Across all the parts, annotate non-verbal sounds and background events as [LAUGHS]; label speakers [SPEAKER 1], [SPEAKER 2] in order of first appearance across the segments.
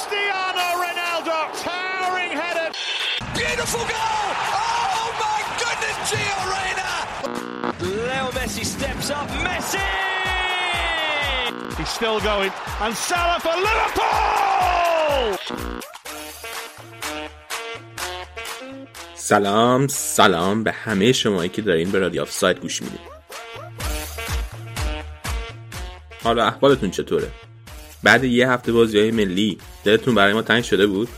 [SPEAKER 1] Cristiano Ronaldo, towering header.
[SPEAKER 2] Beautiful goal! Oh my goodness, Gio Reyna!
[SPEAKER 3] Leo Messi steps up. Messi!
[SPEAKER 1] He's still going. And Salah for Liverpool!
[SPEAKER 4] سلام سلام به همه شمایی که دارین به رادیو آف سایت گوش می‌دید حالا احوالتون چطوره بعد یه هفته بازی های ملی. دلتون برای ما تنگ شده بود؟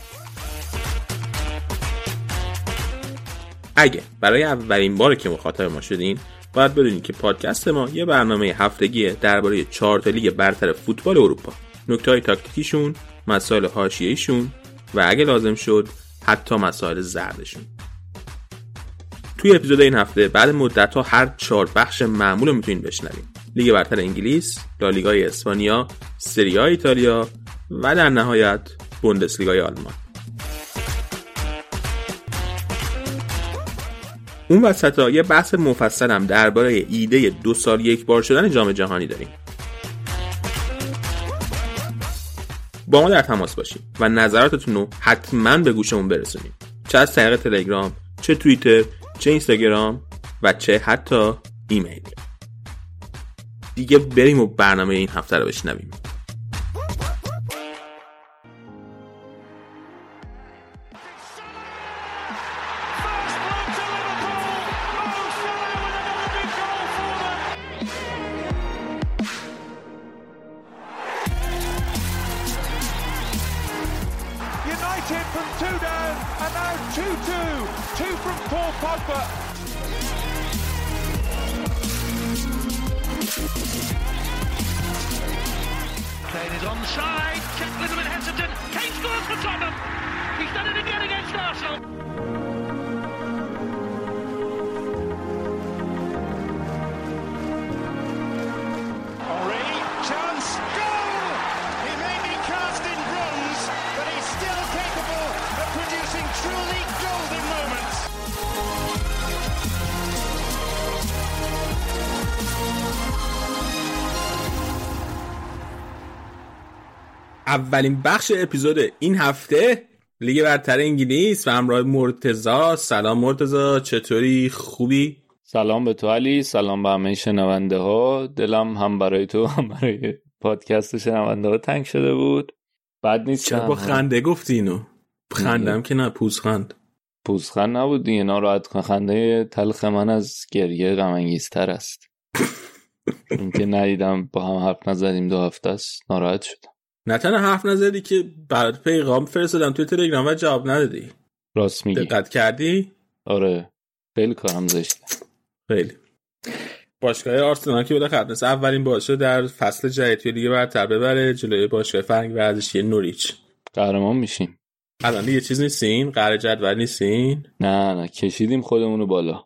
[SPEAKER 4] اگه برای اولین بار که مخاطب ما شدین باید بدونید که پادکست ما یه برنامه هفتگیه درباره چهار تا لیگ برتر فوتبال اروپا. نکته های تاکتیکیشون مسائل حاشیه‌ایشون و اگه لازم شد حتی مسائل زردشون. توی اپیزود این هفته بعد مدت ها هر چهار بخش معمول رو می‌تونین بشنوین. لیگ برتر انگلیس، لالیگای اسپانیا، سری ایتالیا و در نهایت بوندسلیگای آلمان. اون وسط یه بحث مفصل هم درباره ایده دو سال یک بار شدن جام جهانی داریم. با ما در تماس باشید و نظراتتون رو حتما به گوشمون برسونید. چه از طریق تلگرام، چه توییتر، چه اینستاگرام و چه حتی ایمیل. دیگه بریم و برنامه این هفته رو بشنویم. اولین بخش اپیزود این هفته لیگ برتر انگلیس و همراه مرتزا سلام مرتزا چطوری؟ خوبی؟
[SPEAKER 5] سلام به تو علی سلام به همه شنونده ها دلم هم برای تو هم برای پادکست شنونده ها تنگ شده بود. بد نیست
[SPEAKER 4] چرا با خنده گفتی اینو؟ خندم که نه پوزخند.
[SPEAKER 5] پوزخند نبود دیگه ناراحت کن. خنده تلخ من از گریه غم تر است. [LAUGHS] اینکه ندیدم با هم حرف نزدیم دو هفته است ناراحت شدم.
[SPEAKER 4] نه تنها حرف نزدی که برات پیغام فرستادم توی تلگرام و جواب ندادی.
[SPEAKER 5] راست میگی.
[SPEAKER 4] دقت کردی؟
[SPEAKER 5] آره. خیلی کارم زشته
[SPEAKER 4] خیلی. باشگاه آرسنال که بالاخره مثل اولین بازی در فصل جدید توی لیگ برتر ببره جلوی باشگاه فرنگ ورزشی نوریچ.
[SPEAKER 5] قهرمان میشیم.
[SPEAKER 4] الان یه چیز نیستین؟ قرار جدول نیستین؟
[SPEAKER 5] نه نه. کشیدیم خودمونو بالا.
[SPEAKER 4] باز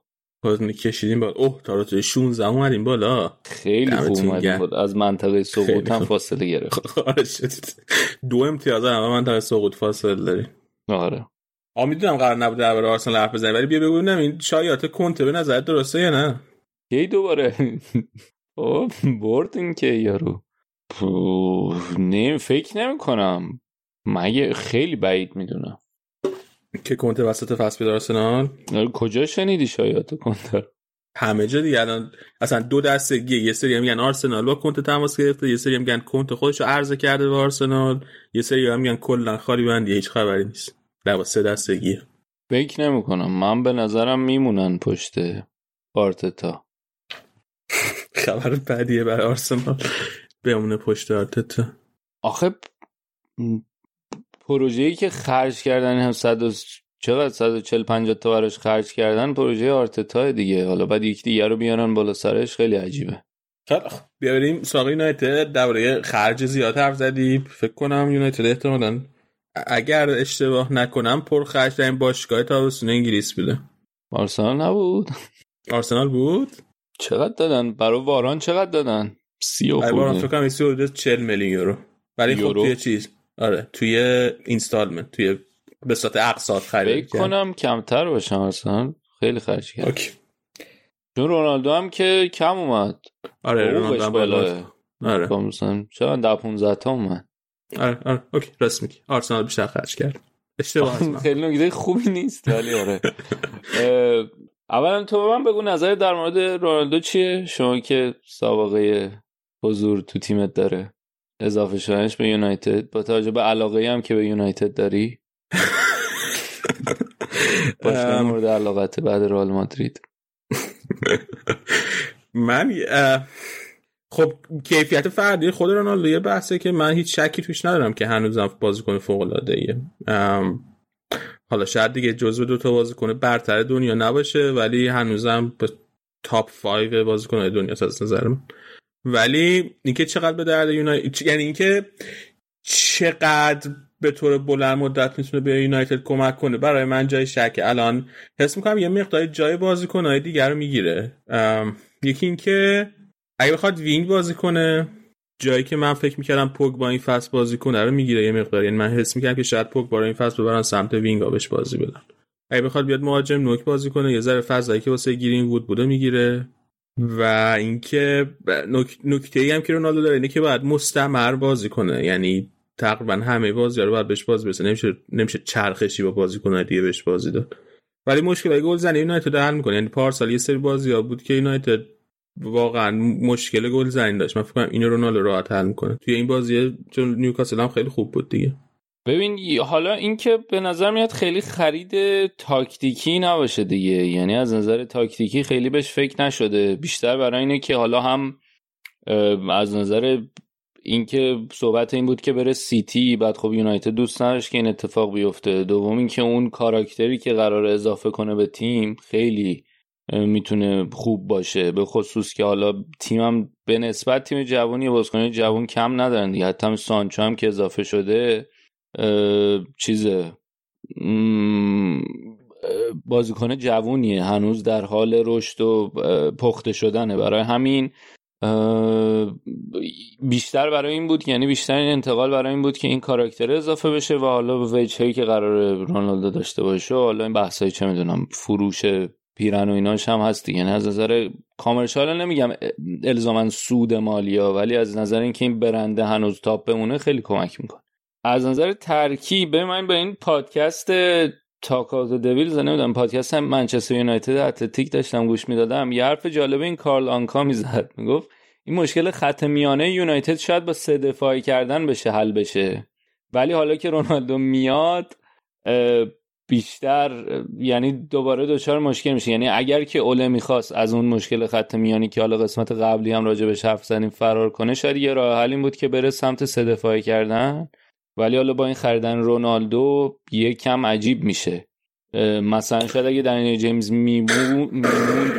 [SPEAKER 4] کشیدیم بالا. اوه تا رتبه 16 اومدیم بالا.
[SPEAKER 5] خیلی خوب اومدیم. بالا. از منطقه سقوط هم. فاصله گرفت. [LAUGHS]
[SPEAKER 4] شدید. دو امتیاز هم من تا سقوط فاصله داریم
[SPEAKER 5] آره.
[SPEAKER 4] آ می‌دونم قرار نبود درباره آرسنال حرف بزنیم ولی بیا ببینم این شایعات کنته به نظر درسته یا نه؟
[SPEAKER 5] کی دوباره؟ [LAUGHS] او برد این که یارو؟ نه فکر نمی کنم مگه خیلی بعید می‌دونم.
[SPEAKER 4] که کنته وسط فصل بیاد آرسنال
[SPEAKER 5] کجا شنیدی شایعات کنتر
[SPEAKER 4] همه جا دیگه الان اصلا دو دستگی یه سری هم میگن آرسنال با کنته تماس گرفته یه سری هم میگن کنته خودش رو عرضه کرده به آرسنال یه سری هم میگن کلا خالی بندی هیچ خبری نیست. در سه دستگیه
[SPEAKER 5] فکر نمی کنم من به نظرم میمونن پشت آرتتا.
[SPEAKER 4] خبر بعدیه برای آرسنال بمونه پشت آرتتا.
[SPEAKER 5] آخه پروژه‌ای که خرج کردن هم صد و چقدر 140 50 تا براش خرج کردن پروژه آرتتا دیگه. حالا بعد یکی دیگه رو بیارن بالا سرش خیلی عجیبه.
[SPEAKER 4] خیلی خب بیا بریم سراغ یونایتد. درباره خرج زیاد حرف زدیم. فکر کنم یونایتد احتمالاً اگر اشتباه نکنم پر خرج در این باشگاه تابستون انگلیس بوده.
[SPEAKER 5] آرسنال نبود.
[SPEAKER 4] آرسنال بود؟
[SPEAKER 5] چقدر دادن؟ برای واران چقدر دادن؟ سی و
[SPEAKER 4] برای واران فکر کنم ایسی حدود 40 میلیون یورو. ولی خب؟ توی چیز؟ آره توی installment توی به صورت اقساط خرید
[SPEAKER 5] فکر کنم کمتر باشه آرسنال خیلی خرج کرد
[SPEAKER 4] okay.
[SPEAKER 5] چون رونالدو هم که کم اومد.
[SPEAKER 4] آره رونالدو هم بالا
[SPEAKER 5] بالاست
[SPEAKER 4] آره.
[SPEAKER 5] خب مثلا چرا ده 15 تا اومد؟
[SPEAKER 4] آره آره okay راست میگی. آرسنال بیشتر خرج کرد. اشتباه
[SPEAKER 5] خیلی نکته خوبی نیست ولی آره. [LAUGHS] اولا تو من بگو نظر در مورد رونالدو چیه؟ شما که سابقه حضور تو تیمتو داره. اضافه شدنش به یونایتد. با توجه به علاقه هم که به یونایتد داری. [LAUGHS] باشه مورد علاقت بعد رئال مادرید.
[SPEAKER 4] من خب کیفیت فردی خود رونالدو یه بحثه که من هیچ شکی توش ندارم که هنوزم بازیکن فوق العاده ایه حالا شاید دیگه جزو دو تا بازیکن برتر دنیا نباشه ولی هنوزم به تاپ 5 بازیکن دنیا از نظر من ولی اینکه چقدر به درد یونایتد یعنی اینکه چقدر به طور بلند مدت می‌تونه به یونایتد کمک کنه. برای من جای شک الان حس می‌کنم یه مقدار جای بازیکنهای دیگر رو می‌گیره. یکی اینکه اگه بخواد wing بازی کنه جایی که من فکر می‌کردم پوگبا این فصل بازی کنه رو می‌گیره یه مقدار یعنی من حس می‌کردم که شاید پوگبا این فصل ببرن سمت wing ازش بازی بدن. اگه بخواد بیاد مهاجم نوک بازی کنه یه ذره فضایی که واسه گیرین وود بوده می‌گیره. و اینکه نکته ای هم که رونالدو داره اینه که باید مستمر بازی کنه. یعنی تقریبا همه بازی رو باید بهش بازی برسه. نمیشه نمیشه چرخشی با بازی کنه دیگه بهش بازی داد. ولی مشکل گل زنی یونایتد حل می‌کنه. یعنی پارسال یه سری بازی ها بود که یونایتد واقعا مشکل گل زنی داشت. من فکر کنم اینو رونالدو راحت حل می‌کنه. توی این بازی چون نیوکاسل هم خیلی خوب بود دیگه.
[SPEAKER 5] ببین حالا اینکه به نظر میاد خیلی خرید تاکتیکی نباشه دیگه. یعنی از نظر تاکتیکی خیلی بهش فکر نشده. بیشتر برای اینه که حالا هم از نظر اینکه صحبت این بود که بره سیتی بعد خب یونایتد دوست نداشت که این اتفاق بیفته. دوم اینکه اون کاراکتری که قرار اضافه کنه به تیم خیلی می‌تونه خوب باشه. به خصوص که حالا تیمم به نسبت تیم جوانی بازیکن جوان کم ندارن دیگه. حتی سانچو هم که اضافه شده چیزه. بازیکن جوونیه. هنوز در حال رشد و پخته شدنه. برای همین بیشتر برای این بود یعنی بیشتر این انتقال برای این بود که این کاراکتر اضافه بشه و حالا به وجهی که قرار رونالدو داشته باشه و حالا این بحثایی چه می‌دونم فروش پیرن و ایناش هم هست دیگه. یعنی از نظر کامرشال نمیگم الزاما سود مالیا ولی از نظر اینکه این برنده هنوز تاپ بمونه خیلی کمک می‌کنه. از نظر ترکیب من به این پادکست Talk of the Devils نمی‌دونم پادکست هم منچستر یونایتد Athletic داشتم گوش می‌دادم. یه حرف جالب این کارل آنکا می‌زد. می‌گفت این مشکل خط میانه یونایتد شاید با سه دفاعی کردن بشه حل بشه. ولی حالا که رونالدو میاد بیشتر یعنی دوباره دچار مشکل میشه. یعنی اگر که اوله می‌خواست از اون مشکل خط میانی که حالا قسمت قبلی هم راجع به حرف زدیم فرار کنه شاید یه راه حل این بود که بره سمت سه دفاعی کردن. ولی حالا با این خریدن رونالدو یه کم عجیب میشه. مثلا شاید اگه دنیل جیمز می‌موند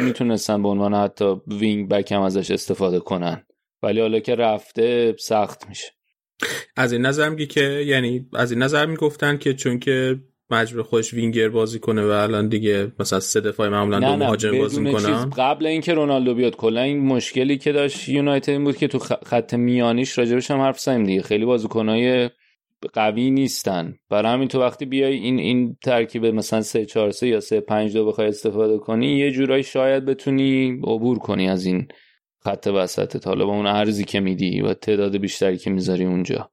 [SPEAKER 5] می‌تونستن به عنوان حتی wing back هم ازش استفاده کنن. ولی حالا که رفته سخت میشه.
[SPEAKER 4] از این نظر میگی که یعنی از این نظر می‌گفتن که چون که مجبور خودش وینگر بازی کنه و الان دیگه مثلا سه دفاع معمولا دو مهاجم بازی می‌کنن
[SPEAKER 5] قبل اینکه رونالدو بیاد کلا این مشکلی که داشت یونایتد این بود که تو خط میانیش راجبش هم حرف زدیم دیگه. خیلی بازیکنای قوی نیستن. برای همین تو وقتی بیای این این ترکیب مثلا 3 4 3 یا 3 5 2 بخوای استفاده کنی یه جورایی شاید بتونی عبور کنی از این خط وسطت. حالا با اون عرضی که میدی و تعداد بیشتری که می‌ذاری اونجا.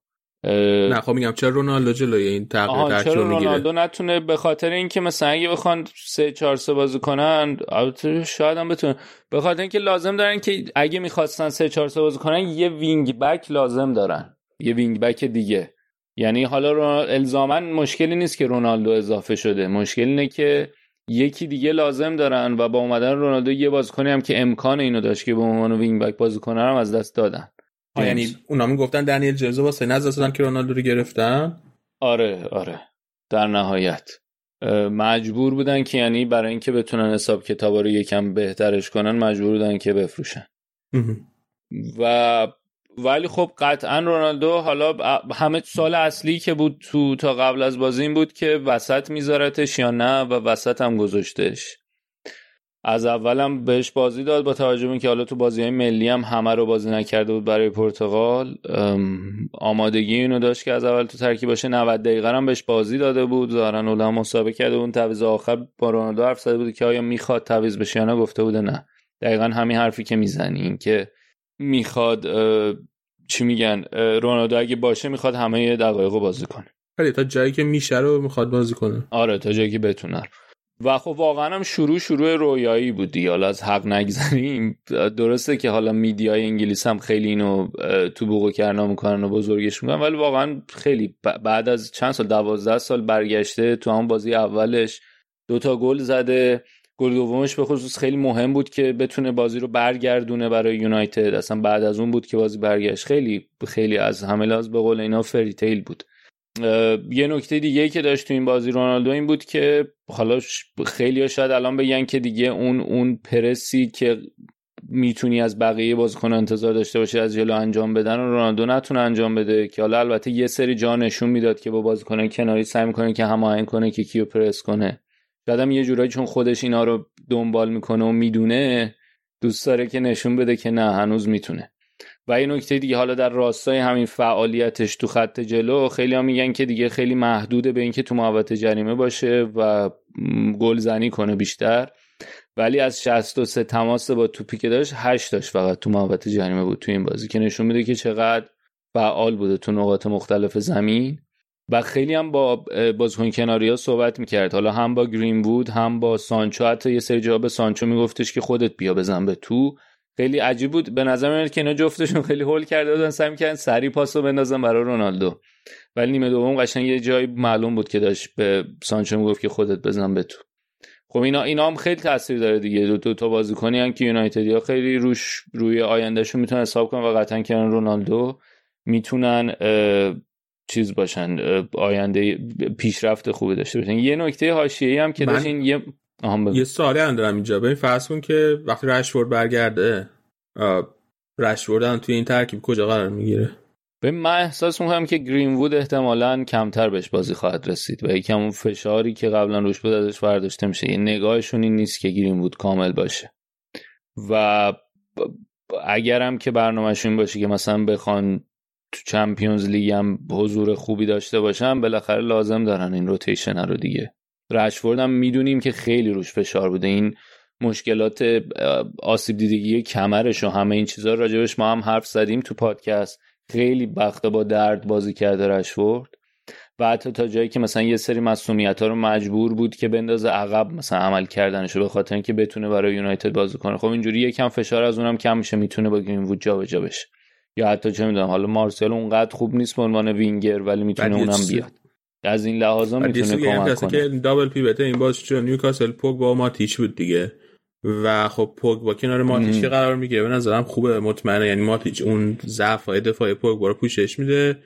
[SPEAKER 4] نه خب میگم چرا رونالدو جلوی این تغییر ترکیب
[SPEAKER 5] چرا رونالدو نتونه به خاطر اینکه مثلا اگه بخوان 3 4 3 بازی کنن البته شاید هم بتونه به خاطر اینکه لازم دارن که اگه می‌خواستن 3 4 3 بازی کنن یه wing back لازم دارن. یه wing back دیگه. یعنی حالا الزاما مشکلی نیست که رونالدو اضافه شده. مشکل اینه که یکی دیگه لازم دارن و با اومدن رونالدو یه بازیکنی هم که امکان اینو داشت که به عنوان وینگ بک بازی کنه هم از دست دادن.
[SPEAKER 4] یعنی اونا می‌گفتن دنیل جزو واسه نزد دادن که رونالدو رو گرفتن؟
[SPEAKER 5] آره آره. در نهایت. مجبور بودن که یعنی برای اینکه بتونن حساب کتابا رو یکم بهترش کنن مجبور بودن که بفروشن. و ولی خب قطعا رونالدو حالا همه سال اصلی که بود تو تا قبل از بازی این بود که وسط میذارتش یا نه و وسط هم گذاشتش. از اولم بهش بازی داد با توجه که حالا تو بازی های ملی هم همه رو بازی نکرده بود برای پرتغال. آمادگی اینو داشت که از اول تو ترکیب باشه. 90 دقیقه هم بهش بازی داده بود. ظاهرا اولا مسابقه کرده اون تعویض آخر با رونالدو حرف زده بود که آیا می‌خواد تعویض بشه یا نه؟ گفته بوده نه. دقیقا همین حرفی که می‌زنی این که می‌خواد چی میگن رونالدو اگه باشه می‌خواد همه دقایق رو بازی کنه.
[SPEAKER 4] خیلی تا جایی که میشه رو می‌خواد بازی کنه.
[SPEAKER 5] آره تا جایی که بتونه. و خب واقعا هم شروع شروع رویایی بود دیگه. حالا از حق نگذریم. درسته که حالا میدیای انگلیس هم خیلی اینو تو بوقو کرنا می‌کنن و بزرگش می‌کنن ولی واقعا خیلی بعد از چند سال دوازده سال برگشته تو هم بازی اولش دوتا گل زده. گل دومش به خصوص خیلی مهم بود که بتونه بازی رو برگردونه برای یونایتد. اصلا بعد از اون بود که بازی برگشت. خیلی خیلی از همه لاز به قول اینا فریتیل بود. یه نکته دیگه که داشت تو این بازی رونالدو این بود که حالا خیلی شاید الان بگن که دیگه اون اون پرسی که می‌تونی از بقیه بازیکن انتظار داشته باشه از جلو انجام بدن و رونالدو نتونه انجام بده. که حالا البته یه سری جا نشون می‌داد که با بازیکن کناری سعی می‌کنه که هماهنگ کنه که کیو پرس کنه. شاید یه جورایی چون خودش اینا رو دنبال می‌کنه و می‌دونه دوست داره که نشون بده که نه هنوز می‌تونه. و یه نکته دیگه حالا در راستای همین فعالیتش تو خط جلو خیلی هم میگن که دیگه خیلی محدوده به اینکه تو محوطه جریمه باشه و گلزنی کنه بیشتر. ولی از 63 تماس با توپی که داشت 8 داشت فقط تو محوطه جریمه بود تو این بازی که نشون میده که چقدر فعال بوده تو نقاط مختلف زمین. و خیلی هم با بازیکن کناری ها صحبت می‌کرد. حالا هم با گرین بود هم با سانچو. حتی یه سری جواب سانچو میگفتش که خودت بیا بزن به تو. خیلی عجیب بود. به نظر میاد که اینا جفتشون خیلی هول کرده بودن. سعی می‌کردن سری پاسو بندازن برای رونالدو. ولی نیمه دوم قشنگ یه جایی معلوم بود که داشت به سانچو می‌گفت که خودت بزن به تو. خب اینا اینا هم خیلی تاثیر داره دیگه. دو, دو تا بازیکنی هم که یونایتدیا خیلی روش روی آیندهشون می‌تونن حساب کنن و قطعا کردن رونالدو. می‌تونن چیز باشن آینده پیشرفت خوبی داشته باشن. یه نکته حاشیه‌ای هم که داشتین یه
[SPEAKER 4] یه سوالی هم دارم اینجا. ببین فرض کن که وقتی رشفورد برگرده رشفورد هم توی این ترکیب کجا قرار می‌گیره؟
[SPEAKER 5] به من احساس می‌کنم که گرین وود احتمالا کمتر بهش بازی خواهد رسید و یکم اون فشاری که قبلا روش بود ازش برداشته میشه. یه نگاهشون این نیست که گرین وود کامل باشه. و اگرم که برنامهشون باشه که مثلا بخوان تو چمپیونز لیگ هم حضور خوبی داشته باشن بالاخره لازم دارن این روتیشن رو دیگه. رشفورد هم می‌دونیم که خیلی روش فشار بوده. این مشکلات آسیب دیدگی کمرش و همه این چیزها راجبش ما هم حرف زدیم تو پادکست. خیلی بخته با درد بازی کرده رشفورد و حتی تا جایی که مثلا یه سری مسئولیت ها رو مجبور بود که بندازه عقب مثلا عمل کردنشو به خاطر اینکه بتونه برای یونایتد بازی کنه. خب اینجوری یکم فشار از اونم کم میشه می‌تونه با گرین وود جابجا بشه. یا حتی چه می‌دونم حالا مارسل اونقدر خوب نیست به عنوان وینگر ولی می‌تونه اونم بیاد. از این لحاظا می‌تونه کمک کنه.
[SPEAKER 4] که دابل پیوت این باز چون نیوکاسل پوگ با ماتیچ بود دیگه. و خب پوگ با کنار ماتیچ که قرار می‌گیره به نظرم خوبه مطمئنه. یعنی ماتیچ اون ضعف های دفاعی پوگ رو پوشش میده.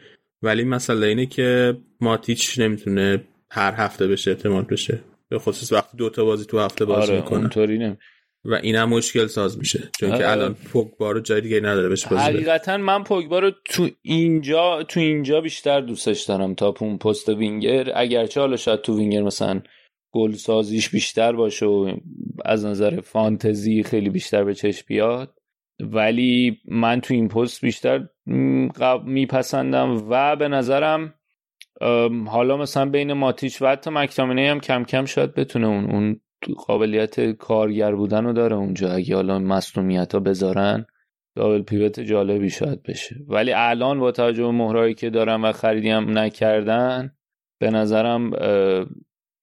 [SPEAKER 4] ولی مسئله اینه که ماتیچ نمی‌تونه هر هفته بشه اعتماد بشه. به خصوص وقتی دو تا بازی تو هفته بازی
[SPEAKER 5] آره
[SPEAKER 4] می‌کنه. و اینم مشکل ساز میشه. چون که الان پوگبا رو جای دیگه نداره بهش بازی
[SPEAKER 5] حقیقتا من پوگبا رو تو اینجا تو اینجا بیشتر دوستش دارم تا اون پست وینگر. اگرچه حالا شاید تو وینگر مثلا گل سازیش بیشتر باشه و از نظر فانتزی خیلی بیشتر به چشم بیاد. ولی من تو این پست بیشتر میپسندم و به نظرم حالا مثلا بین ماتیچ و حتی مکتامینه هم کم کم شاید بتونه اون اون قابلیت کارگر بودن رو داره اونجا. اگه حالا مصنومیت ها بذارن دابل پیوت جالبی شاید بشه. ولی الان با توجه به مهرایی که دارن و خریدی هم نکردن به نظرم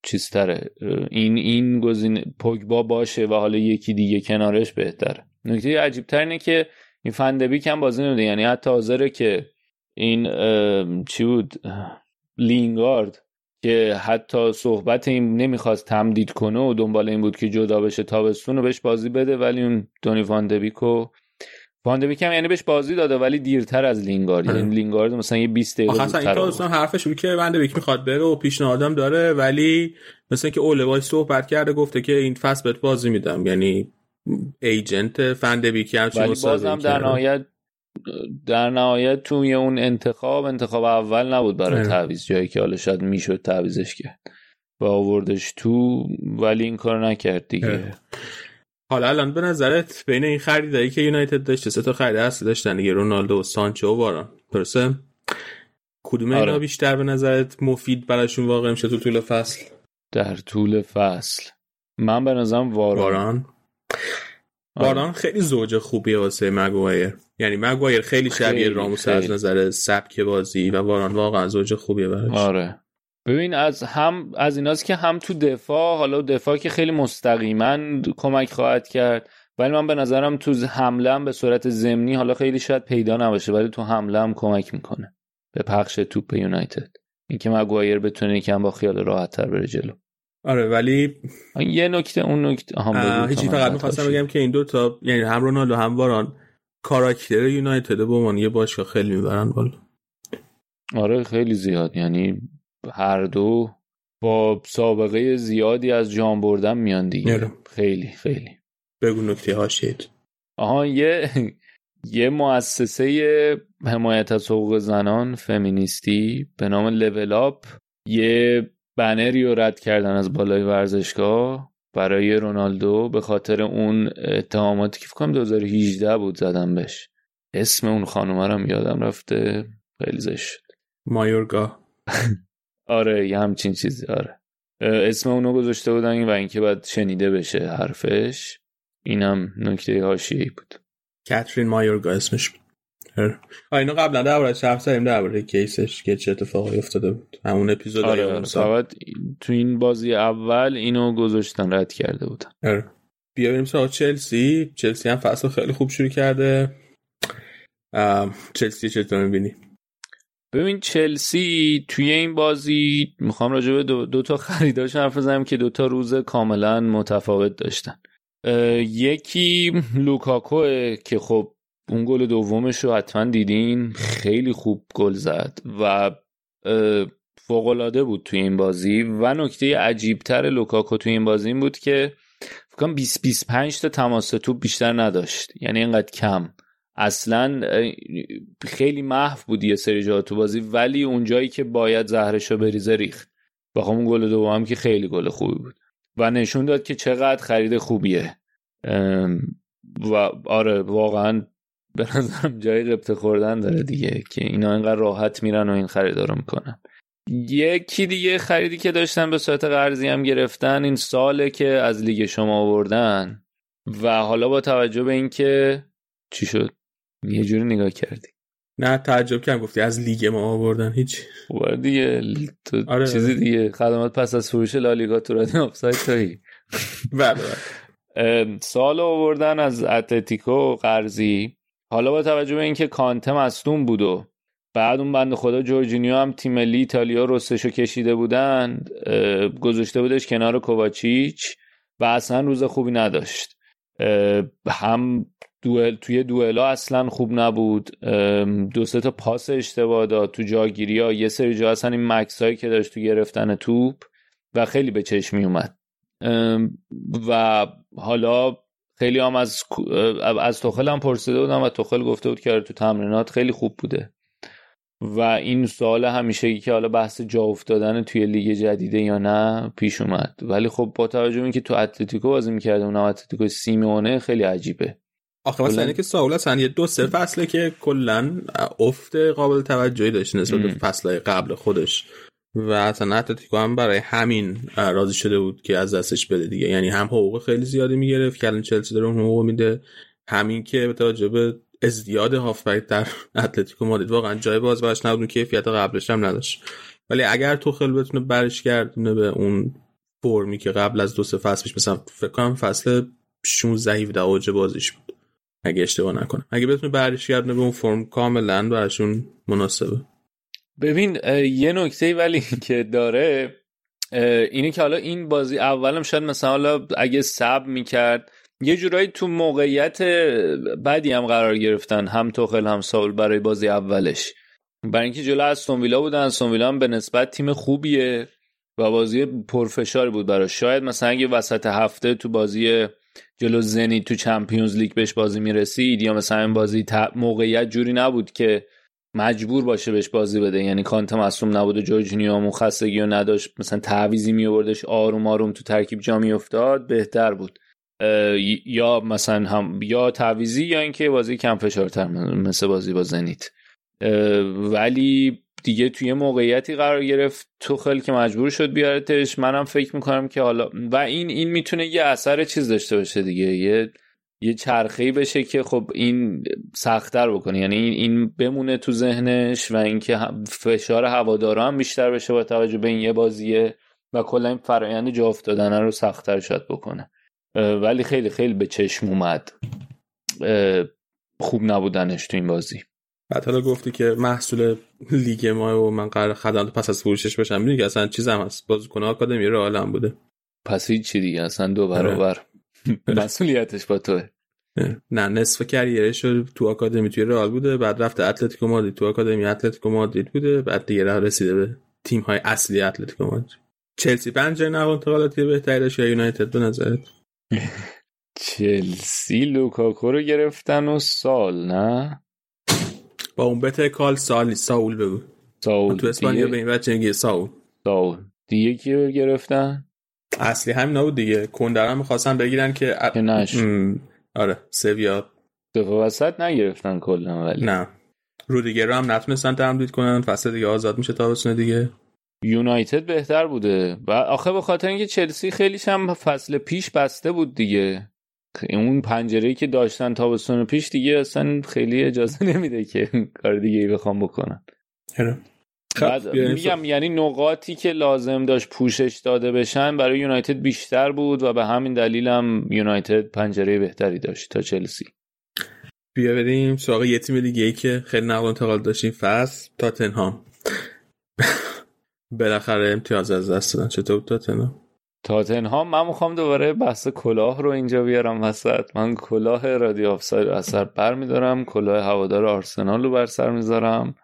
[SPEAKER 5] چیزتره. این این گزینه پوگبا باشه و حالا یکی دیگه کنارش بهتره. نکته عجیب تر اینه که این فندبیک هم بازی نمیده. یعنی حتی حاضره که این چی بود؟ لینگارد. که حتی صحبت این نمی‌خواست تمدید کنه و دنبال این بود که جدا بشه تابستون رو بهش بازی بده ولی اون دونی فاندبیک هم یعنی بهش بازی داده ولی دیرتر از لینگارد. یعنی لینگارد مثلا یه 20 دقیقه
[SPEAKER 4] اصلا این حرفش بود که فاندبیک می‌خواد بره و پیشنهادم داره ولی مثلا که اوله باهاش صحبت کرده گفته که این فصل بهت بازی میدم. یعنی agent فندبیک هم
[SPEAKER 5] ولی بازم در نهایت در نهایت توی اون انتخاب انتخاب اول نبود برای تعویض جایی که حالا شاید می‌شد تعویزش کرد. و آوردش تو ولی این کار نکرد دیگه.
[SPEAKER 4] حالا الان به نظرت بین این خریدایی که یونایتد داشته سه تا خرید اصلی داشتن دیگه رونالدو و سانچو و واران. درسته؟ کدوم آره. اینا بیشتر به نظرت مفید براشون واقع میشه تو طول فصل؟
[SPEAKER 5] در طول فصل. من به نظرم واران,
[SPEAKER 4] واران. واران خیلی زوج خوبیه واسه مگوایر. یعنی مگوایر خیلی شبیه راموس از نظر سبک بازی و واران واقعا زوج خوبیه براش.
[SPEAKER 5] آره. ببین از هم از ایناست که هم تو دفاع حالا دفاع که خیلی مستقیما کمک خواهد کرد ولی من به نظرم تو حمله هم به صورت زمینی حالا خیلی شاید پیدا نباشه ولی تو حمله هم کمک می‌کنه به پخش توپ یونایتد. اینکه مگوایر بتونه یکم با خیال راحت تر بره جلو.
[SPEAKER 4] آره ولی
[SPEAKER 5] یه نکته اون نکته. هم
[SPEAKER 4] هیچی فقط می‌خواستم بگم که این دو تا یعنی هم رونالدو هم واران کاراکتر یونایتد به عنوان یه باشگاه خیلی می‌برن بالا.
[SPEAKER 5] آره خیلی زیاد. یعنی هر دو با سابقه زیادی از جام بردن میان دیگه.
[SPEAKER 4] آره.
[SPEAKER 5] خیلی خیلی.
[SPEAKER 4] بگو نکته هاشید
[SPEAKER 5] آها یه یه مؤسسه حمایت از حقوق زنان فمینیستی به نام لول اپ یه بنری رو رد کردن از بالای ورزشگاه برای رونالدو به خاطر اون اتهاماتی که فکرم 2018 بود زدم بهش. اسم اون خانومه رو یادم رفته. خیلی زشت شد.
[SPEAKER 4] مایورگا. [LAUGHS]
[SPEAKER 5] آره یه همچین چیزی آره. اسم اونو گذاشته بودن و اینکه باید شنیده بشه حرفش اینم نکته حاشیه‌ای بود.
[SPEAKER 4] کاترین مایورگا اسمش بود. اینو قبلا درباره حرف زدیم درباره کیسش که چه اتفاقی افتاده بود. همون اپیزود
[SPEAKER 5] آره, آره فقط تو این بازی اول اینو گذاشتن رد کرده بودن.
[SPEAKER 4] آره. بیا بریم سراغ چلسی. چلسی هم فصل خیلی خوب شروع کرده. چلسی چطور می‌بینی؟
[SPEAKER 5] ببین چلسی توی این بازی می‌خوام راجع به دو, دو تا خریداش حرف بزنم که دو تا روز کاملا متفاوت داشتن. یکی لوکاکو که خب اون گل دومش رو حتما دیدین. خیلی خوب گل زد و فوقالعاده بود توی این بازی و نکته عجیبتر لوکاکو توی این بازی این بود که فکر کنم 20 25 تا تماس توپ بیشتر نداشت. یعنی اینقدر کم. اصلا خیلی محو بود یه سری جا تو بازی ولی اونجایی که باید زهرشو بریزه ریخت. به خصوص اون گل دوم که خیلی گل خوبی بود. و نشون داد که چقدر خرید خوبیه. و آره واقعا به نظرم جای قبطه خوردن داره دیگه که اینا اینقدر راحت میرن و این خریدارو می‌کنن. یکی دیگه خریدی که داشتن به صورت قرضی هم گرفتن این ساله که از لیگ شما آوردن. و حالا با توجه به اینکه چی شد؟ یه جوری نگاه کردی.
[SPEAKER 4] نه تعجب کردم گفتی از لیگ ما آوردن هیچ.
[SPEAKER 5] خوبه دیگه تو آره چیزی دیگه. خدمات پس از فروش لالیگا تو رادیو آفساید تویی. [LAUGHS]
[SPEAKER 4] بله
[SPEAKER 5] سال آوردن از اتلتیکو قرضی. حالا با توجه به اینکه کانته مصدوم بود و بعد اون بند خدا جورجینیو هم تیم ملی ایتالیا رستشو کشیده بودن گذاشته بودش کنار کوواچیچ و اصلا روز خوبی نداشت. هم دوئل توی دوئلا اصلا خوب نبود. دو سه تا پاس اشتباه داد تو جاگیری ها. یه سری جا اصلا این مکس هایی که داشت تو گرفتن توپ و خیلی به چشم می اومد و حالا خیلی هم از از توخل هم پرسیده بودم و توخل گفته بود که تو تمرینات خیلی خوب بوده. و این سوال همیشه که حالا بحث جا افتادن توی لیگ جدیده یا نه پیش اومد. ولی خب با توجه به اینکه تو اتلتیکو بازی می‌کرده اونم اتلتیکو سیمیونه خیلی عجیبه.
[SPEAKER 4] آخه مثلا اینه که ساول اصلا یه دو سه فصله که کلا افت قابل توجهی داشت نسبت به فصلهای قبل خودش. و اصلا اتلتیکو هم برای همین راضی شده بود که از دستش بده دیگه. یعنی هم حقوق خیلی زیادی می‌گرفت که الان چلسی داره اون حقوق میده. همین که به توجه به ازدیاد هافبک در اتلتیکو مادرید واقعا جای باز براش نبود کیفیت قبلش هم نداشت. ولی اگر توخل بتونه برش گردونه به اون فرمی که قبل از دو سه فصل پیش مثلا فکر کنم فصل 16 17 اوج بازیش بود. اگه اشتباه نکنم. اگه بتونه برش گردونه به اون فرم کاملا براشون مناسبه.
[SPEAKER 5] ببین یه نکته ولی [LAUGHS] که داره اینه که حالا این بازی اولم شاید مثلا حالا اگه سب می‌کرد یه جورایی تو موقعیت بدی هم قرار گرفتن هم توخل هم ساول برای بازی اولش. برای اینکه جلو از ویلا بودن ویلا هم به نسبت تیم خوبیه و بازی پرفشار بود براش. شاید مثلا اگه وسط هفته تو بازی جلو زنی تو چمپیونز لیگ بهش بازی می‌رسید یا مثلا این بازی موقعیت جوری نبود که مجبور باشه بهش بازی بده. یعنی کانت مصوم نبود و جورجینیو خستگی و نداشت. مثلا تعویزی می آوردش آروم آروم تو ترکیب جا می افتاد بهتر بود. یا مثلا هم یا تعویزی یا اینکه بازی کم فشارتر مثل بازی با زنیت. ولی دیگه توی موقعیتی قرار گرفت. خیلی که مجبور شد بیارتش. منم فکر می‌کنم که حالا و این این می‌تونه یه اثر چیز داشته باشه دیگه. یه یه چرخه‌ای بشه که خب این سختتر بکنه. یعنی این بمونه تو ذهنش و اینکه فشار هوادارا هم بیشتر بشه با توجه به این یه بازیه و کلا این فرایند جا افتادن رو سختتر شاید بکنه. ولی خیلی خیلی به چشم اومد. خوب نبودنش تو این بازی.
[SPEAKER 4] بعد حالا گفتی که مسئول لیگ ما و من قرار خدمات پس از فروشش باشم می‌دونی که اصلا چیزم هست. بازیکن آکادمی رئال هم بوده.
[SPEAKER 5] پس چی دیگه. اصلا دو برابر. [LAUGHS] مسئولیتش با توه.
[SPEAKER 4] نه نصف career ش تو آکادمی توی رئال بوده بعد رفته اتلتیکو مادرید. تو آکادمی اتلتیکو مادرید بوده بعد دیگه رسیده به تیم های اصلی اتلتیکو مادرید. چلسی پنجره نقل انتقالاتی بهتری داشت یا یونایتد به نظرت؟ [LAUGHS]
[SPEAKER 5] چلسی لوکاکو رو گرفتن و سال نه؟
[SPEAKER 4] با اون بته کال سالی ساول بگو.
[SPEAKER 5] ساول
[SPEAKER 4] تو اسپانیا به این بچه میگه ساول.
[SPEAKER 5] ساول. دیگه کی رو گرفتن؟
[SPEAKER 4] اصلی همین نبود دیگه. کندر هم می‌خواستن بگیرن که
[SPEAKER 5] که نش
[SPEAKER 4] آره سویا.
[SPEAKER 5] دفعه وسط نگرفتن کلا ولی.
[SPEAKER 4] نه. رودیگر رو هم نتونستن تمدید کنن. فصل دیگه آزاد میشه تابستون دیگه.
[SPEAKER 5] یونایتد بهتر بوده. و آخه به خاطر اینکه چلسی خیلیش هم فصل پیش بسته بود دیگه. اون پنجره که داشتن تابستون پیش دیگه اصلا خیلی اجازه [LAUGHS] نمیده که کار دیگه ای بخوام بکنن. بعد میگم یعنی نقاطی که لازم داشت پوشش داده بشن برای یونایتد بیشتر بود و به همین دلیل هم یونایتد پنجره بهتری داشت تا چلسی.
[SPEAKER 4] بیا بریم سراغ یه تیم دیگه ای که خیلی نقل انتقال داشتیم فصل تاتنهام. [LAUGHS] بالاخره امتیاز از دست دادن. چطور تاتنهام؟
[SPEAKER 5] تاتنهام من می‌خوام دوباره بحث کلاه رو اینجا بیارم وسط. من کلاه رادیو آفساید از سر بر میدارم کلاه هوادار آرسنال رو بر سر می‌ذارم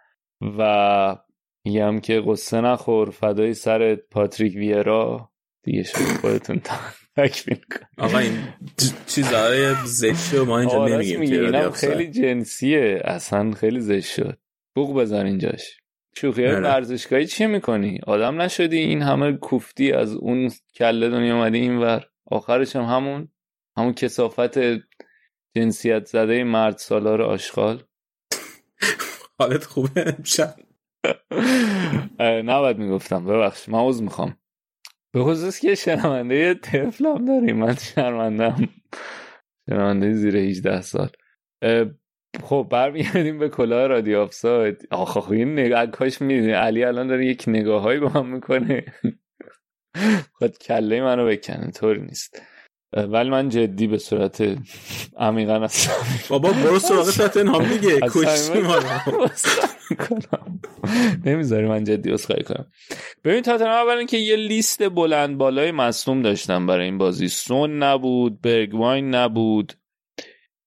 [SPEAKER 5] و میگم که قصه نخور فدای سر پاتریک ویرا. دیگه شد خودتون تکمیل کن
[SPEAKER 4] آقا این چیزهای زشت ما اینجا نمیگیم
[SPEAKER 5] خیلی جنسیه. اصلا خیلی زشت شد. بوق بزن اینجاش. شوخی های ورزشگاهی چی می‌کنی؟ آدم نشدی؟ این همه کوفتی از اون کله دنیا اومدی این ور. آخرش هم همون. همون کسافت جنسیت زده مرد سالار آشغال. [LAUGHS]
[SPEAKER 4] حالت خوبه امشب.
[SPEAKER 5] نباید می‌گفتم. ببخش من عوض می‌خوام. به خصوص که شنونده تفلم داریم. من شرمندم شنونده زیر 18 سال. خب برمیگردیم به کلاه رادیو آفساید آخه خب این نگاه کاش می‌دونی علی الان داره یک نگاه هایی با هم می‌کنه. [LAUGHS] خود کله منو بکنه. طوری نیست. ولی من جدی به صورت عمیقا هستم
[SPEAKER 4] بابا برو سراغ تاتنهام دیگه. کشتی
[SPEAKER 5] نمی‌ذاری من جدی اسخای کنم. ببین تاتنهام اول که یه لیست بلند بالای مصوم داشتم برای این بازی. سون نبود برگواین نبود.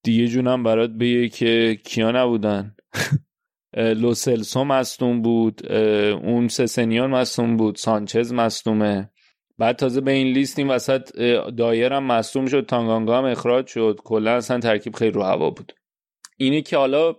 [SPEAKER 5] دیگه جونم برات بگه که کیا نبودن. [LAUGHS] لوسلسو مصدوم بود اون سسنیان مصدوم بود سانچز مصدومه بعد تازه به این لیست این وسط دایرم مصدوم شد تانگانگا هم اخراج شد. کلا اصلا ترکیب خیلی رو هوا بود. اینه که حالا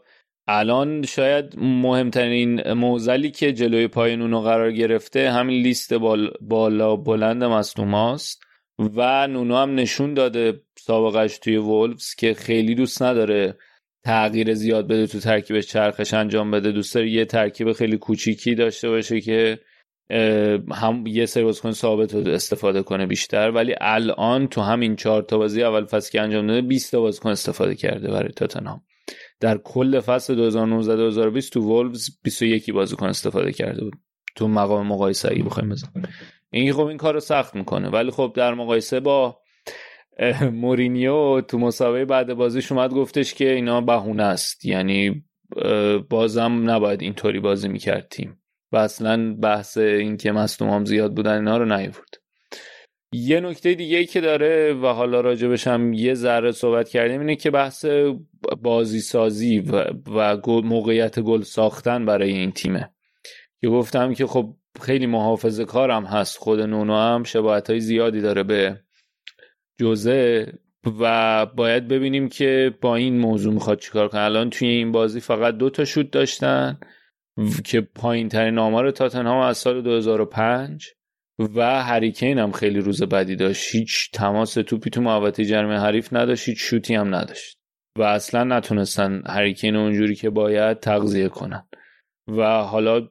[SPEAKER 5] الان شاید مهمترین موزلی که جلوی پای نونو قرار گرفته همین لیست بالا بلند مصدوم هاست و نونو هم نشون داده سابقش توی وولفز که خیلی دوست نداره تغییر زیاد بده تو ترکیبش چرخش انجام بده. دوست داره یه ترکیب خیلی کوچیکی داشته باشه که هم یه سری بازیکن ثابت رو استفاده کنه بیشتر ولی الان تو همین چهار تا بازی اول فصل که انجام داده 20 تا بازیکن استفاده کرده برای تاتنهام. در کل فصل 2019 2020 تو وولفز 21 بازیکن استفاده کرده بود. تو مقام مقایسه ای بخوایم بزنیم. این خب این کارو سخت می‌کنه ولی خب در مقایسه با مورینیو تو مسابقه بعد بازیش اومد گفتش که اینا بهونه است. یعنی بازم نباید اینطوری بازی می‌کرد تیم. و اصلا بحث این که مصدوم زیاد بودن اینا رو نیورد یه نکته دیگه ای که داره و حالا راجبش هم یه ذره صحبت کردیم اینه که بحث بازی سازی و, و موقعیت گل ساختن برای این تیمه. که گفتم که خب خیلی محافظه کارم هست خود نونو هم شباهت های زیادی داره به جوزه و باید ببینیم که با این موضوع می‌خواد چیکار کنه. الان توی این بازی فقط دو تا شوت داشتن. که پایین ترین آمار تاتنهام از سال 2005 و هریکین هم خیلی روز بدی داشت. هیچ تماس توپی تو محوطه جرم حریف نداشت هیچ شوتی هم نداشت. و اصلا نتونستن هریکین اونجوری که باید تغذیه کنن. و حالا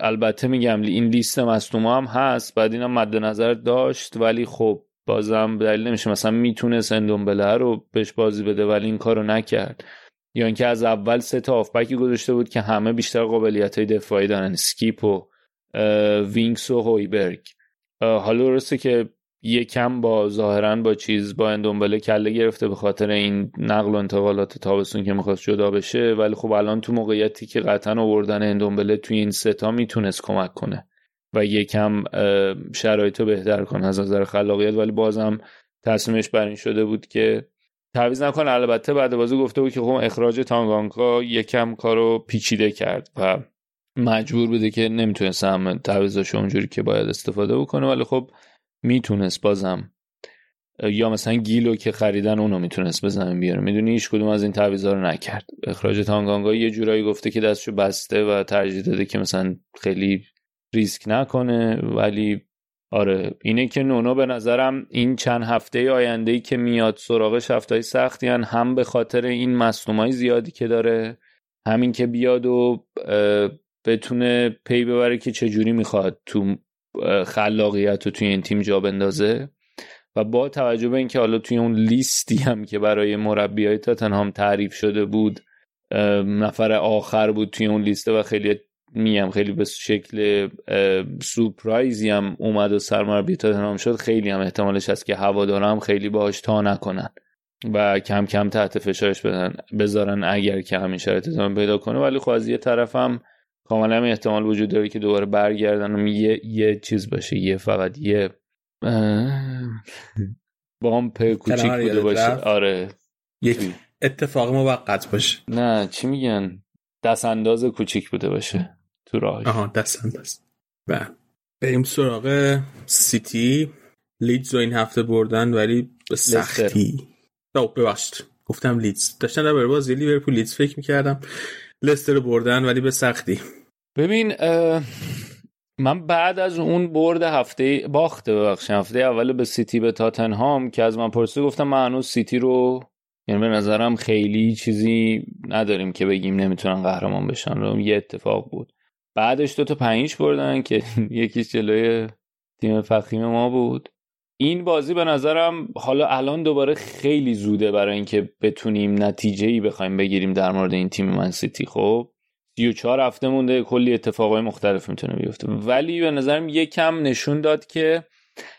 [SPEAKER 5] البته میگم این لیست مصدوما هم هست بعد اینم مد نظر داشت ولی خب بازم دلیل نمیشه. مثلا می‌تونست اندومبله رو بهش بازی بده ولی این کارو نکرد. یا اینکه از اول سه تا هافبکی گذاشته بود که همه بیشتر قابلیت های دفاعی دارن. سکیپ و وینکس و هویبرگ حالا درسته که یکم با ظاهرا با چیز با اندومبله کله گرفته به خاطر این نقل و انتقالات تابستون که می‌خواست جدا بشه ولی خب الان تو موقعیتی که قطعا آوردن اندومبله توی این ستا می‌تونست کمک کنه و یکم شرایط رو بهتر کنه از نظر خلاقیت. ولی بازم تصمیمش بر این شده بود که تعویض نکنه البته بعد بازی گفته بود که خب اخراج تانگانکا یکم کارو پیچیده کرد و مجبور بوده که نمی‌تونست هم تعویضش اونجوری که باید استفاده بکنه ولی خب می‌تونست بازم. یا مثلا گیلو که خریدن اونو می‌تونست بزنن بیاره. می‌دونی هیچ کدوم از این تعویضا رو نکرد. اخراج تانگانگا یه جورایی گفته که دستشو بسته و ترجیح داده که مثلا خیلی ریسک نکنه ولی آره. اینه که نونو به نظرم این چند هفته آینده ای که میاد سراغش هفته سختی هن هم به خاطر این مصنومای زیادی که داره همین که بیاد و بتونه پی ببره که چجوری می‌خواد تو خلاقیت رو توی این تیم جا بندازه. و با توجه به اینکه حالا توی اون لیستی هم که برای مربی های تاتنهام تعریف شده بود نفر آخر بود توی اون لیسته و خیلی میم خیلی به شکل سورپرایزی هم اومد و سرمربی تاتنهام شد خیلی هم احتمالش هست که هوادارا خیلی باهاش تا نکنن و کم کم تحت فشارش بدن بذارن اگر که همین شرایط ادامه پیدا کنه. ولی خب از یه طرفم کاملا هم احتمال وجود داره که دوباره برگردن و یه, یه چیز باشه یه فقط یه بامپ کوچیک بوده باشه. آره.
[SPEAKER 4] یک اتفاق موقت باشه.
[SPEAKER 5] نه چی میگن؟ دست انداز کوچیک بوده باشه. تو راهش.
[SPEAKER 4] آها دست انداز و بریم سراغ سیتی. لیدز رو این هفته بردن ولی به سختی. ببخشید. گفتم لیدز. داشتن در بازی لیورپول لیدز فکر می‌کردم لستر رو بردن ولی به سختی.
[SPEAKER 5] ببین من بعد از اون برد هفته باخته ببخشید هفته اول به سیتی به تاتنهام که از من پرسید گفتم من هنوز سیتی رو یعنی به نظرم خیلی چیزی نداریم که بگیم نمی‌تونن قهرمان بشن. رو یه اتفاق بود. بعدش دو تا پنج بردن که [LAUGHS] یکیش جلوی تیم فخیم ما بود. این بازی به نظرم حالا الان دوباره خیلی زوده برای اینکه بتونیم نتیجه ای بخوایم بگیریم در مورد این تیم من سیتی. خب 34 هفته مونده کلی اتفاقای مختلف می‌تونه بیفته. ولی به نظرم یکم نشون داد که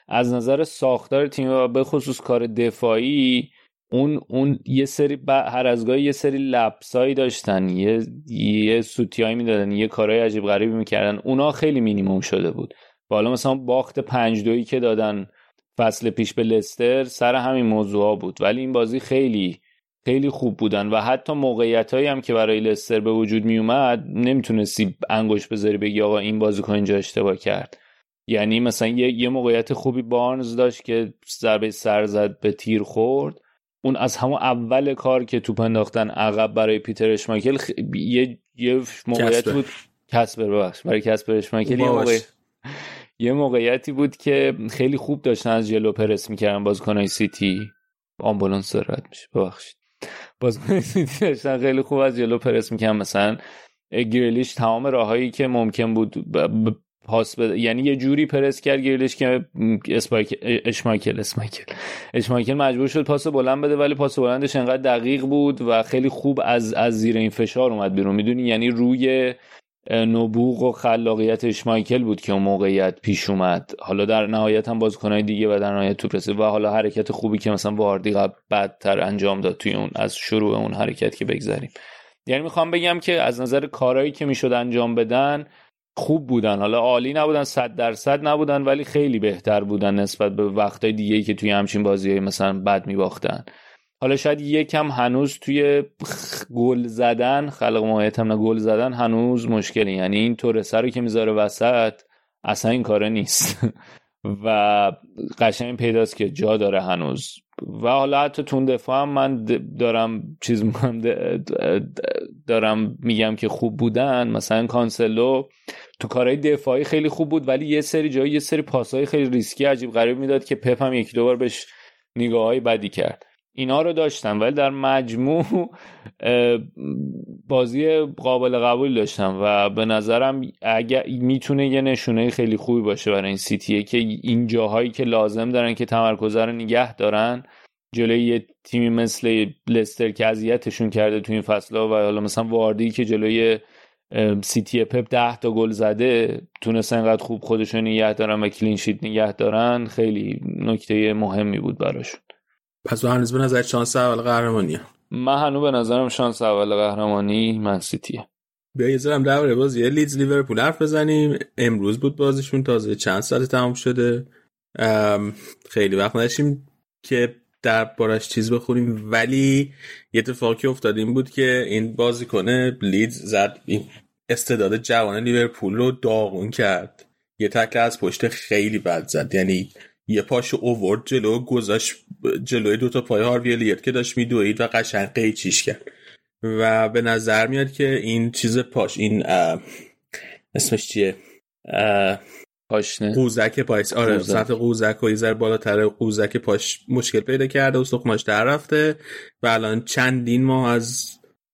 [SPEAKER 5] از نظر ساختار تیم و به خصوص کار دفاعی اون اون یه سری هر از گاهی یه سری لپسایی داشتن یه یه سوتیایی می‌دادن یه کارهای عجیب غریبی می‌کردن اونا خیلی مینیموم شده بود. بالا مثلا باخت پنج دویی که دادن فصل پیش به لستر سر همین موضوع بود. ولی این بازی خیلی خیلی خوب بودن و حتی موقعیت هایی هم که برای لستر به وجود می اومد نمی‌تونستی انگوش بذاری بگی آقا این بازیکن اینجا اشتباه کرد. یعنی مثلا یه, یه موقعیت خوبی بارنز داشت که ضربه سر زد به تیر خورد. اون از همون اول کار که توپ انداختن عقب برای پیتر اشماکل خ... یه یه موقعیت بود کسبر ببخش. برای کسبر اشماکل یه موقع... یه موقعیتی بود که خیلی خوب داشتن از جلو پرس می‌کردن. بازیکنای سیتی. آمبولانس رد میشه. ببخشید. بازیکن سیتی داشتن خیلی خوب از جلو پرس می‌کردن. مثلا گریلیش تمام راههایی که ممکن بود. پاس بده. یعنی یه جوری پرس کرد گریلیش که اسپایک اشمایکل اسمایکل. اشمایکل مجبور شد پاس بلند بده ولی پاس بلندش انقدر دقیق بود و خیلی خوب از از زیر این فشار اومد بیرون. می‌دونی؟ یعنی روی نبوغ و خلاقیت اشمایکل بود که اون موقعیت پیش اومد. حالا در نهایت هم بازیکنهای دیگه و در نهایت توپ و حالا حرکت خوبی که مثلا واردی قبل به‌تر انجام داد توی اون از شروع اون حرکت که بگذریم. یعنی می‌خوام بگم که از نظر کارهایی که می‌شد انجام بدن خوب بودن. حالا عالی نبودن صد درصد نبودن ولی خیلی بهتر بودن نسبت به وقتای دیگه که توی همچین بازی مثلا بد میباختن. حالا شاید یکم هنوز توی گل زدن خلق ماهیت هم گل زدن هنوز مشکلی یعنی این تورسه رو که می‌ذاره وسط اصلا این کاره نیست. [LAUGHS] و قشنگ پیداست که جا داره هنوز. و حالا حتی تو دفاع هم من دارم چیز می‌کنم دارم میگم که خوب بودن. مثلا کانسلو تو کارهای دفاعی خیلی خوب بود ولی یه سری جایی یه سری پاسهای خیلی ریسکی عجیب غریب می‌داد که پپ هم یکی دوبار بهش نگاه های بدی کرد. اینا رو داشت ولی در مجموع بازی قابل قبول داشت و به نظرم اگر می‌تونه یه نشونه خیلی خوبی باشه برای این سیتیه که این جاهایی که لازم دارن که تمرکز رو نگه دارن جلوی یه تیمی مثل لستر که اذیتشون کرده تو این فصل و حالا مثلا واردی که جلوی سیتی پپ ده تا گل زده تونستن انقدر خوب خودشون نگه دارن و clean sheet نگه دارن خیلی نکته مهمی بود براشون.
[SPEAKER 4] پس هنوز به نظر شانس اول قهرمانی
[SPEAKER 5] من هنوز به نظرم شانس اول قهرمانی من سیتیه.
[SPEAKER 4] بیا یه ذرم در بازی. لیدز لیورپول حرف بزنیم. امروز بود بازیشون تازه چند ساعت تمام شده. خیلی وقت نداشتیم که در بارش چیز بخوریم ولی یه اتفاقی افتاد. این بود که این کنه لیدز زد. استعداد جوان لیورپول رو داغون کرد. یه تکل از پشت خیلی بد زد. یعنی یه پاشو اوورد جلو گذاشت جلوی دوتا پای هاروی لیت که داشت میدوید و قشنگ قیچیش کرد. و به نظر میاد که این چیز پاش این اسمش چیه؟
[SPEAKER 5] پاشنه.
[SPEAKER 4] قوزک پاشه آره سطح قوزک و یه بالاتر قوزک پاش مشکل پیدا کرده و استخوناش در رفته و الان چندین ماه از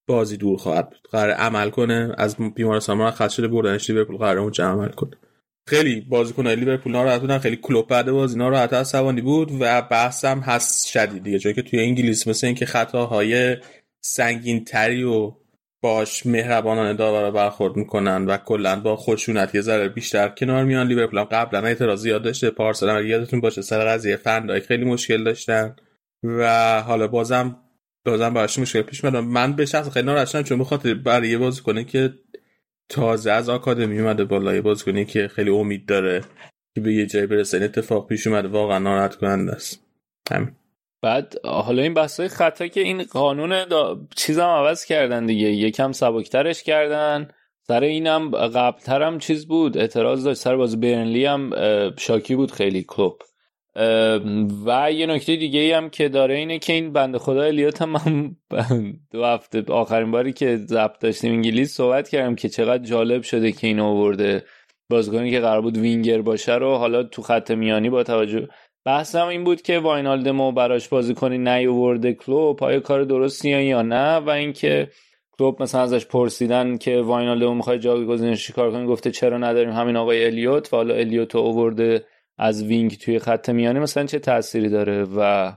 [SPEAKER 4] بازی دور خواهد بود. قرار عمل کنه از بیمارستان مرخص شده بردنش لیورپول قرار اونجا عمل کنه. خیلی بازیکنای لیورپول ناراحت بودن خیلی کلوپ بعد بازی ناراحت عصبانی بود و بحثم هست شدید دیگه. چون که توی انگلیس مثل اینکه خطاهای سنگین تری و باهاش مهربانانه داورا برخورد می‌کنن و کلا با خشونت یه ذره بیشتر کنار میان. لیورپول قبلا اعتراض زیاد داشته پارسال یادتون باشه سر قضیه فن‌دایک خیلی مشکل داشتن و حالا بازم بازم براش مشکل پیش میاد. من به شخص خیلی ناراحت چون بخاطر برای یه بازیکن که تازه از آکادمی اومده بالا یه بازیکنی که خیلی امید داره که به یه جایی برسه. این اتفاق پیش اومده واقعا ناراحت کننده است. همین.
[SPEAKER 5] بعد حالا این بحثای خطا که این قانون دا... چیزم عوض کردن دیگه. یکم سبکترش کردن. سر اینم قبلترم چیز بود. اعتراض داشت. سر باز برنلی هم شاکی بود خیلی کلوب. و یه نکته دیگه هم که داره اینه که این بنده خدا الیوت هم من [LAUGHS] دو هفته آخرین باری که ضبط داشتیم انگلیس صحبت کردم که چقدر جالب شده که این آورده. بازیکنی که قرار بود وینگر باشه رو حالا تو خط میانی با توجه بحثم این بود که واینالدمو براش بازیکنی نیاورده کلوب. آیا کار درستی یا نه؟ و اینکه کلوب مثلا ازش پرسیدن که واینالدمو می‌خوای جایگزینش چیکار کنی؟ گفته چرا نداریم همین آقای الیوت و حالا الیوت آورده. از وینگ توی خط میانی مثلا چه تأثیری داره؟ و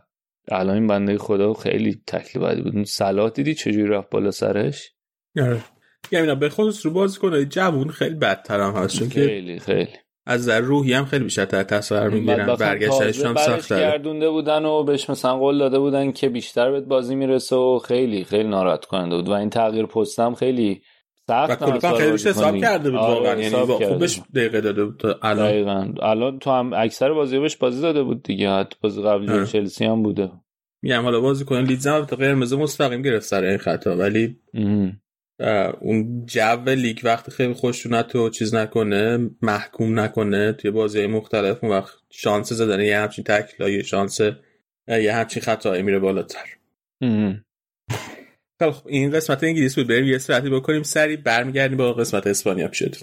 [SPEAKER 5] الان این بنده خدا خیلی تکلیف بدی بود. صلاح دیدی چجوری رفت بالا سرش؟
[SPEAKER 4] آره. یعنی به خودش رو بازی کنه جوون خیلی بدتر هم هست چون
[SPEAKER 5] خیلی خیلی.
[SPEAKER 4] از در روحی هم خیلی بیشتر تاثیر می‌گیرن. برگشتش هم سخت
[SPEAKER 5] گردونده بودن و بهش مثلا قول داده بودن که بیشتر بهت بازی می‌رسه و خیلی خیلی ناراحت کننده بود. و این تغییر پستم خیلی سخت
[SPEAKER 4] و کلوب خیلی حساب کرده بود آره، واقعا. یعنی خوبش دقیقه داده بود الان.
[SPEAKER 5] دقیقاً. الان تو هم اکثر بازی بهش بازی داده بود دیگه. حتی بازی قبلی آره. چلسی هم بوده.
[SPEAKER 4] میگم حالا بازی کنن لیدز هم تا قرمز مستقیم گرفت سر این خطا. ولی اون جو لیگ وقتی خیلی خوشونت و چیز نکنه محکوم نکنه توی بازی مختلف اون وقت شانس زدن یه همچین تکلای شانس یه همچین خطایی میره بالاتر. خب این قسمت انگلیس بود. بریم یه ساعتی بکنیم. سری برمیگردیم با قسمت اسپانیا. شد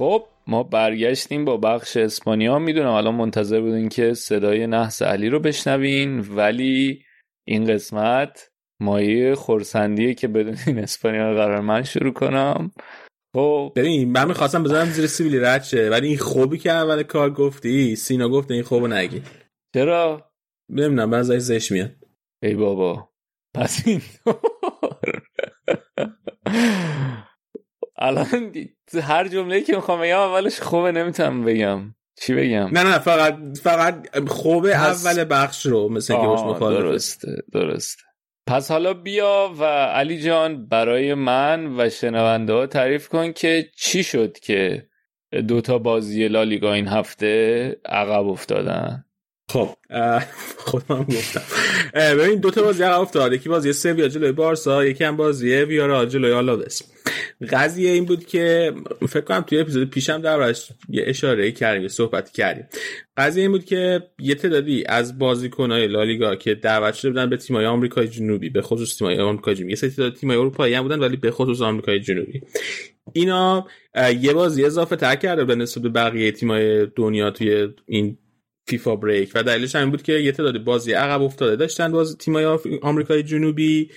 [SPEAKER 5] خب ما برگشتیم با بخش اسپانیا. می‌دونم الان منتظر بودین که صدای نحس علی رو بشنوین ولی این قسمت مایه خورسندیه که بدونین اسپانیا قرار من شروع کنم. خب.
[SPEAKER 4] ببین من می‌خواستم بذارم زیر سیبیلی رد شه ولی این خوبی که اول کار گفتی سینا گفت این خوبو نگی.
[SPEAKER 5] چرا؟
[SPEAKER 4] نمی‌دونم بعضی زش میاد.
[SPEAKER 5] ای بابا. پس این [LAUGHS] الان هر جمله که می‌خوام بگم اولش خوبه نمی‌تونم بگم. چی بگم؟
[SPEAKER 4] نه نه فقط فقط خوبه اول بخش رو مثل که باش
[SPEAKER 5] درسته درسته. پس حالا بیا و علی جان برای من و شنونده ها تعریف کن که چی شد که دوتا بازی لالیگا این هفته عقب افتادن.
[SPEAKER 4] خب خودم گفتم. ببین دو تا بازی افتاد. یکی بازی سویا جلوی بارسا یکی هم بازی ویارا جلوی آلاوس. قضیه این بود که فکر کنم توی اپیزود پیشم دربارش یه اشاره کردیم یه صحبت کردیم. قضیه این بود که یه تعدادی از بازیکن‌های لالیگا که دعوت شده بودن به تیم‌های آمریکای جنوبی به خصوص تیم‌های آمریکای جنوبی. یه سری تعداد تیم‌های اروپایی هم بودن ولی به خصوص آمریکای جنوبی. اینا یه بازی اضافه تر کرده بودن نسبت به بقیه تیم‌های دنیا توی این فیفا بریک. و دلیلش همین بود که یه تعداد بازی عقب افتاده داشتن. باز تیمای آمریکای جنوبی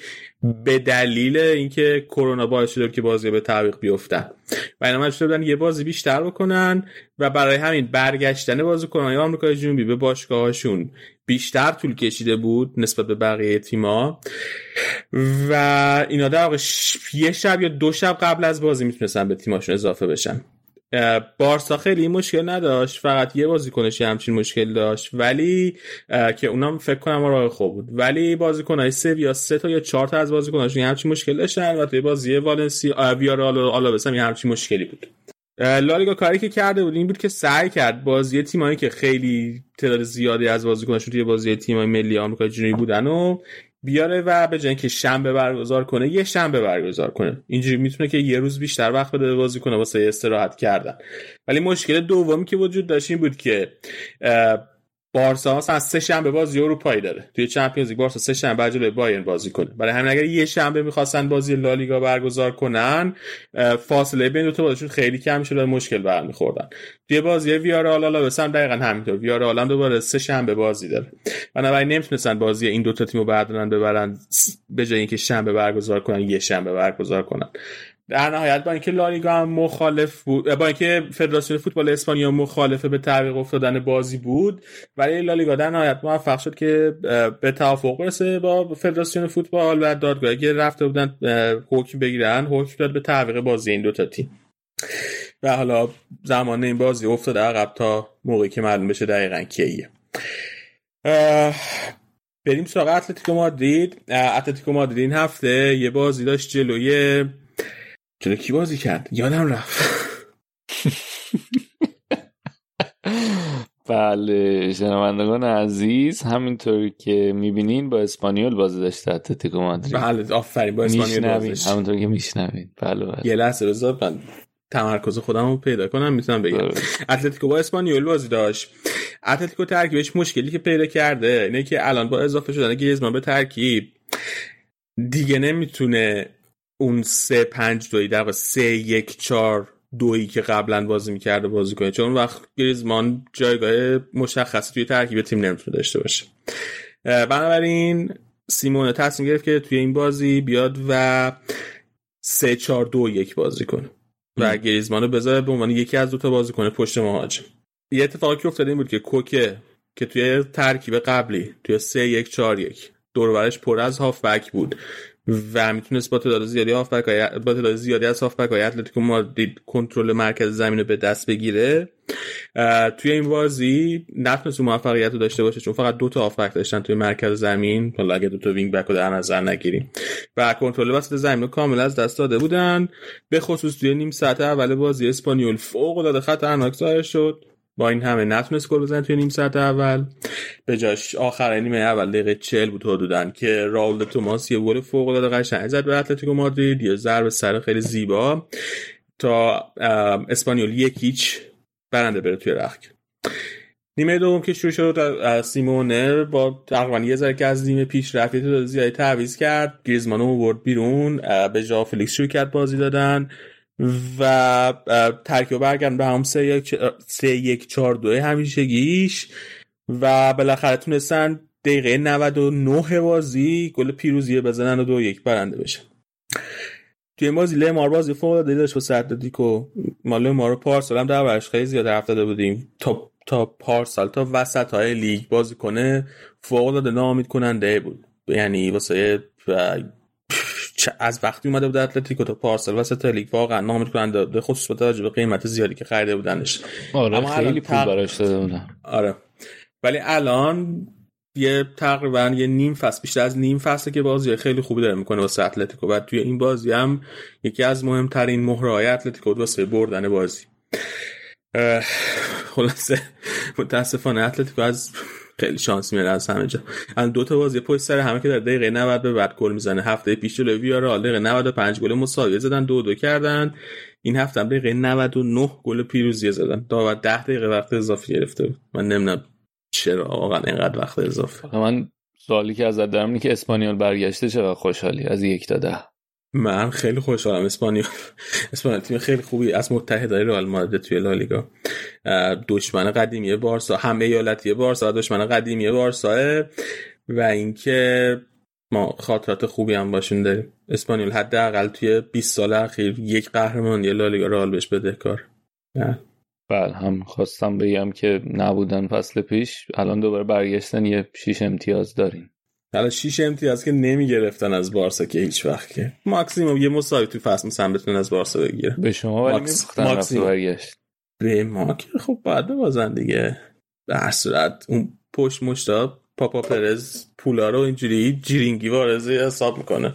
[SPEAKER 4] به دلیل اینکه کرونا باعث شده که بازی به تعویق بیفتن. و اینا مجبور بودن یه بازی بیشتر بکنن و برای همین برگشتن بازیکن‌های آمریکای جنوبی به باشگاهاشون بیشتر طول کشیده بود نسبت به بقیه تیما و اینا در واقع یه شب یا دو شب قبل از بازی می‌تونستن به تیماشون اضافه بشن. بارسا خیلی مشکل نداشت. فقط یه بازیکنش همچین مشکل داشت. ولی که اونم فکر کنم راه خوب بود. ولی بازیکنای سه یا سه تا یا چهار تا از بازیکناش همچین مشکل داشتن و توی بازی والنسی ویارال آلا بسم همچین مشکلی بود. لالیگا کاری که کرده بود این بود که سعی کرد بازی تیمایی که خیلی تعداد زیادی از بازیکناشون توی بازی تیمای ملی آمریکا جنوبی بودن و بیاره و به جای که شنبه برگزار کنه یه شنبه برگزار کنه. اینجوری می‌تونه که یه روز بیشتر وقت بده بازی کنه واسه استراحت کردن. ولی مشکل دومی که وجود داشت این بود که بارسا مثلا سه شنبه بازی اروپایی داره. توی چمپیونز لیگ بارسا سه شنبه جلوی بایرن بازی کنه. برای همین اگر یه شنبه می‌خواستن بازی لالیگا برگزار کنن فاصله بین دو تا بازیشون خیلی کم شده مشکل برمیخوردن. توی بازی ویارال حالا بسام دقیقا همینطور. ویارال هم دوباره سه شنبه بازی داره. بنابراین نمی‌تونستن بازی این دو تا تیمو بردارن ببرن به جای اینکه شنبه برگزار کنن یه شنبه برگزار کنن. در نهایت با اینکه لالیگا هم مخالف بود با اینکه فدراسیون فوتبال اسپانیا مخالفه به تعویق افتادن بازی بود ولی لالیگا در نهایت موفق شد که به توافق برسه با فدراسیون فوتبال و دادگاهی که رفته بودن حکم بگیرن حکم داد به تعویق بازی این دو تا تیم. و حالا زمان این بازی افتاده عقب تا موقعی که معلوم بشه دقیقا کیه. بریم سراغ اتلتیکو مادرید. اتلتیکو مادرید این هفته یه بازی داشت جلوی جلو کی بازی کرد. یادم رفت. [LAUGHS]
[SPEAKER 5] بله شنوندگان عزیز همینطور که می‌بینین با اسپانیول بازی داشته اتلتیکو مادرید.
[SPEAKER 4] بله آفرین با اسپانیول بازی
[SPEAKER 5] همونطور که میشنوین. بله بله.
[SPEAKER 4] یه لحظه بذار من تمرکز خودم رو پیدا کنم می‌تونم بگم. اتلتیکو با اسپانیول بازی داشت. اتلتیکو ترکیبش مشکلی که پیدا کرده اینه که الان با اضافه شدن گریزمان به ترکیب دیگه نمی‌تونه اون سه پنج دوی در سه یک چار دویی که قبلا بازی می‌کرده بازی کنه چون وقت گریزمان جایگاه مشخصی توی ترکیب تیم نمی‌تونه داشته باشه. بنابراین سیمون تصمیم گرفت که توی این بازی بیاد و سه چار دو یک بازی کنه و گریزمانو بذاره به عنوان یکی از دو تا بازی کنه پشت مهاجم. یه اتفاقی که افتاده این بود که کوکه که توی ترکیب قبلی توی سه یک چار یک دور پر از هافبک بود. و می‌تونست با تعداد زیادی با تعداد زیادی از هافبک های اتلتیکو مادرید کنترل مرکز زمین رو به دست بگیره. توی این بازی نتونست موفقیت رو داشته باشه چون فقط دو تا هافبک داشتن توی مرکز زمین. حالا اگه دو تا وینگ بک رو در نظر نگیریم. و کنترل وسط زمین رو کامل از دست داده بودن. به خصوص توی نیم ساعت اول بازی اسپانیول فوق العاده خطرناک ظاهر شد. با این همه نتونست گل بزنه توی نیم ساعت اول. به جاش آخر نیمه اول دقیقه 40 بود حدودا که راول توماس یه گل فوق العاده قشنگ زد به اتلتیکو مادرید. یه ضربه سر خیلی زیبا تا اسپانیول یک هیچ برنده بره توی رخ نیمه دوم که شروع شد سیمونه با تقریبا یه ذره که از نیمه پیش رفتی تعداد زیادی تعویض کرد. گریزمانو برد بیرون به جاش فلیکس شروع کرد بازی دادن. و ترکیب برگردن به هم سه یک, سه یک چار دوه همیشگیش. و بالاخره تونستن دقیقه 99 بازی گل پیروزی بزنن و دو یک برنده بشن توی این بازی مار بازی فوق العاده داشت واسه اتلتیکو مال ما رو پارسال هم در خیلی زیاد حرف داده بودیم. تا تا پارسال تا وسط های لیگ بازی کنه فوق العاده ناامید کننده بود. یعنی واسه از وقتی اومده بود اتلتیکو تا پارسال واسه لیگ واقعا نامید کننده به خصوص با توجه به قیمت زیادی که خریده بودنش.
[SPEAKER 5] آره خیلی پول براش داده بودن.
[SPEAKER 4] آره. ولی الان یه تقریبا یه نیم فصل بیشتر از نیم فصل که بازی خیلی خوبی داره می‌کنه واسه اتلتیکو. و توی این بازی هم یکی از مهمترین مهرهای اتلتیکو واسه بردن بازی. خلاصه متاسفانه اتلتیکو از خیلی شانس میاره از همه جا. الان دو تا بازی پشت سر همه که در دقیقه 90 به بعد گل می‌زنه. هفته پیش جلوی ویارال دقیقه 95 گل مساوی زدن دو دو کردن. این هفته هم دقیقه 99 گل پیروزی زدن. داور 10 دقیقه وقت اضافی گرفته بود. من نمی‌دونم چرا واقعا اینقدر وقت اضافه.
[SPEAKER 5] من سوالی که ازت دارم اینه که اسپانیول برگشته چقدر خوشحالی از یک تا ده؟
[SPEAKER 4] من خیلی خوشحالم. اسپانیول اسپانیول تیم خیلی خوبی. از متحدای رئال مادرید توی لالیگا. دشمن قدیمی بارسا. هم ایالتی بارسا دشمن قدیمی بارسا. و اینکه ما خاطرات خوبی هم باشون داریم. اسپانیول حداقل توی 20 سال اخیر یک قهرمانی لالیگا رئال بهش بدهکار
[SPEAKER 5] بله هم خواستم بگم که نبودن فصل پیش الان دوباره برگشتن یه شیش امتیاز داریم.
[SPEAKER 4] حالا شیش امتیاز که نمی گرفتن از بارسا که هیچ وقت که. ماکسیموم یه مساوی تو فصل مثلا بتونن از بارسا بگیره.
[SPEAKER 5] به شما ولی ماکس... ماکسیموم برگشت.
[SPEAKER 4] به ما که خب بعد بازن دیگه. به هر صورت اون پشت مشتا پاپا پرز پولا رو اینجوری جیرینگی وارزی حساب می‌کنه.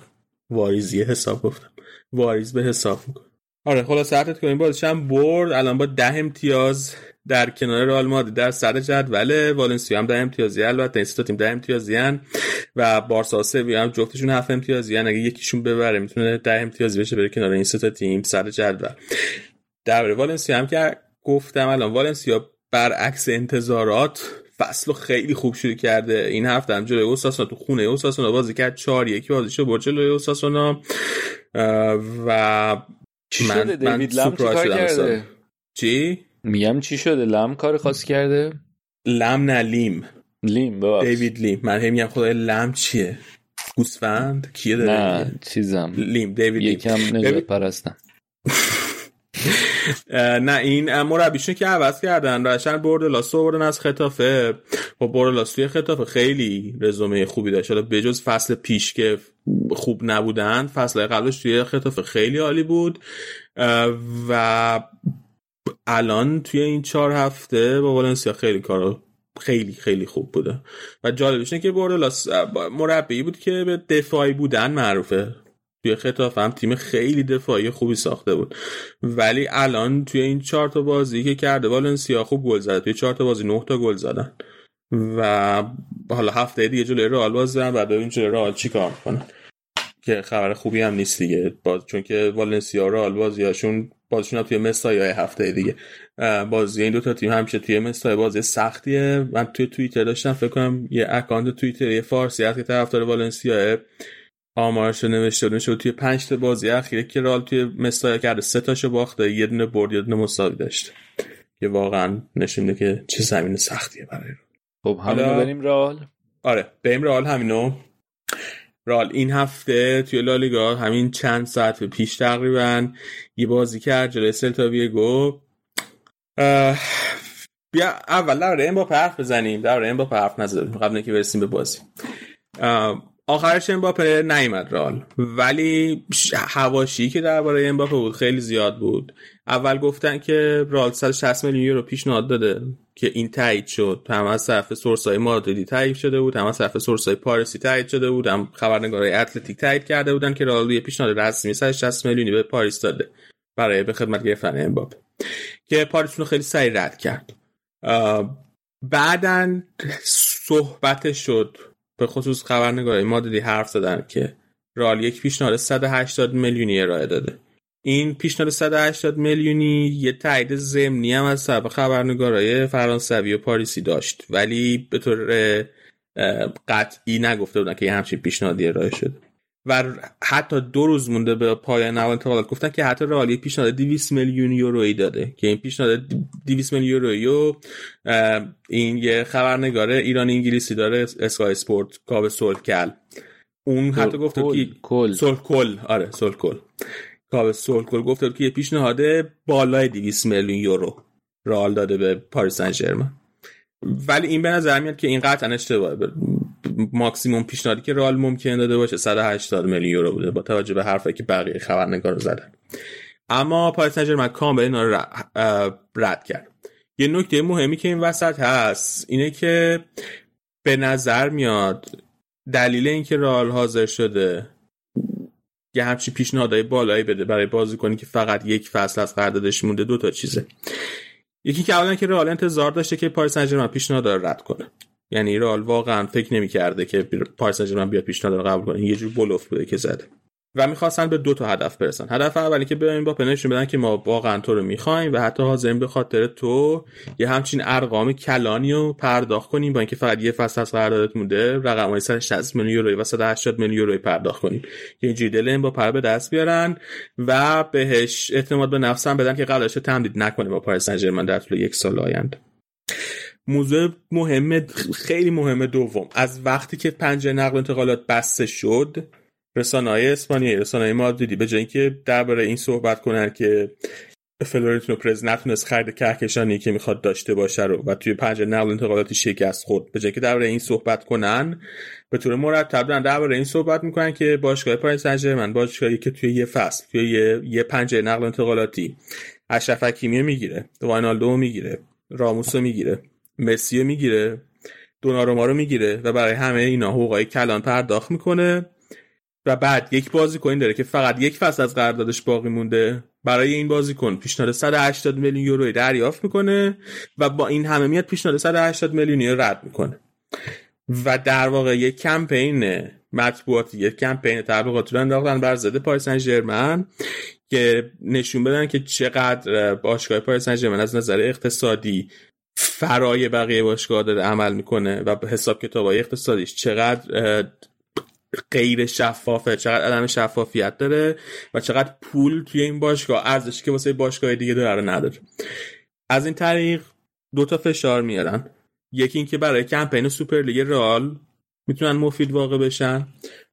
[SPEAKER 4] واریزی حساب گفتم. واریز به حساب می‌کنه. آره خلاص سرتت کنیم بازش هم برد. الان با ده امتیاز. در کنار رئال مادرید در سر جدول والنسیا هم ده امتیازی البته این تیم ده امتیازی هن و بارسا سویا هم جفتشون هفت امتیازی هن. اگه یکیشون ببره می‌تونه ده امتیازی بشه بره کنار این سه تیم سر جدول. در والنسیا هم که گفتم الان والنسیا برعکس انتظارات فصل خیلی خوب شروع کرده. این هفته هم جلوی اوساسونا تو خونه اوساسونا بازی کرد. 4 1 بازیشو برد جلوی اوساسونا. و
[SPEAKER 5] من چی کار کرده؟
[SPEAKER 4] چی؟
[SPEAKER 5] میگم چی شده؟ لم کار خاصی کرده؟
[SPEAKER 4] لم نه لیم.
[SPEAKER 5] لیم بابا
[SPEAKER 4] دیوید لیم. من هم میگم خدای لم چیه؟ گوسفند؟ کیه داره؟
[SPEAKER 5] نه چیزم.
[SPEAKER 4] لیم دیوید
[SPEAKER 5] یکم نجات پرستم. [LAUGHS]
[SPEAKER 4] نه این مربیشون که عوض کردن. رشن برد لاسو بردن از خطافه. با برد لاسوی خطافه خیلی رزومه خوبی داشت. حالا بجز فصل پیش که خوب نبودن فصل قبلش توی خطافه خیلی عالی بود. و الان توی این چهار هفته با والنسیا خیلی کارو خیلی خیلی خوب بوده. و جالبش که برد لاس مربی بود که به دفاعی بودن معروفه. توی خطاف هم تیم خیلی دفاعی خوبی ساخته بود. ولی الان توی این چهار تا بازی که کرده والنسیا خوب گل زده. توی چهار تا بازی نه تا گل زدن. و حالا هفته دیگه جلوی رئال بازی و ببین جلوی رئال چیکار می‌کنن که خبر خوبی هم نیست دیگه. باز چون که والنسیا و رئال بازیاشون بازیشون هم توی مستای هفته دیگه. بازی این دو تا تیم همیشه توی مستای بازی سختیه. من توی توییتر داشتم فکر کنم یه اکانت توییتر فارسی هست که طرفدار والنسیا آمارش نوشته بود. توی پنج تا بازی اخیره که رال توی مستایا کرده سه تاشو باخته یه دونه برد یه دونه مساوی داشته که واقعا نشون میده که چه زمین سختیه برای
[SPEAKER 5] خب همینو بریم رال
[SPEAKER 4] آره بریم رال همینو. رال این هفته توی لالیگا همین چند ساعت پیش تقریبا یه بازی کرد جلوی سلتا ویگو. بیا اول در این با حرف بزنیم. در این با حرف نزدیم. قبل اینکه برسیم به بازی. آخرش امباپه نیومد رال ولی هواشی که درباره امباپه بود خیلی زیاد بود. اول گفتن که رال 160 میلیون یورو پیشنهاد داده که این تایید شد. هم از طرف سورسای مادریدی تایید شده بود هم از طرف سورسای پاریسی تایید شده بود هم خبرنگارای اتلتیک تایید کرده بودن که رال یه پیشنهاد رسمی 160 میلیونی به پاریس داده برای به خدمت گرفتن امباپه. که پاریس خیلی سریع رد کرد. بعدا صحبت شد به خصوص خبرنگارای مادری حرف زدن که رال یک پیشنهاد 180 میلیونی ارائه داده. این پیشنهاد 180 میلیونی یه تایید ضمنی هم از طرف خبرنگارای فرانسوی و پاریسی داشت. ولی به طور قطعی نگفته بودن که یه همچین پیشنهادی ارائه شده. و حتی دو روز مونده به پایان انتقالات گفتن که حتی رئال پیشنهاد 200 میلیون یورویی داده که این پیشنهاد 200 میلیون یورویی و این یه خبرنگار ایران انگلیسی داره اسکای اسپورت کاب سولکل. اون حتی گفته که
[SPEAKER 5] کل.
[SPEAKER 4] کل آره سول کل کاب کل گفته که یه پیشنهاد بالای 200 میلیون یورو رئال داده به پاریس سن ولی این به نظر میاد که این قطعا اشتباهه. ماکسیموم پیشنهادی که رئال ممکن داده باشه 180 میلیون یورو بوده با توجه به حرفی که بقیه خبرنگار رو زدن. اما پاریس سن کامل اینا رو رد کرد. یه نکته مهمی که این وسط هست اینه که به نظر میاد دلیل اینکه رئال حاضر شده یه همچی پیشنهادهای بالایی بده برای بازیکنی که فقط یک فصل از قراردادش مونده دو تا چیزه. یکی که اولا که رئال انتظار داشته که پاریس سن پیشنهاد رد کنه. یعنی رئال واقعا فکر نمی‌کرده که پاریس سن بیاد پیشنهاد رو قبول کنه. یه جور بلوف بوده که زده. و می‌خواستن به دو تا هدف برسن. هدف اولی که به با نشون بدن که ما واقعا تو رو می‌خوایم و حتی حاضرین به خاطر تو یه همچین ارقام کلانی رو پرداخت کنیم با اینکه فقط یه فصل از قراردادت مونده رقم های 160 میلیون یورو و 180 میلیون یورو پرداخت کنیم. که اینجوری دل با پر به دست بیارن و بهش اعتماد به نفس هم بدن که قراردادش تمدید نکنه با پاریس سن در طول یک سال آینده. موضوع مهم خیلی مهم دوم. از وقتی که پنجره نقل انتقالات بسته شد رسانه های اسپانیایی رسانه های مادریدی به جای اینکه درباره این صحبت کنن که فلورنتینو پرز نتونست خرید کهکشانی که می‌خواد داشته باشه رو و توی پنجره نقل انتقالاتی شکست خورد به جای که درباره این صحبت کنن به طور مرتب دارن درباره این صحبت می‌کنن که باشگاه پاریس من باشگاهی که توی یه فصل توی یه, یه پنجره نقل انتقالاتی اشرف حکیمی می‌گیره واینالدو می‌گیره راموسو می‌گیره. مسی می‌گیره دوناروما رو می‌گیره و برای همه اینا حقوقای کلان پرداخت می‌کنه و بعد یک بازیکن داره که فقط یک فصل از قراردادش باقی مونده. برای این بازیکن پیشنهاد 180 میلیون یورو دریافت می‌کنه و با این همه میاد پیشنهاد 180 میلیون یورو رد می‌کنه. و در واقع یک کمپین مطبوعاتی یک کمپین تبلیغاتی رو انداختن بر ضد پاریس سن که نشون بدن که چقدر باشگاه پاریس سن از نظر اقتصادی فرای بقیه باشگاه داره عمل می‌کنه و حساب کتابای اقتصادیش چقدر غیر شفافه چقدر عدم شفافیت داره و چقدر پول توی این باشگاه ارزشی که واسه باشگاه دیگه داره نداره. از این طریق دو تا فشار میارن. یکی اینکه برای کمپین سوپر لیگ رئال می‌تونن مفید واقع بشن؟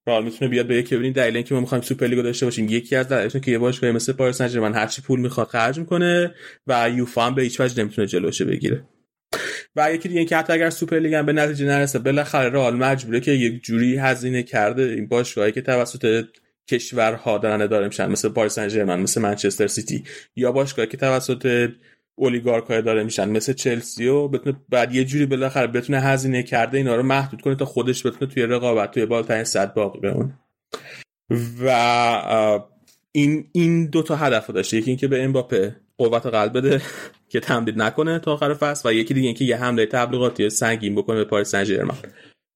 [SPEAKER 4] رئال می‌تونه بیاد به یکی ببینید دلیل اینکه ما می‌خوایم سوپر لیگو داشته باشیم. یکی از دلایلش که یه باشگاه مثل پاریس سن هر چی پول می‌خواد خرج می‌کنه و یوفا هم به هیچ وجه نمی‌تونه جلوشو بگیره. و یکی دیگه اینکه حتی اگر سوپر لیگ هم به نتیجه نرسه بالاخره رئال مجبوره که یک جوری هزینه کرده این باشگاهی که توسط کشورها دارن اداره میشن مثل پاریس سن ژرمن مثل منچستر سیتی یا باشگاهی که توسط اولیگارک های داره میشن مثل چلسی و بتونه بعد یه جوری بالاخره بتونه هزینه کرده اینا رو محدود کنه تا خودش بتونه توی رقابت توی بالاترین صد باقی بمونه. و این این دو تا هدف داشته. یکی اینکه به امباپه قوت قلب بده [LAUGHS] که تمدید نکنه تا آخر فصل و یکی دیگه اینکه یه حمله تبلیغاتی سنگین بکنه به پاریس سن ژرمن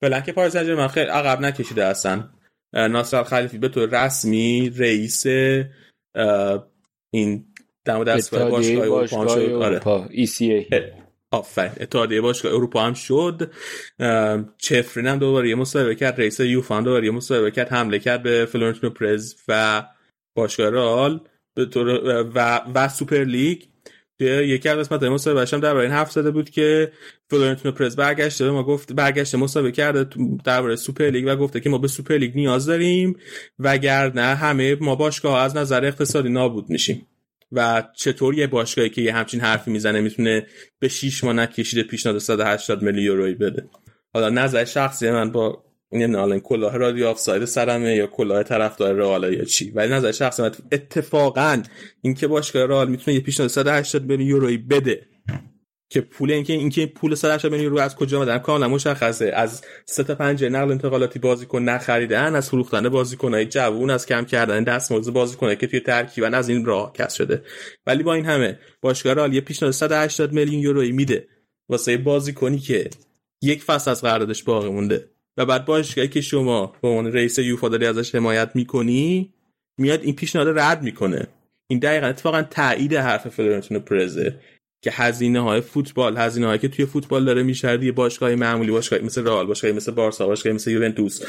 [SPEAKER 4] فعلا که پاریس سن ژرمن خیلی عقب نکشیده هستن ناصر الخلیفی به طور رسمی رئیس این دم دست باشگاه اروپا شد. آره. آفرین. اتحادیه باشگاه اروپا هم شد. چفرین هم دوباره یه مصاحبه کرد. رئیس یوفا هم دوباره یه مصاحبه کرد. حمله کرد به فلورنتینو پرز و باشگاه رئال. به طور و و سوپر لیگ. یکی از قسمت مصاحبهش هم درباره این حرف زده بود که فلورنتینو پرز برگشته به ما گفت برگشته مصاحبه کرده درباره سوپر لیگ و گفته که ما به سوپر لیگ نیاز داریم. وگرنه همه ما باشگاه از نظر اقتصادی نابود میشیم. و چطور یه باشگاهی که یه همچین حرفی می‌زنه می‌تونه به 6 ماه نکشیده پیشنهاد 180 میلیون یورویی بده؟ حالا نظر شخصی من با نمی‌دونم کلاه رادیو آفساید سرمه یا کلاه طرفدار رئال یا چی؟ ولی نظر شخصی من اتفاقا اینکه باشگاه رئال می‌تونه یه پیشنهاد 180 میلیون یورویی بده که پول اینکه اینکه پول 180 میلیون یورو از کجا اومدن کاملا مشخصه. از سه تا پنج نقل انتقالاتی بازیکن نخریدن از فروختن بازیکنای جوون از کم کردن دستمزد بازیکنایی که توی ترکیبن از این راه کس شده. ولی با این همه باشگاه رئال یه پیشنهاد 180 میلیون یورویی میده واسه بازیکنی که یک فصل از قراردادش باقی مونده. و بعد باشگاهی که شما به عنوان رئیس یوفا داری ازش حمایت می‌کنی میاد این پیشنهاد رد می‌کنه. این دقیقا اتفاقا تایید حرف فلورنتینو پرزه. که هزینه های فوتبال هزینه هایی که توی فوتبال داره میشه یه باشگاه معمولی باشگاه مثل رئال باشگاه مثل بارسا باشگاه مثل یوونتوس.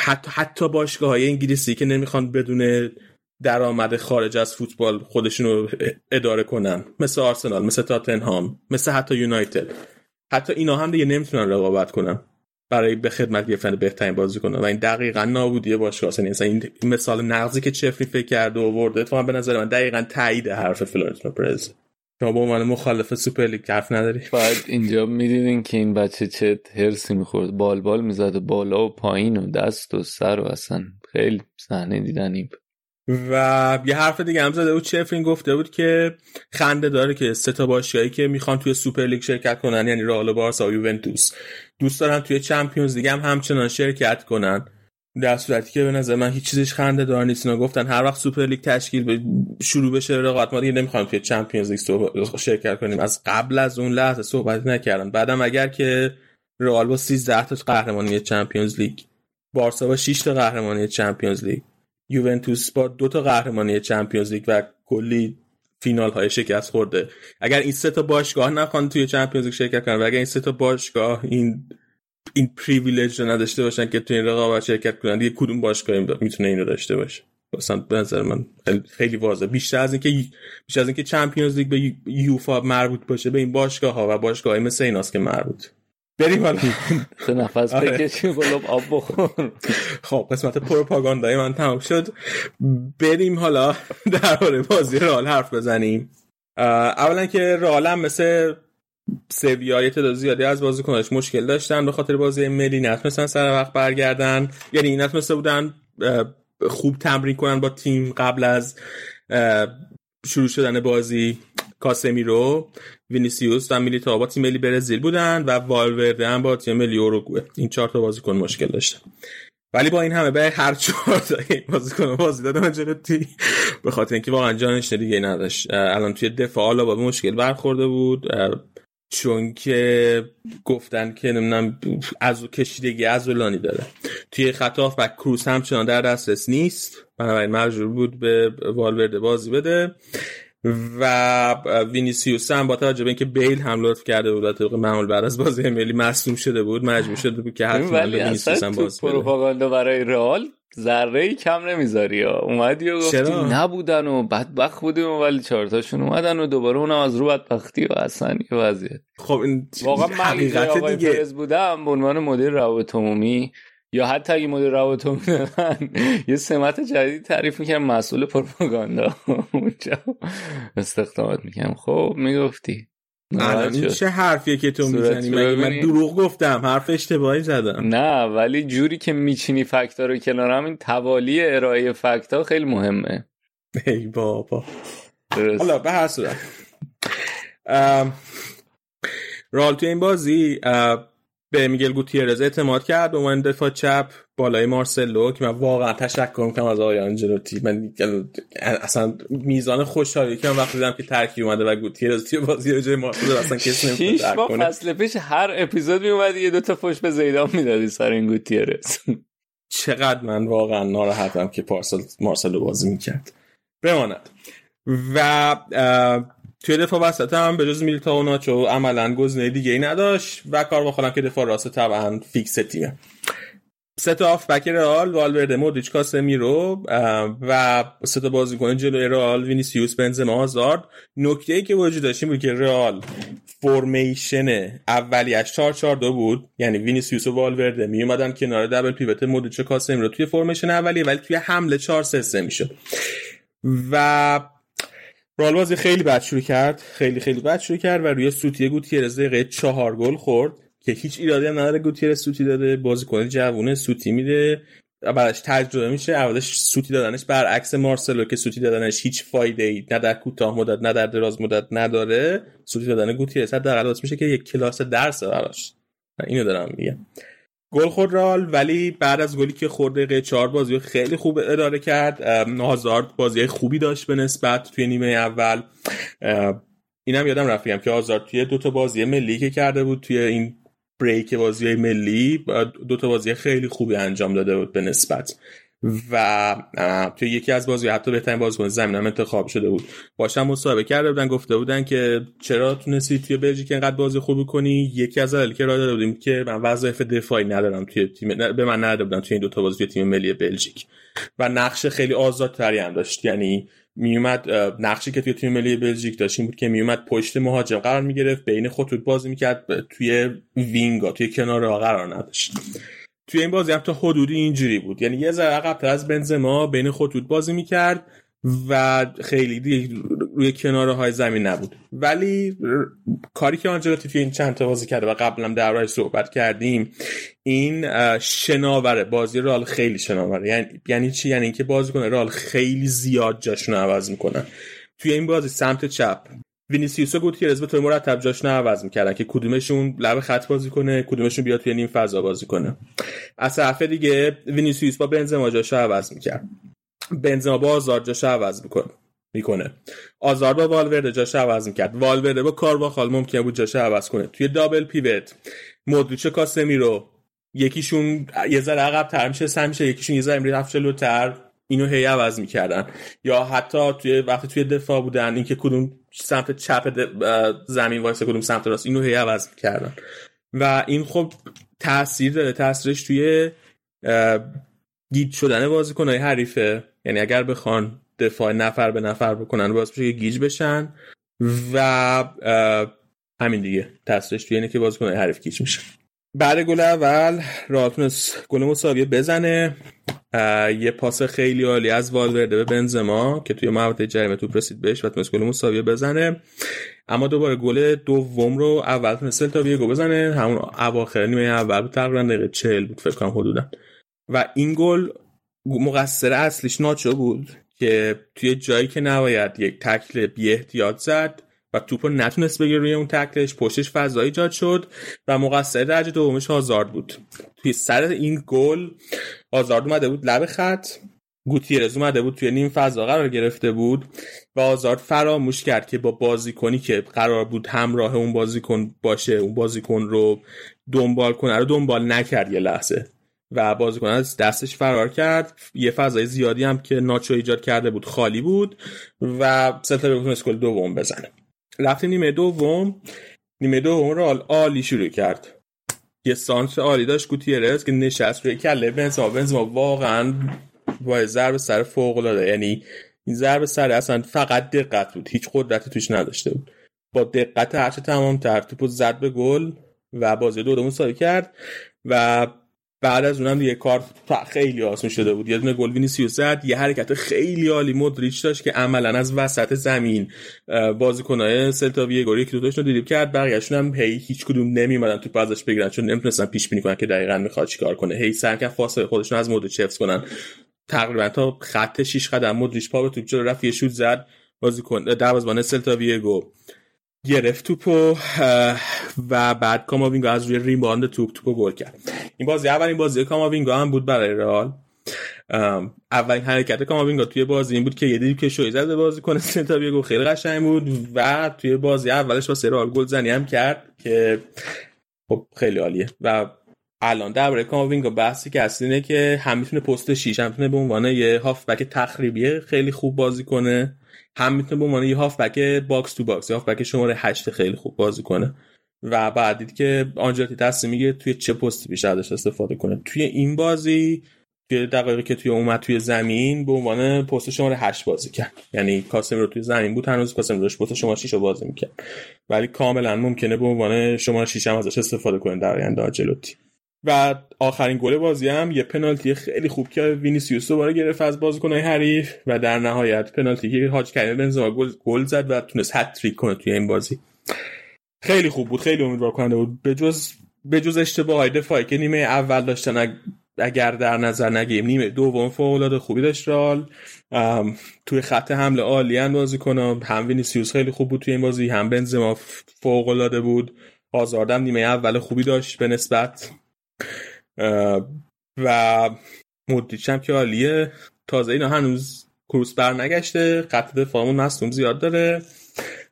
[SPEAKER 4] حتی حتی باشگاه های انگلیسی که نمی‌خوان بدون درآمد خارج از فوتبال خودشون رو اداره کنن. مثل آرسنال مثل تاتنهام مثل حتی یونایتد. حتی اینا هم دیگه نمی‌تونن رقابت کنن. برای به خدمت گرفتن بهترین بازیکن و این دقیقا نابودی باشگاه. یعنی این مثال نقضی که چفری فکر کرده و ورده تو به نظر من دقیقا تایید حرف فلورنتینو پرز. شما با عنوان مخالف سوپر لیگ حرف نداری.
[SPEAKER 5] بعد اینجا می‌دیدین که این بچه چه حرصی می‌خورد. بال بال می‌زد بالا و پایین و دست و سر و اصلا خیلی صحنه دیدنی
[SPEAKER 4] و یه حرف دیگه هم زده بود. چفرین گفته بود که خنده داره که سه تا باشگاهی که می‌خوان توی سوپر لیگ شرکت کنن یعنی رئال و بارسا و یوونتوس. دوست دارن توی Champions League هم همچنان شرکت کنن. در صورتی که به نظر من هیچ چیزش خنده دار نیست. اینا گفتن هر وقت سوپر لیگ تشکیل شروع بشه رقابت ما دیگه نمی‌خوایم توی Champions League شرکت کنیم. از قبل از اون لحظه صحبت نکردن. بعدم اگر که رئال با 13 تا قهرمانی Champions League بارسا با 6 تا قهرمانی Champions League یوونتوس با دو تا قهرمانی Champions League و کلی فینال های شکست خورده. اگر این سه تا باشگاه نخوان توی Champions League شرکت کنن و اگر این سه تا باشگاه این این privilege رو نداشته باشن که توی این رقابت شرکت کنن. دیگه کدوم باشگاه می‌تونه این رو داشته باشه. مثلا به نظر من خیلی واضحه بیشتر از اینکه بیشتر از اینکه Champions League به یوفا مربوط باشه به این باشگاه ها و باشگاه مثل ایناست که مربوط. بریم حالا.
[SPEAKER 5] تو نفس بکشی قلوپ آب بخور.
[SPEAKER 4] خب قسمت پروپاگاندای من تمام شد. بریم حالا [LAUGHS] درباره بازی رئال حرف بزنیم. اولا که رئال هم مثل سویا یه تعداد زیادی از بازیکناش مشکل داشتن به خاطر بازی ملی. نتونستن سر وقت برگردن. یعنی نتونسته بودن خوب تمرین کنن با تیم قبل از شروع شدن بازی. کاسمیرو وینیسیوس و میلیتائو با تیم ملی برزیل بودن و والورده هم با تیم ملی اوروگوئه. این چهار تا بازیکن مشکل داشتن. ولی با این همه به هر چهار تا بازیکن بازی دادن جلوتی به خاطر اینکه واقعا جانش دیگه نداشت. الان توی دفاع با مشکل برخورده بود. چون که گفتن که نمی‌دونم از کشیدگی از ولانی داره. توی خطاف و کروس همچنان در دسترس نیست. بنابراین مجبور بود به والورده بازی بده. و وینیسیوس هم با توجه به اینکه بیل هم لطف کرده بود طبق معمول بعد از بازی ملی مصدوم شده بود مجبور شده بود که حتما وینیسیوس هم باز
[SPEAKER 5] پروپاگاندا برای رئال ذره ای کم نمی‌ذاری ها اومدی و گفتی نبودن و بدبخت بودیم ولی چهارتاشون اومدن و دوباره اونم از رو بدبختی و اصلا وضعیت.
[SPEAKER 4] خب این
[SPEAKER 5] واقعا من دیگه. بودم به عنوان مدیر روابط عمومی یا حتی اگه مدیر روابط عمومی یه سمت جدید تعریف می‌کنم مسئول پروپاگاندا. [LAUGHS] اونجا استخدامات می‌کنم خب می‌گفتی.
[SPEAKER 4] الان این چه حرفیه که تو می‌زنی؟ من دروغ گفتم حرف اشتباهی زدم.
[SPEAKER 5] نه ولی جوری که میچینی فکتا رو کنارم این توالی ارائه فکتا خیلی مهمه.
[SPEAKER 4] ای بابا. حالا به هر صورت. رال تو این بازی به میگل گوتیرز اعتماد کرد به عنوان دفاع چپ بالای مارسلو که من واقعا تشکر می‌کنم از آقای آنجلوتی. من اصلا میزان خوشحالی که من وقتی دیدم که ترکیب اومده و گوتیرز توی بازی رو جای مارسلو اصلا کسی نمی‌تونه
[SPEAKER 5] درک کنه. فصل پیش هر اپیزود می یه دو تا فوش به زیدان می‌دادی سر این گوتیرز.
[SPEAKER 4] چقدر من واقعا ناراحتم که پارسل مارسلو بازی می‌کرد. بماند. و توی دفاع وسط هم به جز میلیتائو و ناچو عملا گزینه دیگه ای نداشت و کارواخال هم که دفاع راست طبعا فیکس تیمه. سه تا بک رئال والورده مودریچ کاسمیرو و سه بازیکن جلوی رئال وینیسیوس بنزما هازارد نکته ای که وجود داشت بود که رئال formation اولیش 4 4 2 بود. یعنی وینیسیوس و والورده می اومدن کنار double pivot مودریچ کاسمیرو توی formation اولیه ولی توی حمله 4 3 3 می‌شد. و رال بازی خیلی بد شروع کرد. خیلی خیلی بد شروع کرد و روی سوتی گوتیرز دقیقه چهار گل خورد که هیچ ایرادی هم نداره گوتیرز سوتی داده. بازیکن جوونه سوتی میده. بعدش تجربه میشه. اولش سوتی دادنش برعکس مارسلو که سوتی دادنش هیچ فایده ای نه در کوتاه مدت نه در دراز مدت نداره. سوتی دادن گوتیرز حداقل میشه که یک کلاس درس براش. اینو دارم میگم. گل خورد رال ولی بعد از گلی که خورده دقیقه چهار بازی خیلی خوب اداره کرد. هازارد بازی خوبی داشت به نسبت توی نیمه اول. اینم یادم رفتیم که آزارد توی دوتا بازی ملی که کرده بود توی این بریک بازی ملی دوتا بازی خیلی خوبی انجام داده بود به نسبت. و توی یکی از بازی حتی بهترین بازیکن زمین هم انتخاب شده بود. باشم مصاحبه کرده بودن گفته بودن که چرا تونستی توی بلژیک اینقدر بازی خوبی کنی؟ یکی از دلایلی که راه داده بودیم که من وظایف دفاعی ندارم توی تیم به من نداده بودن توی این دو تا بازی توی تیم ملی بلژیک. و نقش خیلی آزادتری هم داشت. یعنی میومد نقشی که توی تیم ملی بلژیک داشت بود که میومد پشت مهاجم قرار می‌گرفت بین خطوط بازی می‌کرد توی وینگا توی کنار قرار نداشت. توی این بازی هم تا حدودی اینجوری بود. یعنی یه ذره عقب‌تر از بنزما بین خطوط بازی می‌کرد و خیلی روی کناره های زمین نبود. ولی کاری که آنجلوتی توی این چند تا بازی کرده و قبلا در صحبت کردیم این شناوره بازی رئال خیلی شناوره یعنی یعنی چی؟ یعنی اینکه بازیکنای رئال خیلی زیاد جاشون عوض می‌کنن. توی این بازی سمت چپ وینیسیوس و گوتیرز به طور مرتب جاشون عوض می‌کردن که کدومشون لب خط بازی کنه کدومشون بیاد توی نیم فضا بازی کنه. از طرف دیگه وینیسیوس با بنزما جاشو عوض می‌کرد. بنزما با آزار جاشو عوض می‌کنه می‌کنه. آزار با والورده جاش عوض می‌کرد. والورده با کارواخال ممکن بود جاش عوض کنه. توی double pivot مودریچ کاسمیرو یکیشون یه ذره عقب تر میشه سم میشه یکیشون یه ذره رفت جلوتر اینو هی عوض می‌کردن. یا حتی توی وقتی توی دفاع بودن اینکه کدوم سمت چپ زمین وایسه کدوم سمت راست. اینو هی عوض می‌کردن. و این خب تاثیر داره. تاثیرش توی گیج شدن بازیکنهای حریفه. یعنی اگر بخوان دفاع نفر به نفر بکنن باز بشه گیج بشن. و همین دیگه. تاثیرش توی اینه که بازیکنهای حریف گیج میشن. بعد گل اول تونست گل مساویه بزنه. یه پاس خیلی عالی از والورده به بنزما که توی محوطه جریمه توپ رسید بهش و تونست گل مساویه بزنه. اما دوباره گل دوم رو اول تونست تا گل بزنه. همون اواخر نیمه اول بود تقریبا دقیقه 40 بود فکر کنم حدودا. و این گل مقصر اصلیش ناچو بود که توی جایی که نباید یک تکل بی احتیاط زد و توپ رو نتونست بگیره روی اون تکلش. پشتش فضا ایجاد شد و مقصر درجه دومش آزارد بود. توی سر این گل آزارد اومده بود لب خط. گوتیرز اومده بود توی نیم فضا قرار گرفته بود و آزارد فراموش کرد که با بازیکنی که قرار بود همراه اون بازیکن باشه اون بازیکن رو دنبال کنه رو دنبال نکرد یه لحظه. و بازیکن از دستش فرار کرد. یه فضای زیادی هم که ناچو ایجاد کرده بود خالی بود و سلتا بتونست گل دوم بزنه. رفت نیمه دوم. نیمه دوم رو عالی شروع کرد. یه سانتر عالی داشت گوتیرز که نشست روی کله. بنزما بنزما واقعا با ضرب سر فوق العاده. یعنی این ضرب سر اصلا فقط دقت بود. هیچ قدرتی توش نداشته بود. با دقت هرچه تمام تر توپو زد به گل و بازی دو دومون کرد. و بعد از اونم دیگه کار خیلی آسون شده بود. یه دونه گل وینیسیوس زد یه حرکت خیلی عالی مودریچ داشت که عملا از وسط زمین بازیکنای سلتا ویگو یکی دو تاشون دریبل کرد. بقیه‌شون هم هی هیچ کدوم نمیمدن تو ازش بگیرن چون نمی‌تونستن پیش بینی کنن که دقیقا می‌خواد چیکار کنه. هی کردن فاصله خودشون از مودریچ حفظ کنن. تقریبا تا خط 6 قدم مودریچ پا به توپ رفت یه شوت زد. بازیکن دروازه‌بان سلتا ویگو. گرفت توپو و بعد کاماوینگا از روی rebound توپ توپو گل کرد. این بازی اولین بازی کاماوینگا هم بود برای رئال. اولین حرکت کاماوینگا توی بازی این بود که یه دیپ که شوی زده بازیکن سلتا ویگو. خیلی قشنگ بود و توی بازی اولش واسه رئال گل زنی هم کرد که خب خیلی عالیه. و الان درباره کاماوینگا بحثی که اصلی اینه که هم می‌تونه پست 6 هم می‌تونه به عنوان یه هافبک تخریبی خیلی خوب بازی کنه. هم می‌تونه به عنوان یه هافبک box to box هافبک شماره 8 خیلی خوب بازی کنه. و باید دید که آنجلوتی تصمیم می‌گیره توی چه پستی بیشتر ازش استفاده کنه. توی این بازی توی دقایقی که توی اومد توی زمین به عنوان پست شماره 8 بازی کرد. یعنی کاسمیرو توی زمین بود هنوز کاسمیرو پست شماره 6 رو بازی می‌کرد. ولی کاملا ممکنه به عنوان شماره 6 هم ازش استفاده کنه در آینده آنجلوتی. و آخرین گل بازی هم یه پنالتی خیلی خوب که وینیسیوس دوباره گرفت از بازیکنهای حریف و در نهایت پنالتی که حاج کریم بنزما گل زد و تونست هتریک کنه توی این بازی. خیلی خوب بود خیلی امیدوار کننده بود. به جز به جز اشتباه دفاعی که نیمه اول داشتن اگر در نظر نگیریم نیمه دوم فوق العاده خوبی داشت رال توی خط حمله عالی بازی کنم هم وینیسیوس خیلی خوب بود توی این بازی هم بنزما فوق العاده بود. آزاردم نیمه اول خوبی داشت به نسبت. و مدریچ هم که عالیه. تازه اینا هنوز کروس بر نگشته خط دفاعمون مصدوم زیاد داره.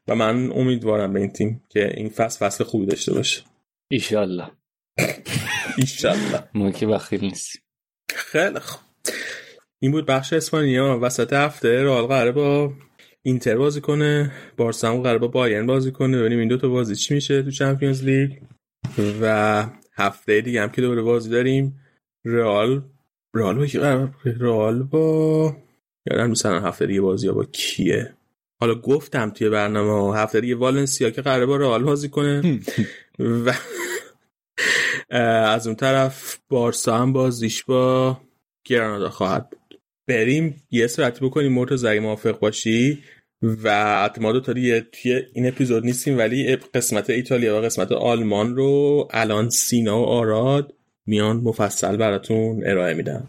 [SPEAKER 4] و من امیدوارم به این تیم که این فصل فصل خوبی داشته باشه.
[SPEAKER 5] ایشالله. [LAUGHS]
[SPEAKER 4] ایشالله.
[SPEAKER 5] ما که بخیر نیستیم.
[SPEAKER 4] خیلی خوب. این بود بخش اسپانیا. وسط هفته رئال قراره با اینتر بازی کنه. بارسا هم قراره با بایرن بازی کنه. ببینیم این دو تا بازی چی میشه تو چمپیونز لیگ. و هفته دیگه هم که دوباره بازی داریم. رئال رئال با کی؟ رئال با یادم مثلا هفته دیگه بازی با کیه. حالا گفتم توی برنامه هفته دیگه والنسیا که قراره با رئال بازی کنه. [LAUGHS] و از اون طرف بارسا هم بازیش با گرانادا خواهد بود. بریم یه سرعتی بکنیم مرتضی اگه موافق باشی. و ما دو توی این اپیزود نیستیم ولی قسمت ایتالیا و قسمت آلمان رو الان سینا و آراد میان مفصل براتون ارائه میدم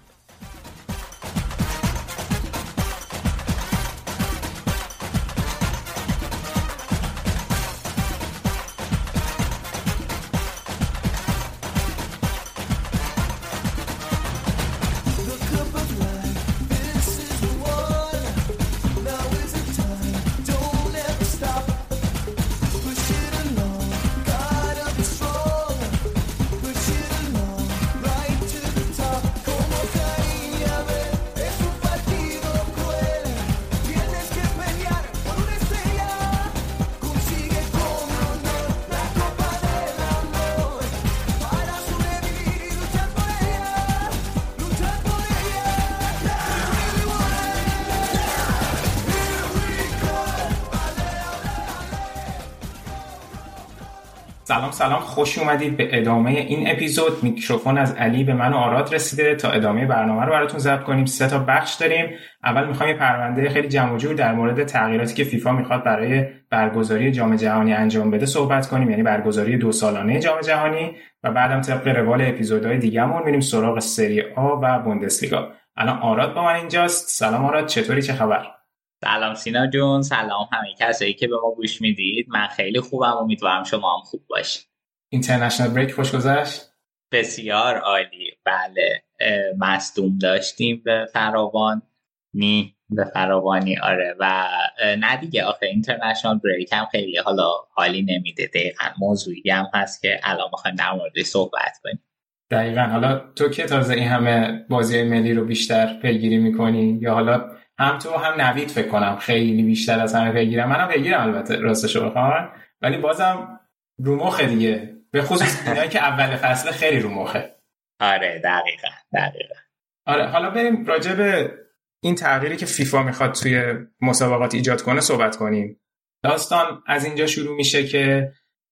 [SPEAKER 6] خوش اومدید به ادامه این اپیزود. میکروفون از علی به من و آراد رسیده. تا ادامه برنامه رو براتون ضبط کنیم. سه تا بخش داریم. اول می‌خوایم یه پرونده خیلی جمع جور در مورد تغییراتی که فیفا می‌خواد برای برگزاری جام جهانی انجام بده صحبت کنیم. یعنی برگزاری دو سالانه جام جهانی و بعدم طبق روال اپیزودهای دیگهمون میریم سراغ سری آ و بوندسلیگا. الان آراد با من اینجاست. سلام آراد. چطوری؟ چه خبر؟
[SPEAKER 7] سلام سینا جون. سلام همه کسایی که به ما گوش می‌دید. من خیلی خوبم. امیدوارم شما هم خوب باشید.
[SPEAKER 6] اینترنشنال بریک خوش گذشت.
[SPEAKER 7] بسیار عالی. بله مصدوم داشتیم به فراوان. نی به فراوانی آره. و نه دیگه آخه اینترنشنال بریک هم خیلی حالا حالی نمیده. دقیقا موضوعی هم هست که الان می‌خوایم در مورد صحبت کنیم.
[SPEAKER 6] دقیقا. حالا تو که تازه این همه بازی ملی رو بیشتر پیگیری می‌کنی یا حالا هم تو هم نوید فکر کنم خیلی بیشتر از همه پیگیرم منم پیگیرم البته راستشو بخوام. ولی بازم رو مخه دیگه. به خصوص اینایی که اول فصل خیلی رو مخه.
[SPEAKER 7] آره دقیقا دقیقا.
[SPEAKER 6] آره حالا بریم راجع به این تغییری که فیفا می‌خواد توی مسابقات ایجاد کنه صحبت کنیم. داستان از اینجا شروع میشه که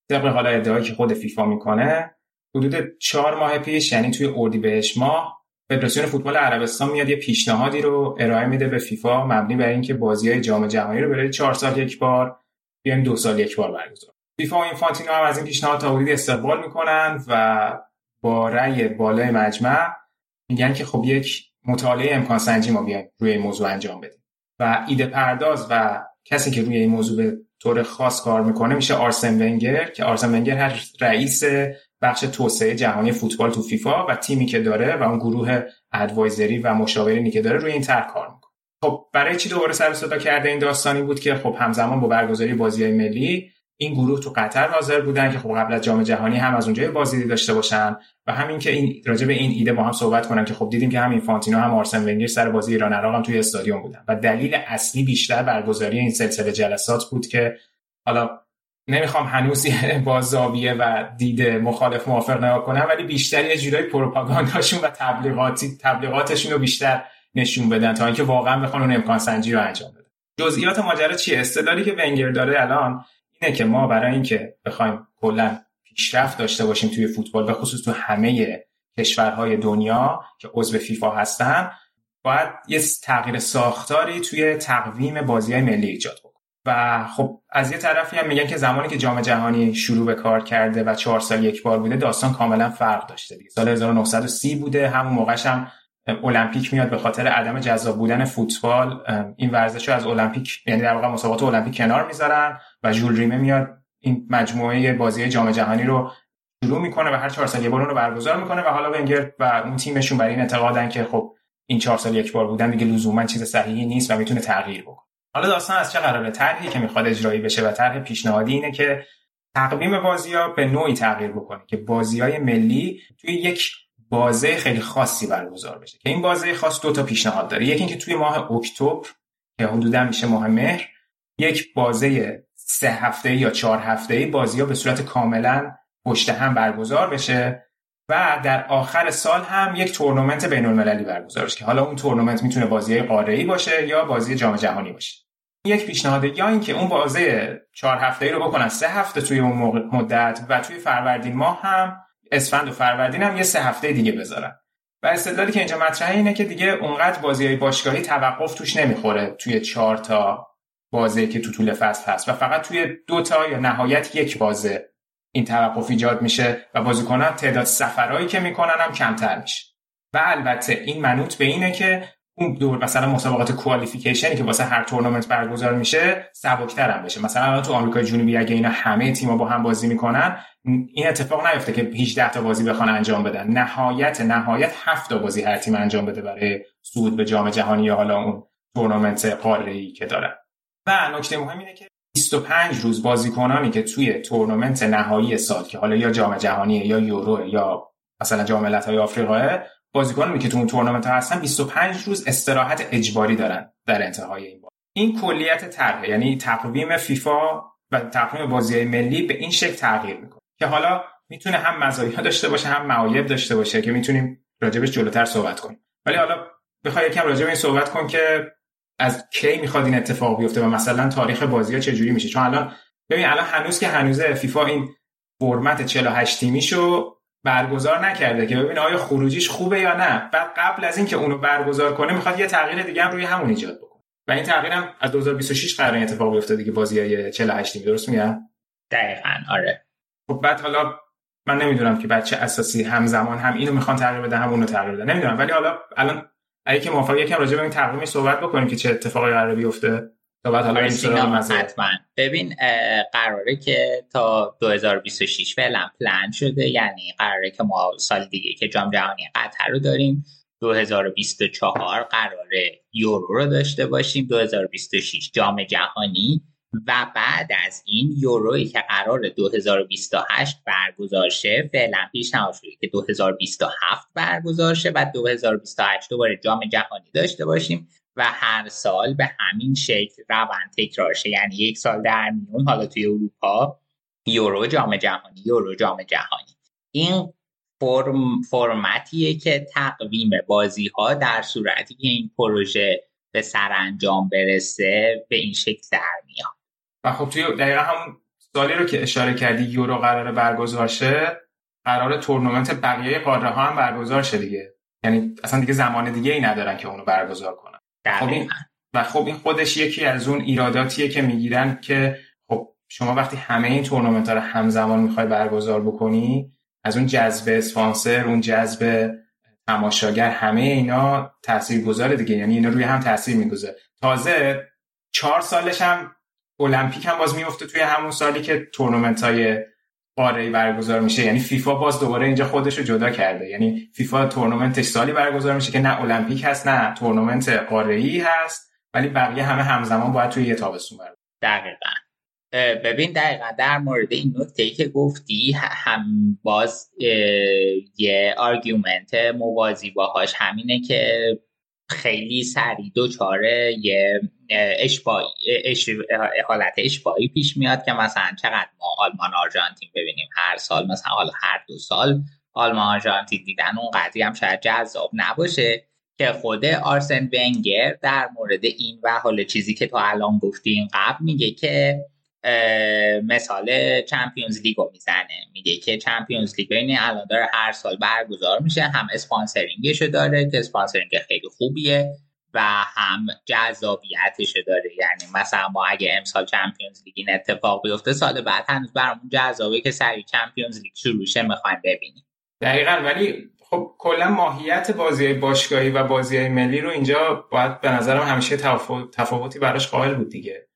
[SPEAKER 6] طبق حالا ادعایی که خود فیفا می‌کنه حدود چهار ماه پیش یعنی توی اردیبهشت ماه فدراسیون فوتبال عربستان میاد یه پیشنهادی رو ارائه میده به فیفا مبنی بر اینکه بازی های جام جهانی رو برای چهار سال یک بار بیایم دو سال یک بار برگزار فیفا و اینفانتینو هم از این پیشنهاد تا استقبال می‌کنن و با رأی بالای مجمع میگن که خب یک مطالعه امکان سنجی ما بیایم روی این موضوع انجام بدیم. و ایده پرداز و کسی که روی این موضوع به طور خاص کار می‌کنه میشه آرسن ونگر که آرسن ونگر هر رئیس بخش توسعه جهانی فوتبال تو فیفا و تیمی که داره و اون گروه ادوایزری و مشاورینی که داره روی این طرح کار می‌کنه. خب برای چی دوباره سر صدا کرده این داستانی بود که خب همزمان با برگزاری بازی های ملی این گروه تو قطر حاضر بودن که خب قبل از جام جهانی هم از اونجا بازی داشته باشن و همین که این راجع به این ایده با هم صحبت کنن که خب دیدیم که هم فانتینو هم آرسن ونگر سر بازی ایران عراق هم توی استادیوم بودن. و دلیل اصلی بیشتر برگزاری این سلسله جلسات بود که حالا نمی‌خوام هنوز با زاویه و دید مخالف موافق نگاه کنم ولی بیشتر یه جورای پروپاگانداشون و تبلیغاتی تبلیغاتشون رو بیشتر نشون بدن تا اینکه واقعا بخوان اون امکان سنجی رو انجام بدن. جزئیات ماجرا چیه؟ استدلالی که ونگر داره الان اینه که ما برای اینکه بخوایم کلا پیشرفت داشته باشیم توی فوتبال به خصوص تو همه کشورهای دنیا که عضو فیفا هستن باید یه تغییر ساختاری توی تقویم بازی های ملی ایجاد و خب از یه طرفی هم میگن که زمانی که جام جهانی شروع به کار کرده و چهار سال یک بار بوده داستان کاملا فرق داشته دیگه. سال 1930 بوده همون موقعش هم المپیک میاد به خاطر عدم جذاب بودن فوتبال. این ورزش رو از المپیک یعنی در واقع مسابقات المپیک کنار می‌ذارن. و ژول ریمه میاد. این مجموعه بازی جام جهانی رو شروع می‌کنه و هر چهار سال یک بار رو برگزار می‌کنه و حالا ونگر و اون تیمشون برای این اعتقادن که خب این چهار سال یک بار بودن دیگه لزوما چیز صحیحی نیست و می‌تونه تغییر بکنه. حالا داستان از چه قراره؟ طرحی که می‌خواد اجرایی بشه و طرح پیشنهادی اینه که تقویم بازی ها به نوعی تغییر بکنه که بازی های ملی توی یک بازه خیلی خاصی برگزار بشه. که این بازه خاص دو تا پیشنهاد داره. یکی اینکه توی ماه اکتبر که حدودا میشه ماه مهر یک بازه سه هفته یا چهار هفته بازی ها به صورت کاملا پشت هم برگزار بشه و در آخر سال هم یک تورنمنت بین المللی برگزار بشه که حالا اون تورنمنت می‌تونه بازی قاره باشه یا بازی جام جهانی باشه. یک پیشنهاد یا اینکه اون بازه چهار هفته ای رو بکنن سه هفته توی اون مدت و توی فروردین ماه هم اسفند و فروردین هم یه سه هفته دیگه بذارن. و استدلالی که اینجا مطرحه اینه که دیگه اونقدر بازی های باشگاهی توقف توش نمی‌خوره توی چهار تا بازی که تو طول فصل هست. و فقط توی دو تا یا نهایت یک بازه این توقف ایجاد میشه و بازیکنان تعداد سفرهایی که می‌کنن هم کمتر میشه. و البته این منوط به اینه که اون دور مثلا مسابقات کوالیفیکیشنی که واسه هر تورنمنت برگزار میشه سبکتر هم بشه. مثلا تو آمریکای جنوبی اگه اینا همه تیم‌ها با هم بازی می‌کنن این اتفاق نیفته که 18 تا بازی بخوان انجام بدن. نهایت نهایت 7 تا بازی هر تیم انجام بده برای صعود به جام جهانی یا حالا اون تورنمنت قاره‌ای که دارن. و نکته مهم اینه که 25 روز بازیکنانی که توی تورنمنت نهایی سال که حالا یا جام جهانی یا یورو یا مثلا جام ملت‌های آفریقا بازیکنانی که تو اون تورنمنت هستن 25 روز استراحت اجباری دارن در انتهای این بازی. این کلیت طرح یعنی تقویم فیفا و تقویم بازی ملی به این شکل تغییر می‌کنه که حالا می‌تونه هم مزایا داشته باشه هم معایب داشته باشه که می‌تونیم راجبش جلوتر صحبت کنیم. ولی حالا بخوای یکم راجب این صحبت کن که از کی می‌خواد این اتفاق بیفته و مثلا تاریخ بازی ها چجوری میشه؟ چون الان ببین الان هنوز که هنوز فیفا این فرمت 48 تیمیشو برگزار نکرده که ببین آیا خروجیش خوبه یا نه. بعد قبل از اینکه اونو برگزار کنه می‌خواد یه تغییر دیگه هم روی همون ایجاد بکنه. و این تغییر هم از 2026 قرار اتفاق بیفته دیگه بازی های 48 تیمی. درست میگم؟
[SPEAKER 7] دقیقاً آره.
[SPEAKER 6] خب بعد حالا من نمی‌دونم که بچه اساسی همزمان هم اینو می‌خوان تغییر بدن هم اونو تغییر بدن نمی‌دونم ولی حالا الان اگه که موافق یکم راجع به این تقویم صحبت بکنیم که چه اتفاقی قراره بیفته تا بعد حالا این
[SPEAKER 7] حتما. ببین قراره که تا 2026 فعلا پلان شده. یعنی قراره که ما سال دیگه که جام جهانی قطر رو داریم 2024 قراره یورو رو داشته باشیم. 2026 جام جهانی و بعد از این یورویی که قرار 2028 برگزار شه فعلا شده که 2027 برگزار شه و 2028 دوباره جام جهانی داشته باشیم و هر سال به همین شکل روند تکرار شه. یعنی یک سال در میون حالا توی اروپا یورو جام جهانی یورو جام جهانی. این فرم فرمتیه که تقویم بازی ها در صورتی که این پروژه به سرانجام برسه به این شکل در میاد.
[SPEAKER 6] و خب توی دقیقا همون سالی رو که اشاره کردی یورو قراره برگزار شه قرار تورنمنت بقیه قاره ها هم برگزار شه دیگه. یعنی اصلا دیگه زمان دیگه ای ندارن که اونو برگزار کنن. خب این و خب این خودش یکی از اون ایراداتیه که می‌گیرن که خب شما وقتی همه این تورنمنت ها رو همزمان می‌خوای برگزار بکنی از اون جذب اسپانسر اون جذب تماشاگر همه اینا تاثیرگذاره دیگه. یعنی اینا روی هم تاثیر می‌گذاره. تازه چهار سالش هم المپیک هم باز میفته توی همون سالی که تورنمنت های قاره برگزار میشه. یعنی فیفا باز دوباره اینجا خودش رو جدا کرده. یعنی فیفا تورنمنتش سالی برگزار میشه که نه المپیک هست نه تورنمنت قاره هست ولی بقیه همه همزمان باید توی یه تابستون برگزار
[SPEAKER 7] دقیقا. ببین دقیقا در مورد این نکته ای که گفتی هم باز یه argument موازی باهاش همینه که خیلی سریع دچار یه اشباعی اش... حالت اشباعی پیش میاد که مثلا چقدر ما آلمان آرژانتین ببینیم هر سال مثلا حالا هر دو سال آلمان آرژانتین دیدن اون قضیه هم شاید جذاب نباشه که خود آرسن ونگر در مورد این و حالا چیزی که تو الان گفتی قبل میگه که مثال Champions League رو می‌زنه. میگه که Champions League ببین الان داره هر سال برگزار میشه. هم sponsoring ش داره که sponsoring خیلی خوبیه و هم جذابیتش داره. یعنی مثلا ما اگه امسال Champions League این اتفاق بیفته سال بعد هنوز برامون جذابه که سری Champions League شروع شه می‌خوایم ببینیم.
[SPEAKER 6] دقیقا ولی خب کلا ماهیت بازی باشگاهی و بازی ملی رو اینجا باید به نظرم همیشه تفاوتی براش قائل بود دیگه.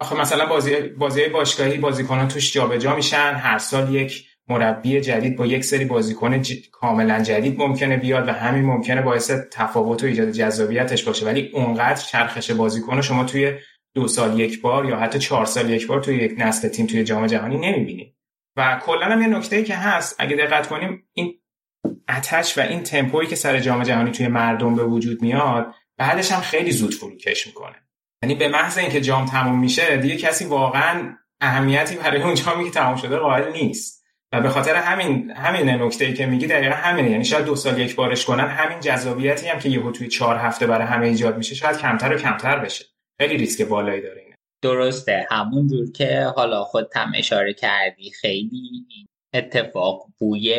[SPEAKER 6] آخه مثلا بازی بازی باشگاهی بازیکنان توش جابجا میشن. هر سال یک مربی جدید با یک سری بازیکن کاملا جدید ممکنه بیاد و همین ممکنه باعث تفاوت و ایجاد جذابیتش باشه. ولی اونقدر چرخش بازیکن شما توی دو سال یک بار یا حتی چهار سال یک بار توی یک نسل تیم توی جام جهانی نمی‌بینیم و کلا هم یه نکته که هست اگه دقت کنیم این اتش و این تمپویی که سر جام جهانی توی مردم به وجود میاد بعدش هم خیلی زود فروکش می‌کنه. یعنی به محض اینکه جام تموم میشه دیگه کسی واقعا اهمیتی برای اون جامی که تموم شده قائل نیست. و به خاطر همین همین نکته ای که میگی دقیقا همینه. یعنی شاید دو سال یک بارش کنن همین جذابیتی هم که یهو توی چهار هفته برای همه ایجاد میشه شاید کمتر و کمتر بشه. خیلی ریسک بالایی داره اینه.
[SPEAKER 7] درسته. همون جور که حالا خود هم اشاره کردی خیلی اتفاق بوی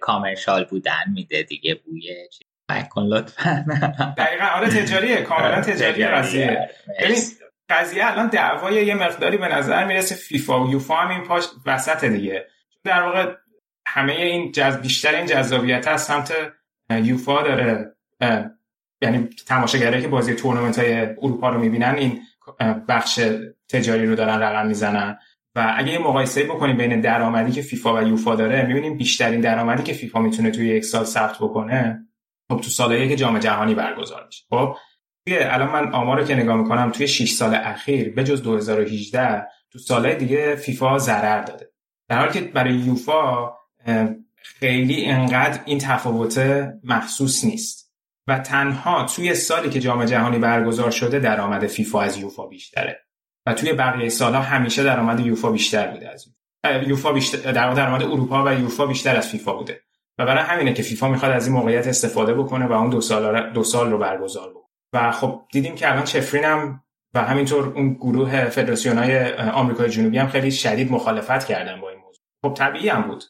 [SPEAKER 7] کامرشال بودن میده دیگه بوی کن لطفا.
[SPEAKER 6] دقیقا آره تجاریه کاملا تجاری قضیه. ببین قضیه الان دعوای یه مقداری به نظر می‌رسه فیفا و یوفا هم این پاش وسط دیگه. در واقع همه این جز... بیشتر این جذابیت از سمت یوفا داره. یعنی تماشاگرایی که بازی تورنمنت های اروپا رو می‌بینن این بخش تجاری رو دارن رقم می‌زنن. و اگه یه مقایسه بکنیم بین درآمدی که فیفا و یوفا داره می‌بینیم بیشترین درآمدی که فیفا می‌تونه توی یک سال ثبت بکنه خب تو سالایی که جام جهانی برگزار میشه. خب توی الان من آمار که نگاه می‌کنم توی 6 سال اخیر به جز 2018 تو سالهای دیگه فیفا ضرر داده. در حالی که برای یوفا خیلی انقدر این تفاوت محسوس نیست. و تنها توی سالی که جام جهانی برگزار شده درآمد فیفا از یوفا بیشتره. و توی بقیه سالها همیشه درآمد یوفا بیشتر بوده از یوفا. بیشتر درآمد اروپا و یوفا بیشتر از فیفا بوده. و برای همینه که فیفا می‌خواد از این موقعیت استفاده بکنه و اون دو سال دو سال رو برگزار بکنه. و خب دیدیم که الان چفرین هم و همینطور اون گروه فدراسیون های آمریکای جنوبی هم خیلی شدید مخالفت کردن با این موضوع. خب طبیعی هم بود.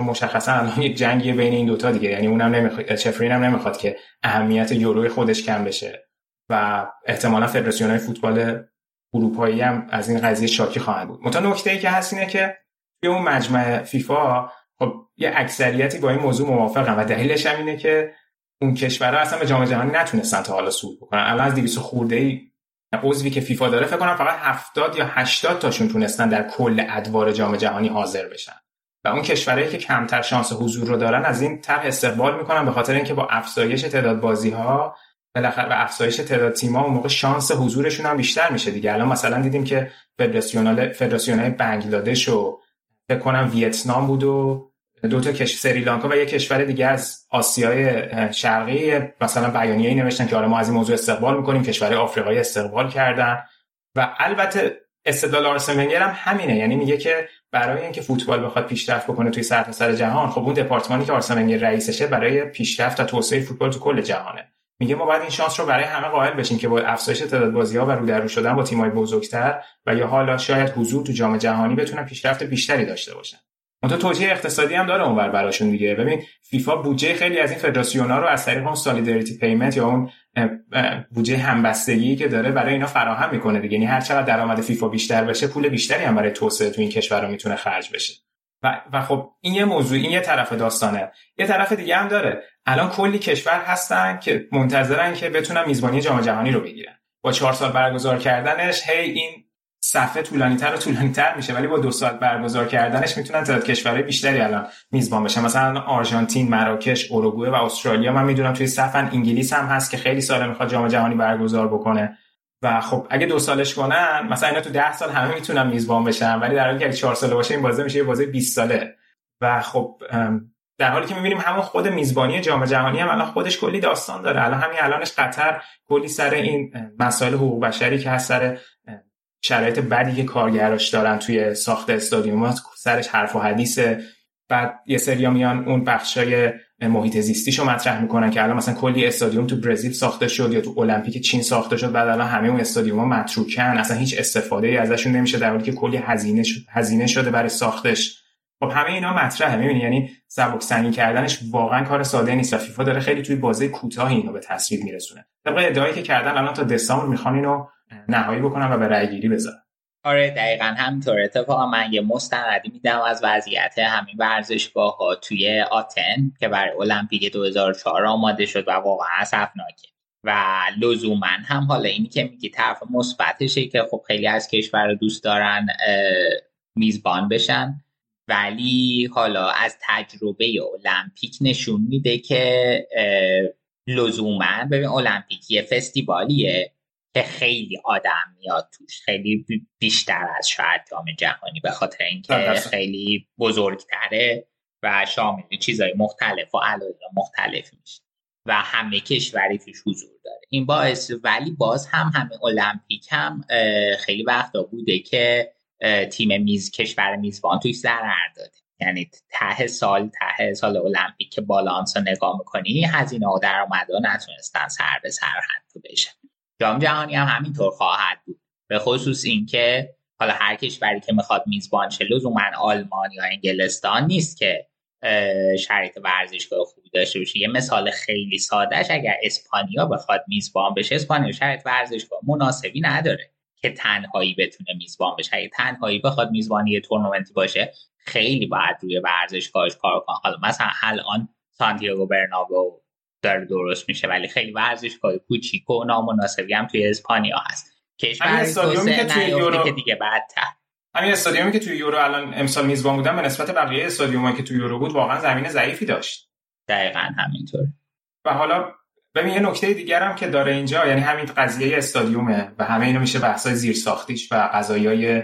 [SPEAKER 6] مشخصا الان یک جنگی بین این دوتا دیگه. یعنی اونم نمی‌خواد چفرین هم نمی‌خواد که اهمیت یورو خودش کم بشه. و احتمالا فدراسیون های فوتبال اروپایی هم از این قضیه شاکی خواهند بود. متا نکته ای که هست اینه که توی اون مجمع فیفا یه اکثریتی با این موضوع موافقن و دلیلش هم اینه که اون کشورها اصلا به جام جهانی نتونستن تا حالا صعود بکنن. الان از 200 خورده ای عضوی که فیفا داره فکر کنم فقط 70 یا 80 تاشون تونستن در کل ادوار جام جهانی حاضر بشن. و اون کشورهایی که کمتر شانس حضور رو دارن از این طرح استقبال می‌کنن به خاطر اینکه با افزایش تعداد بازی ها بالاخره به افزایش تعداد تیم‌ها اون موقع شانس حضورشون هم بیشتر میشه دیگه. الان مثلا دیدیم که فدراسیونال فدراسیونای بنگلادش و فکر کنم ویتنام بود و دو تا کش سریلانکا و یک کشور دیگه از آسیای شرقی مثلا بیانیه‌ای نوشتن که آره ما از این موضوع استقبال می‌کنیم کشور آفریقایی استقبال کردن. و البته استدلال آرسن هم همینه یعنی میگه که برای اینکه فوتبال بخواد پیشرفت بکنه توی سرتاسر سر جهان خب اون دپارتمانی که آرسن رئیسشه برای پیشرفت و توسعه فوتبال تو کل جهانه. میگه ما باید این شانس رو برای همه قائل بشیم که با افزایش تعداد بازی ها و رو شدن با تیم‌های بزرگتر و یا حالا شاید حضور تو جام جهانی بتونن پیشرفت بیشتری داشته باشن. اون توجیه اقتصادی هم داره اونور براشون دیگه. ببین فیفا بودجه خیلی از این فدراسیونا رو از طریق اون سالیداریتی پیمنت یا اون بودجه همبستگی که داره برای اینا فراهم می‌کنه دیگه. یعنی هر چقدر درآمد فیفا بیشتر بشه پول بیشتری هم برای توسعه تو این کشور می‌تونه خرج بشه. و, و خب این یه موضوع این یه طرف داستانه. یه طرف دیگه هم داره. الان کلی کشور هستن که منتظرن که بتونن میزبانی جام جهانی رو بگیرن. با چهار سال برگزار کردنش هی این صفحه طولانی تر و طولانی تر میشه ولی با دو سال برگزار کردنش می‌تونن تعداد کشورهای بیشتری الان میزبان بشن. مثلا آرژانتین مراکش اروگوئه و استرالیا من می‌دونم توی صفن انگلیس هم هست که خیلی ساله می‌خواد جام جهانی برگزار بکنه. و خب اگه دو سالش کنن مثلا اینا تو ده سال همه می‌تونن میزبان بشن ولی در حالی که چهار ساله باشه این بازی میشه یه بازی 20 ساله. و خب در حالی که می‌بینیم همون خود میزبانی جام جهانی هم الان خودش کلی داستان داره. الان همین الانش قطر کلی سر این مسائل حقوق بشری که هست سر شرایط بدی که کارگراش دارن توی ساخت استادیوم سرش حرف و حدیثه. بعد یه سریا میان اون بخشای محیط زیستیشو مطرح می‌کنن که الان مثلا کلی استادیوم تو برزیل ساخته شد یا تو المپیک چین ساخته شد بعد الان همه اون استادیوم ها متروکن اصلا هیچ استفاده ای ازشون نمیشه در حالی که کلی هزینه شد هزینه شده برای ساختش. خب همه اینا مطرحه می‌بینی؟ یعنی سبک سنگین کردنش واقعا کار ساده نیست و فیفا داره خیلی توی بازه کوتاه اینو به تصویر میرسونه. طبق ادعایی که کردن الان تا دسامبر می‌خوان اینو نهایی بکنن و به رأی گیری بذارن
[SPEAKER 7] آره دقیقا همینطور اتفاقا من یه مستندی میدم از وضعیت همین ورزشگاه ها توی آتن که برای المپیک 2004 آماده شد و واقعا اصفناکه و لزوما هم حالا اینی که میگی طرف مثبتشه که خب خیلی از کشور دوست دارن میزبان بشن. ولی حالا از تجربه المپیک نشون میده که لزوما ببین المپیک فستیوالیه. که خیلی آدم میاد توش. خیلی بیشتر از شاید جام جهانی به خاطر اینکه خیلی بزرگتره و شامل چیزهای مختلف و علایق مختلف میشه و همه کشوری توش حضور داره. این باعث ولی باز هم همه المپیک هم خیلی وقتا بوده که تیم میز کشور میزبان توش ضرر داده. یعنی ته سال ته سال المپیک که بالانس رو نگاه می‌کنی هزینه و درآمدها نتونستن سر به سر حد بشن. جام جهانی هم همینطور خواهد بود. به خصوص اینکه حالا هر کشوری که می‌خواد میزبان شه لزوما آلمان یا انگلستان نیست که شرایط ورزشگاه خوبی داشته باشه. یه مثال خیلی سادهش اگر اسپانیا بخواد میزبان بشه اسپانیا شرایط ورزشگاه مناسبی نداره که تنهایی بتونه میزبان بشه. اگه تنهایی بخواد میزبانی یه تورنمنتی باشه خیلی باید روی ورزشگاهش کار کنه. حالا مثلا الان سانتیاگو برنابو داره درست میشه ولی خیلی ورزشگاه کوچیک و نامناسبی هم توی اسپانیا هست.
[SPEAKER 6] کشور که توی یورو
[SPEAKER 7] که دیگه بعدتر
[SPEAKER 6] همین استادیومی که توی یورو الان امسال میزبان بودن به نسبت بقیه استادیومایی که توی یورو بود واقعا زمین ضعیفی داشت.
[SPEAKER 7] دقیقا همینطور.
[SPEAKER 6] و حالا ببین یه نکته دیگر هم که داره اینجا یعنی همین قضیه استادیومه و همه اینو میشه بحثای زیر ساختیش و قضایای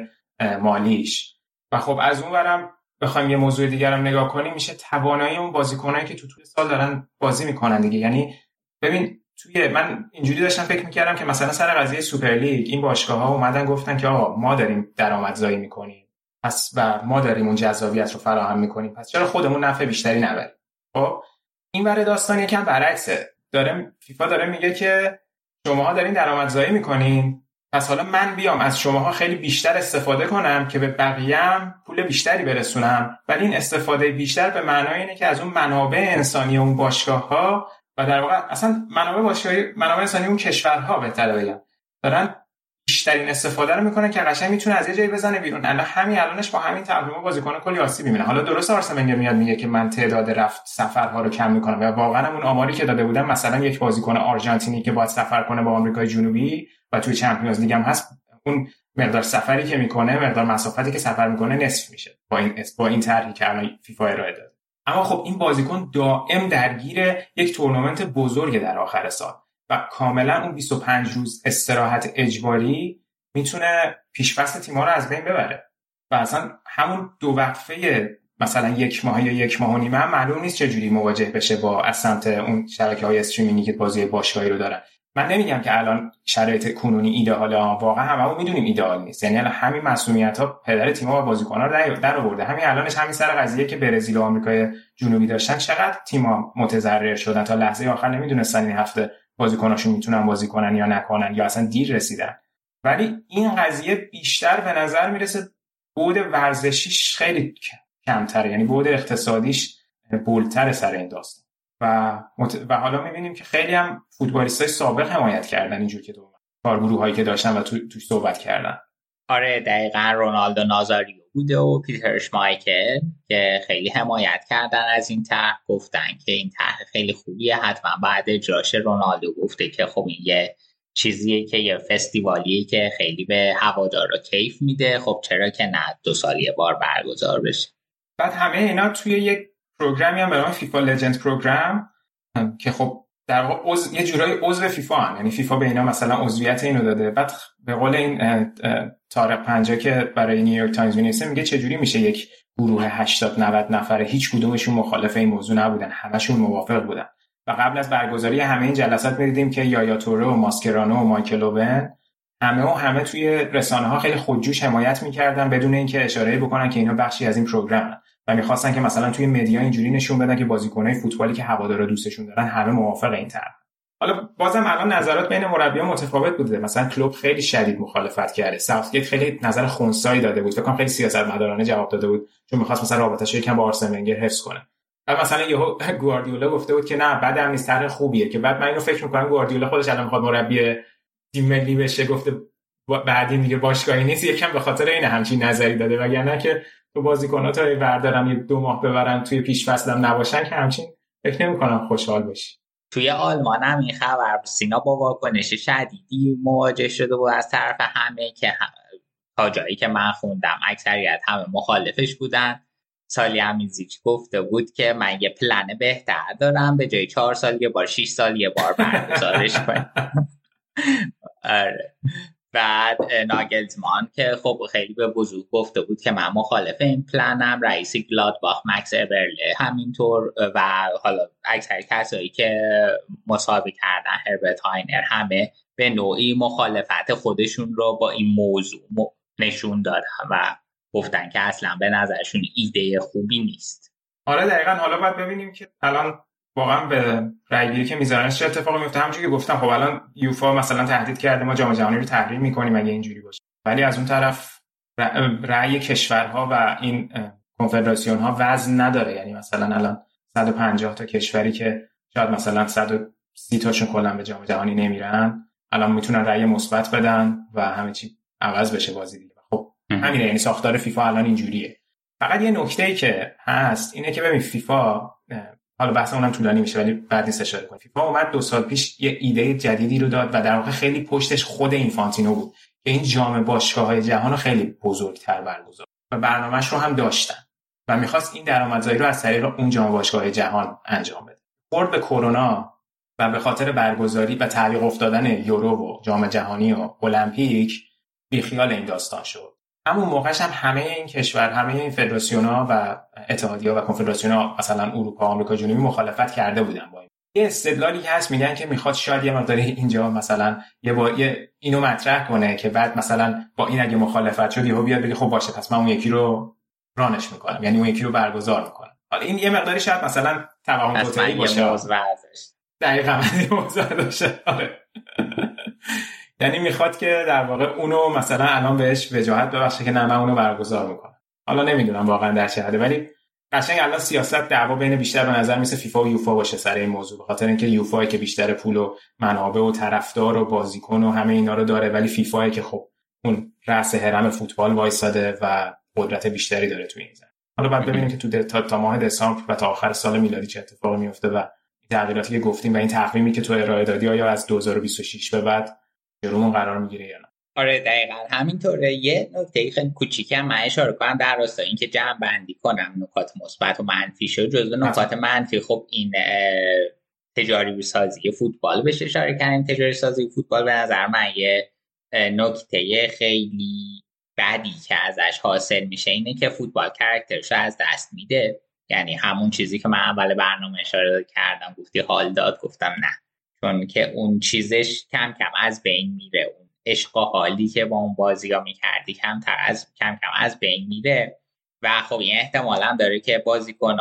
[SPEAKER 6] مالیش. و خب از اون ورم بخوایم یه موضوع دیگر هم نگاه کنیم میشه توانایی اون بازیکنایی که تو طول سال دارن بازی می‌کنن دیگه. یعنی ببین توی من اینجوری داشتم فکر می‌کردم که مثلا سر قضیه سوپرلیگ این باشگاه ها اومدن گفتن که آقا ما داریم درآمدزایی می‌کنیم. پس و ما داریم اون جذابیت رو فراهم می‌کنیم. پس چرا خودمون نفع بیشتری نبریم؟ خب اینورای داستان یکم برعکسه. داره فیفا داره میگه که شماها دارین درآمدزایی می‌کنین. پس حالا من بیام از شماها خیلی بیشتر استفاده کنم که به بقیه‌ام پول بیشتری برسونم. ولی این استفاده بیشتر به معنای اینه که از اون منابع انسانی اون باشگاه ها و در واقع اصلا منابع باشگاهی منابع انسانی اون کشورها بهتره بگم. دارن بیشترین استفاده رو می‌کنن که قشنگ می‌تونه از یه جایی بزنه بیرون. الان همین الانش با همین تقویم بازیکن کلی آسیب می‌بینه حالا درست آرسن میاد میگه که من تعداد رفت سفرها رو کم می‌کنم. و واقعا اون آماری که داده بودن مثلا یک بازیکن آرژانتینی که باید سفر کنه با آمریکای جنوبی و توی چمپیونز لیگ هم هست اون مقدار سفری که می‌کنه مقدار مسافتی که سفر می‌کنه نصف میشه با این با این طرحی که الان فیفا ارائه داد اما خب این بازیکن دائم درگیر یک تورنمنت بزرگ در آخر سال و کاملا اون 25 روز استراحت اجباری می‌تونه پیشفصل تیم‌ها رو از بین ببره. و اصلا همون دو وقفه مثلا یک ماه یا یک ماه و نیمه معلوم نیست چه جوری مواجه بشه با از سمت اون شبکه های استریمینگی که بازی باشگاهی رو دارن. من نمیگم که الان شرایط کنونی ایدئاله واقعا هممون می‌دونیم ایدئال نیست. یعنی الان همین مسئولیت ها پدر تیم و بازیکن رو در آورده. همین الانش همین سر قضیه که برزیل و آمریکای جنوبی داشتن. چقدر تیم‌ها متضرر شدن تا لحظه آخر نمی‌دونستن این هفته بازیکناشون می‌تونن بازی کنن یا نکنن یا اصلا دیر رسیدن. ولی این قضیه بیشتر به نظر می‌رسه بود ورزشیش خیلی کمتره. یعنی بود اقتصادیش بولتر سر این داستان. و, و حالا می‌بینیم که خیلی هم فوتبالیست های سابق حمایت کردن اینجور که دو کارگروه هایی که داشتن و تو توش صحبت کردن.
[SPEAKER 7] آره دقیقا رونالدو نازاریو بوده و پیتر شمایکل که خیلی حمایت کردن از این طرح. گفتن که این طرح خیلی خوبیه حتما بعد اجراش رونالدو گفته که خب این یه چیزیه که یه فستیوالیه که خیلی به هوادارا کیف میده. خب چرا که نه دو سال یه بار برگزار بشه.
[SPEAKER 6] بعد همه اینا توی یک program ی هم به نام FIFA Legend Program که خب در عضو یه جورایی عضو فیفا هم. یعنی فیفا به اینا مثلا عضویت اینو داده. بعد به قول این طارق پانجا که برای نیویورک تایمز می‌نویسه میگه چجوری میشه یک گروه 80 90 نفره هیچ کدومشون مخالف این موضوع نبودن. همشون موافق بودن. و قبل از برگزاری همه این جلسات می‌دیدیم که یایا توره و ماسکرانو و مایکل اوون همه و همه توی رسانه ها خیلی خودجوش حمایت می‌کردن بدون اینکه اشاره بکنن که اینا بخشی از این program ن. و می‌خواستن که مثلا توی مدیا اینجوری نشون بدن که بازیکنای فوتبالی که هوادارا دوستشون دارن همه موافق این طرح. حالا بازم الان نظرات بین مربیان متفاوت بوده. مثلا کلوب خیلی شدید مخالفت کرده. ساوثگیت خیلی نظر خونسایی داده بود. فکر کنم خیلی سیاستمدارانه جواب داده بود. چون می‌خواست مثلا رابطه‌اش یکم با آرسن حفظ کنه. بعد مثلا یهو [LAUGHS] گواردیولا گفته بود که نه بعدم نیست طرح خوبیه. که بعد من اینو فکر می‌کنم گواردیولا خودش الان می‌خواد مربی تیم ملی بشه. گفته بعدین دیگه باشگاهی نیست. یکم به خاطر این همچین نظری داده. وگرنه که تو بازیکن‌ها تا بردارم یه دو ماه ببرن توی پیش فصلم نباشن که همچین فکر نمی‌کنم خوشحال باشی
[SPEAKER 7] توی آلمان هم این خبر سینا با واکنش شدیدی مواجه شده بود از طرف همه که تا جایی که من خوندم. اکثریت همه مخالفش بودن. سالی همیزیچ گفته بود که من یه پلن بهتر دارم. به جای چهار سال یه بار شیش سال یه بار برگزارش کنم. [LAUGHS] آره. بعد ناگلزمان که خب خیلی به بزرگ گفته بود که من مخالف این پلنم رئیس گلادباخ مکس ابرله همینطور و حالا اکثر کسایی که مصاحبه کردن هربرت هاینر همه به نوعی مخالفت خودشون رو با این موضوع نشون دادن و گفتن که اصلا به نظرشون ایده خوبی نیست.
[SPEAKER 6] آره دقیقا. حالا باید ببینیم که الان واقعا به رأیگیری که میذارنش چه اتفاقی میفته همونجوری که گفتم خب الان یوفا مثلا تهدید کرده ما جام جهانی رو تحریم می‌کنیم اگه اینجوری باشه. ولی از اون طرف رأی کشورها و این کنفدراسیون ها وزن نداره. یعنی مثلا الان 150 تا کشوری که شاید مثلا 130 تاشون کلا به جام جهانی نمیرن الان می‌تونن رأی مثبت بدن و همه چی عوض بشه بازی دیگه. خب همینه. یعنی ساختار فیفا الان اینجوریه. فقط یه نکته ای که هست اینه که ببین فیفا حالا بحث اونم طولانی میشه ولی بعد نیست اشاره کنیم. فیفا اومد دو سال پیش یه ایده جدیدی رو داد و در واقع خیلی پشتش خود اینفانتینو بود که این جام باشگاه های جهان رو خیلی بزرگتر برگزار و برنامهش رو هم داشتن و می‌خواست این درآمدزایی رو از طریق اون جام باشگاه جهان انجام بده. خورد به کرونا و به خاطر برگزاری و تعلیق افتادن یورو و جام جهانی و المپیک بیخیال این داستان شد. همون موقعش هم همه این کشور همه این فدراسیون ها و اتحادیه و کنفدراسیون ها مثلا اروپا آمریکا جنوبی مخالفت کرده بودن با این. یه استدلالی که هست میگن که می‌خواد شاید یه مقداری اینجا مثلا یه با یه اینو مطرح کنه که بعد مثلا با این اگه مخالفت شد یهو بیاد بگه خب باشه پس من اون یکی رو رانش می‌کنم یعنی اون یکی رو برگزار می‌کنم. حالا این یه مقداری شاید مثلا توهم باشه. دقیقاً داشته آره. یعنی می‌خواد که در واقع اونو مثلا الان بهش وجاهت ببخشه که نه من اونو برگزار می‌کنم. حالا نمی‌دونم واقعا در چه حده ولی قشنگ الان سیاست دعوا بین بیشتر به نظر میسه فیفا و یوفا باشه سر این موضوع به خاطر اینکه یوفا که بیشتر پول و منابع و طرفدار و بازیکن و همه اینا رو داره ولی فیفا که خب اون رأس هرم فوتبال وایساده و قدرت بیشتری داره تو این زمین. حالا بعد ببینیم که تو تا, تا ماه دسامبر و تا آخر سال میلادی چه اتفاقی میفته و تغییراتی که گفتیم و این تقویمی که تو ارائه دادی آیا از 2026 به بعد جلومون قرار می‌گیره یا نه.
[SPEAKER 7] آره دقیقا. همینطوره. یه نکته خیلی کوچیکی هم من اشاره کنم در راستا اینکه جمع بندی کنم نکات مثبت و منفی شد. جزو نکات منفی خب این تجاری سازی فوتبال بهش اشاره کردیم. تجاری سازی فوتبال به نظر من یه نکته خیلی بدی که ازش حاصل میشه. اینه که فوتبال کرکترش از دست میده. یعنی همون چیزی که من اول برنامه اشاره کردم گفتی حال داد گفتم نه. چون که اون چیزش کم کم از بین میره. اون عشق حالی که با اون بازی ها می‌کردی کم از کم کم از بین میره. و خب این احتمالا داره که بازیکن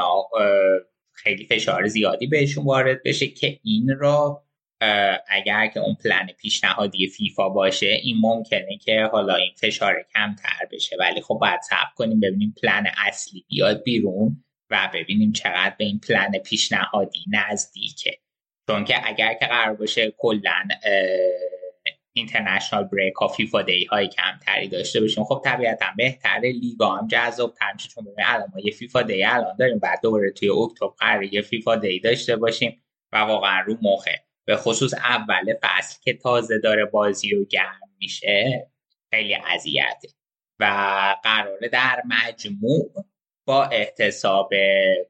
[SPEAKER 7] خیلی فشار زیادی بهشون وارد بشه که این رو اگر که اون پلن پیشنهادی فیفا باشه این ممکنه که حالا این فشار کمتر بشه. ولی خب باید صبر کنیم ببینیم پلن اصلی بیاد بیرون و ببینیم چقدر به این پلن پیشنهادی نزدیکه. چون که اگر که قرار باشه کلا اینترنشنال بریک ها فیفا دی های کمتری داشته باشیم خب طبیعتا بهتره لیگا هم جذاب تر چون الان ما یه فیفا دی الان داریم بعد دوباره توی اکتبر قرار یه فیفا دی داشته باشیم و واقعا رو مخه. به خصوص اول فصل که تازه داره بازی رو گرم میشه خیلی اذیته. و قراره در مجموع با احتساب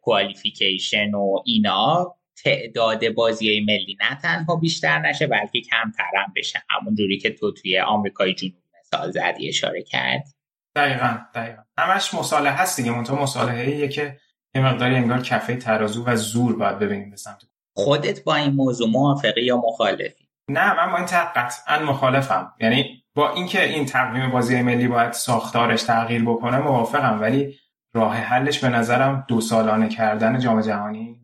[SPEAKER 7] کوالیفیکیشن و اینا تعداد بازی ملی نه تنها بیشتر نشه بلکه کمتر هم بشه. همون جوری که تو توی آمریکای جنوبی مثال زدی اشاره کرد.
[SPEAKER 6] دقیقا دقیقا. همش مصالحه هست دیگه. منتها مصالحه که یه مقداری انگار کفه ترازو و زور باید ببینیم به سمت
[SPEAKER 7] خودت با این موضوع موافقی یا مخالفی؟
[SPEAKER 6] نه من با این قطعا مخالفم. یعنی با اینکه این تقویم بازی ملی باید ساختارش تغییر بکنه موافقم. ولی راه حلش به نظرم دو سالانه کردن جام جهانی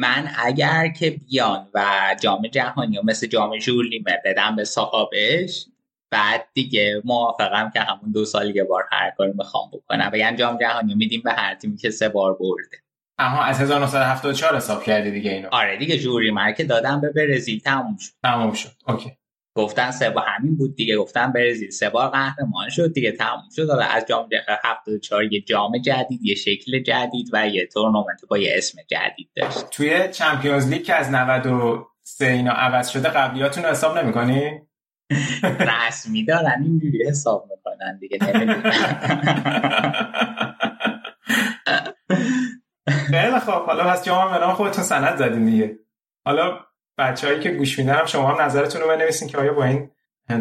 [SPEAKER 7] من اگر که بیان و جام جهانی و مثل جام ژورلیمه بدم به صاحبش بعد دیگه موافقم که همون دو سال یه بار هر کاری می‌خوام بکنم. و یعنی جام جهانی میدیم به هر تیمی که سه بار برده.
[SPEAKER 6] اها از 1974 حساب کردی دیگه اینو.
[SPEAKER 7] آره دیگه جوری که دادم به برزیل تموم شد.
[SPEAKER 6] تموم شد. اوکی.
[SPEAKER 7] گفتن سه بار همین بود دیگه گفتن برزیل سه بار قهرمان شد دیگه تموم شد. حالا از جام 74 یه جام جدید یه شکل جدید و یه تورنمنت با یه اسم جدید داشت.
[SPEAKER 6] توی چمپیونز لیگ که از 93 اینا عوض شده قبلیاتون رو حساب نمی‌کنی؟ [LAUGHS]
[SPEAKER 7] رسمی دارن اینجوری حساب می‌کنن دیگه [LAUGHS]
[SPEAKER 6] خیلی خب حالا پس جام به نام خودتون سند زدین دیگه. حالا بچههایی که گوش میدن شما هم نظرتون رو بنویسین که آیا با این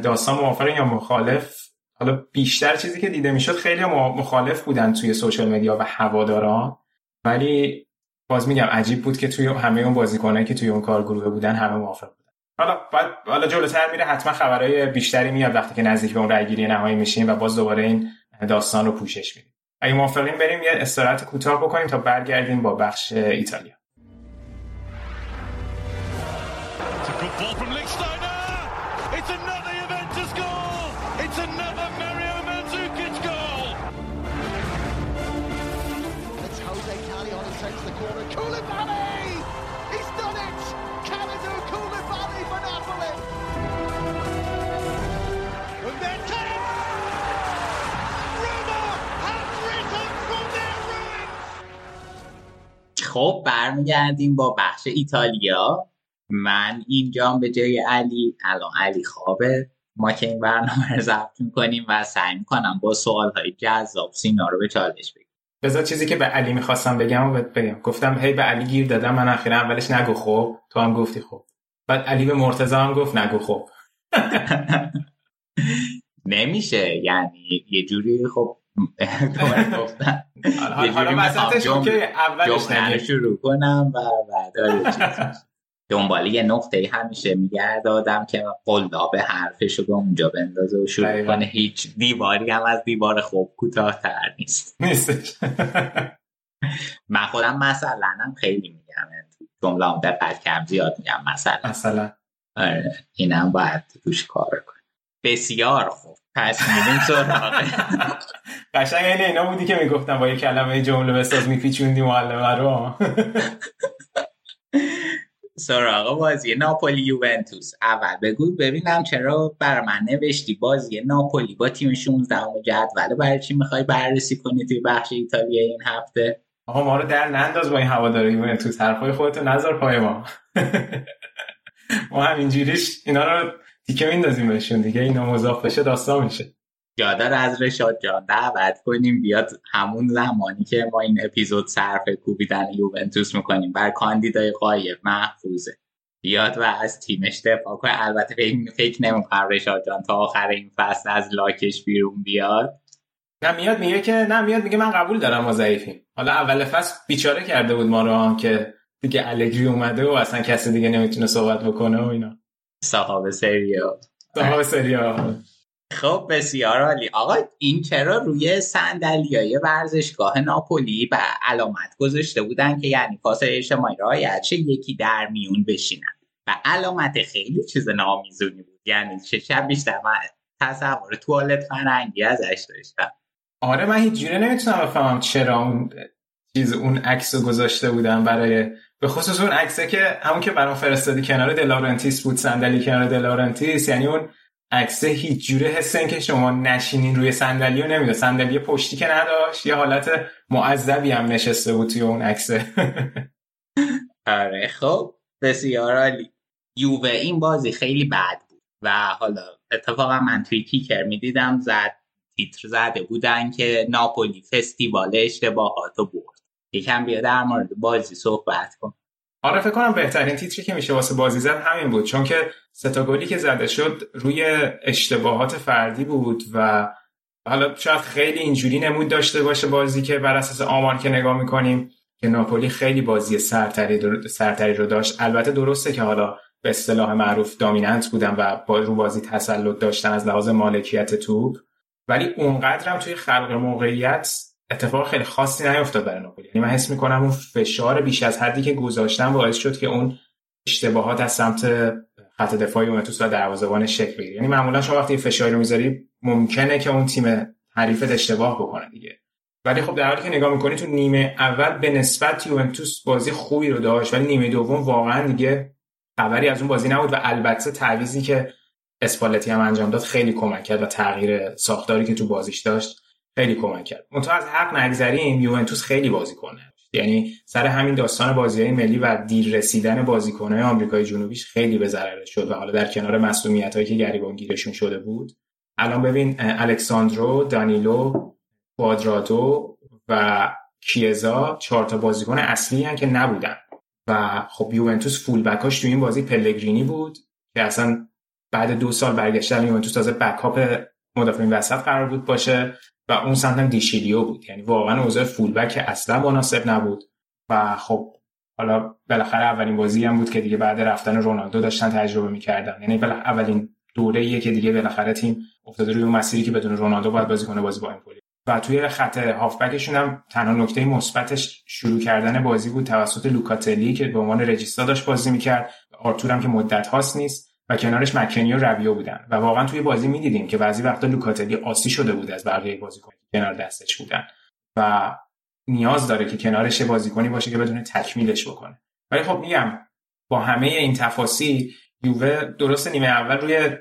[SPEAKER 6] داستان موافقین یا مخالف؟ حالا بیشتر چیزی که دیده می‌شد خیلی مخالف بودن توی سوشال مدیا و هواداران. ولی باز میگم عجیب بود که توی همه اون بازیکنایی که توی اون کارگروه بودن همه موافق بودن. حالا بعد حالا جلوتر میره حتما خبرهای بیشتری میاد وقتی که نزدیک به اون رأیگیری نهایی میشیم و باز دوباره این داستان رو پوشش میدیم. اگه موافقین بریم یه استراحت کوتاه بکنیم تا برگردیم با بخش ایتالیا.
[SPEAKER 7] خب برمیگردیم با بخش ایتالیا. من اینجام به جای علی الان علی خوابه. ما که این برنامه رو ضبط می‌کنیم و سعی می‌کنم با سوال های جذاب سینا رو به چالش بگیم
[SPEAKER 6] بذار چیزی که به علی می‌خواستم بگم و بگم. گفتم هی به علی گیر دادم من اخیرا اولش نگو خب تو هم گفتی خب بعد علی به مرتضی هم گفت نگو خب [LAUGHS]
[SPEAKER 7] نمیشه. یعنی یه جوری خب [LAUGHS] گفتن.
[SPEAKER 6] حالا وسطش
[SPEAKER 7] رو
[SPEAKER 6] نگی.
[SPEAKER 7] شروع کنم و بعد. دنبال یه نقطه همیشه میگرد آدم که قلاب حرفش رو به اونجا بندازه و شروع. کنه. هیچ دیواری هم از دیوار خوب کوتاه‌تر نیست.
[SPEAKER 6] نیستش. [LAUGHS]
[SPEAKER 7] من خودم مثلا هم خیلی میگم. جمله هم دقت کم زیاد میگم مثلا
[SPEAKER 6] مثلا
[SPEAKER 7] آره اینم باید روش کار کنیم. بسیار خوب. پس میریم سراغ. [LAUGHS]
[SPEAKER 6] قشنگ این اینا بودی که می‌گفتم با یه کلمه جمله بساز میپیچوندی معلمه رو. [LAUGHS]
[SPEAKER 7] سراغ بازی ناپولی یوونتوس. اول بگو ببینم چرا بر من نوشتی. بازی ناپولی با تیم 16 جدول. برای چی می‌خوای بررسی کنی توی بخش ایتالیا این هفته؟
[SPEAKER 6] آقا ما رو در ننداز با این هواداری یوونتوس. حرفای خودتو نذار پای ما. [LAUGHS] ما همینجوریش اینا رو تیکه میندازیم بهشون دیگه اینا مضاف بشه داستان میشه.
[SPEAKER 7] یادار از رشاد جان دعوت کنیم بیاد همون زمانی که ما این اپیزود صرف کوبیدن یوونتوس می‌کنیم. بر کاندیدای قایب محفوظه. بیاد و از تیمش دفاع کنه. البته فکر, فکر نمی‌کنم رشاد جان تا آخر این فصل از لاکش بیرون بیاد.
[SPEAKER 6] نه میاد میگه که نه میاد میگه من قبول دارم ما ضعیفیم. حالا اول فصل بیچاره کرده بود ما رو که دیگه الگری اومده و اصلا کسی دیگه نمی‌تونه صحبت بکنه و اینا.
[SPEAKER 7] صاحب سریا
[SPEAKER 6] صاحب سریا
[SPEAKER 7] خب بسیار عالی. آقا این چرا روی صندلیای ورزشگاه ناپولی و علامت گذاشته بودن که یعنی پاس اجتماعی رعایت شه یکی در میون بشینن؟ و علامت خیلی چیز نامیزونی بود. یعنی چه شب بیشتر من تصور توالت فرنگی ازش داشتم.
[SPEAKER 6] آره من هیچ جوره نمی‌تونم بفهمم چرا اون چیز اون عکس گذاشته بودن برای به خصوص اون عکسه که همون که برام فرستادی کنار دلارنتیس بود صندلی کنار دلارنتیس یعنی اون عکسه هیچ جوره حس این که شما نشینین روی صندلی رو نمیده صندلی پشتی که نداشت یه حالت معذبی هم نشسته بود توی اون عکسه. [LAUGHS]
[SPEAKER 7] آره خب. بسیار عالی. یووه این بازی خیلی بد بود. و حالا اتفاقا من توی کیکر می‌دیدم زد تیتر زده بودن که ناپولی فستیوال اشتباهات رو برد. یکم بیا در مورد بازی صحبت کن.
[SPEAKER 6] آره فکر کنم بهترین تیتری که میشه واسه بازی زد همین بود چون که ستا گلی که زده شد روی اشتباهات فردی بود و حالا شاید خیلی اینجوری نمود داشته باشه بازی که بر اساس آمار که نگاه می‌کنیم که ناپولی خیلی بازی سرتری, در... سرتری رو داشت. البته درسته که حالا به اصطلاح معروف دامیننت بودن و با رو بازی تسلط داشتن از لحاظ مالکیت توپ ولی اونقدرم توی خلق موقعیت اتفاق خیلی خاصی نیفتاد برای ناپولی. یعنی من حس می‌کنم اون فشار بیش از حدی که گذاشتن باعث شد که اون اشتباهات از سمت خط دفاعی یوونتوس و دروازه‌بان شکل بگیره. یعنی معمولا شما وقتی فشاری رو می‌ذاری ممکنه که اون تیم حریفت اشتباه بکنه دیگه. ولی خب در حالی که نگاه می‌کنی تو نیمه اول به نسبت یوونتوس بازی خوبی رو داشت ولی نیمه دوم واقعا دیگه خبری از اون بازی نبود و البته تعویضی که اسپالتی هم انجام داد خیلی کمک کرد و تغییر ساختاری که تو بازیش داشت خیلی کمک کرد. منتها از حق نگذریم یوونتوس خیلی بازی کنه یعنی سر همین داستان بازی های ملی و دیر رسیدن بازیکنهای آمریکای جنوبیش خیلی به ضرر شد و حالا در کنار مسئولیت هایی که گریبان گیرشون شده بود. الان ببین الکساندرو دانیلو کوادراتو و کیزا چهار تا بازیکن اصلی هن که نبودن. و خب یوونتوس فول بکاش تو این بازی پلگرینی بود که اصلا بعد دو سال برگشتن یوونتوس تازه بکاپ مدافعین وسط قرار بود باشه. و اون سمت هم بود. یعنی واقعا اوضاع فول بک اصلا مناسب نبود. و خب حالا بالاخره اولین بازی هم بود که دیگه بعد رفتن رونالدو داشتن تجربه می‌کردن. یعنی اولین دوره ایه که دیگه بالاخره تیم افتاده روی اون مسیری که بدون رونالدو باید بازی کنه بازی با امپولی. و توی خط هافبکشون هم تنها نکته مثبتش شروع کردن بازی بود توسط لوکاتلی که به عنوان رجیستا داشت بازی می‌کرد. آرتور هم که مدت هاست نیست. و کنارش مکنی و رویو بودن. و واقعا توی بازی می‌دیدیم که بعضی وقتا لوکاتلی آسی شده بود از بقیه بازیکن کنار دستش بودن. و نیاز داره که کنارش بازیکنی باشه که بدون تکمیلش بکنه. ولی خب میگم با همه این تفاصیل یووه درست نیمه اول روی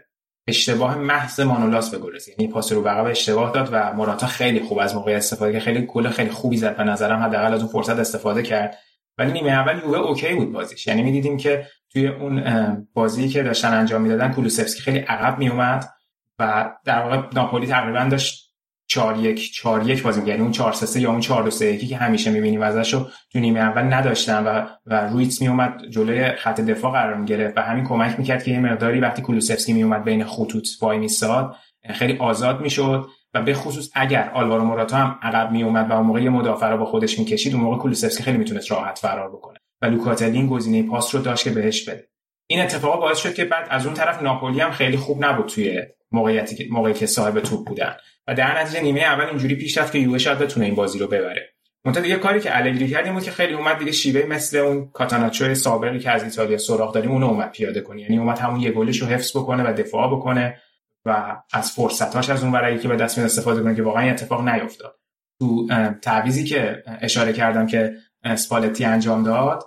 [SPEAKER 6] اشتباه محض مانولاس به گل رسید. یعنی پاس رو به اشتباه داد و موراتا خیلی خوب از موقع استفاده که خیلی گل خیلی خوبی زد. به نظرم حداقل از اون فرصت استفاده کرد. ولی نیمه اول یوونتوس اوکی بود بازیش. یعنی می‌دیدیم که توی اون بازی که داشتن انجام می‌دادن کولوسفسکی خیلی عقب میومد و در واقع ناپولی تقریبا داشت 4 1 4 1 بازی یعنی اون 4 3 یا اون 4 2 3 که همیشه می‌بینیم ازشو تو نیمه اول نداشتن و و رویتس میومد جلوی خط دفاع قرار می‌گرفت و همین کمک می‌کرد که یه مقداری وقتی کولوسفسکی میومد بین خطوط وای میستاد خیلی آزاد می‌شد و به خصوص اگر آلوارو موراتا هم عقب میومد و اون موقع مدافع رو با خودش می‌کشید اون موقع کولوسفسکی خیلی می‌تونست راحت فرار بکنه. و لوکاتلی ن گزینه پاس رو داشت که بهش بده. این اتفاق باعث شد که بعد از اون طرف ناپولی هم خیلی خوب نبود توی موقعیتی که موقعی که صاحب توپ بودن. و در نتیجه نیمه اول اینجوری پیش رفت که یووه شاید بتونه این بازی رو ببره. منتها دیگه کاری که الگری کرد بود که خیلی اومد دیگه شیوه مثل اون کاتاناچو سابقی که از ایتالیا سراغ داریم اونو اومد پیاده کنه. یعنی اومد همون یه گلش رو حفظ بکنه و دفاع بکنه و از فرصتاش از اون برای که به دست استفاده کنه که واقعا اتفاق نیفتاد. تو تعویزی که اشاره کردم که اسپالتی انجام داد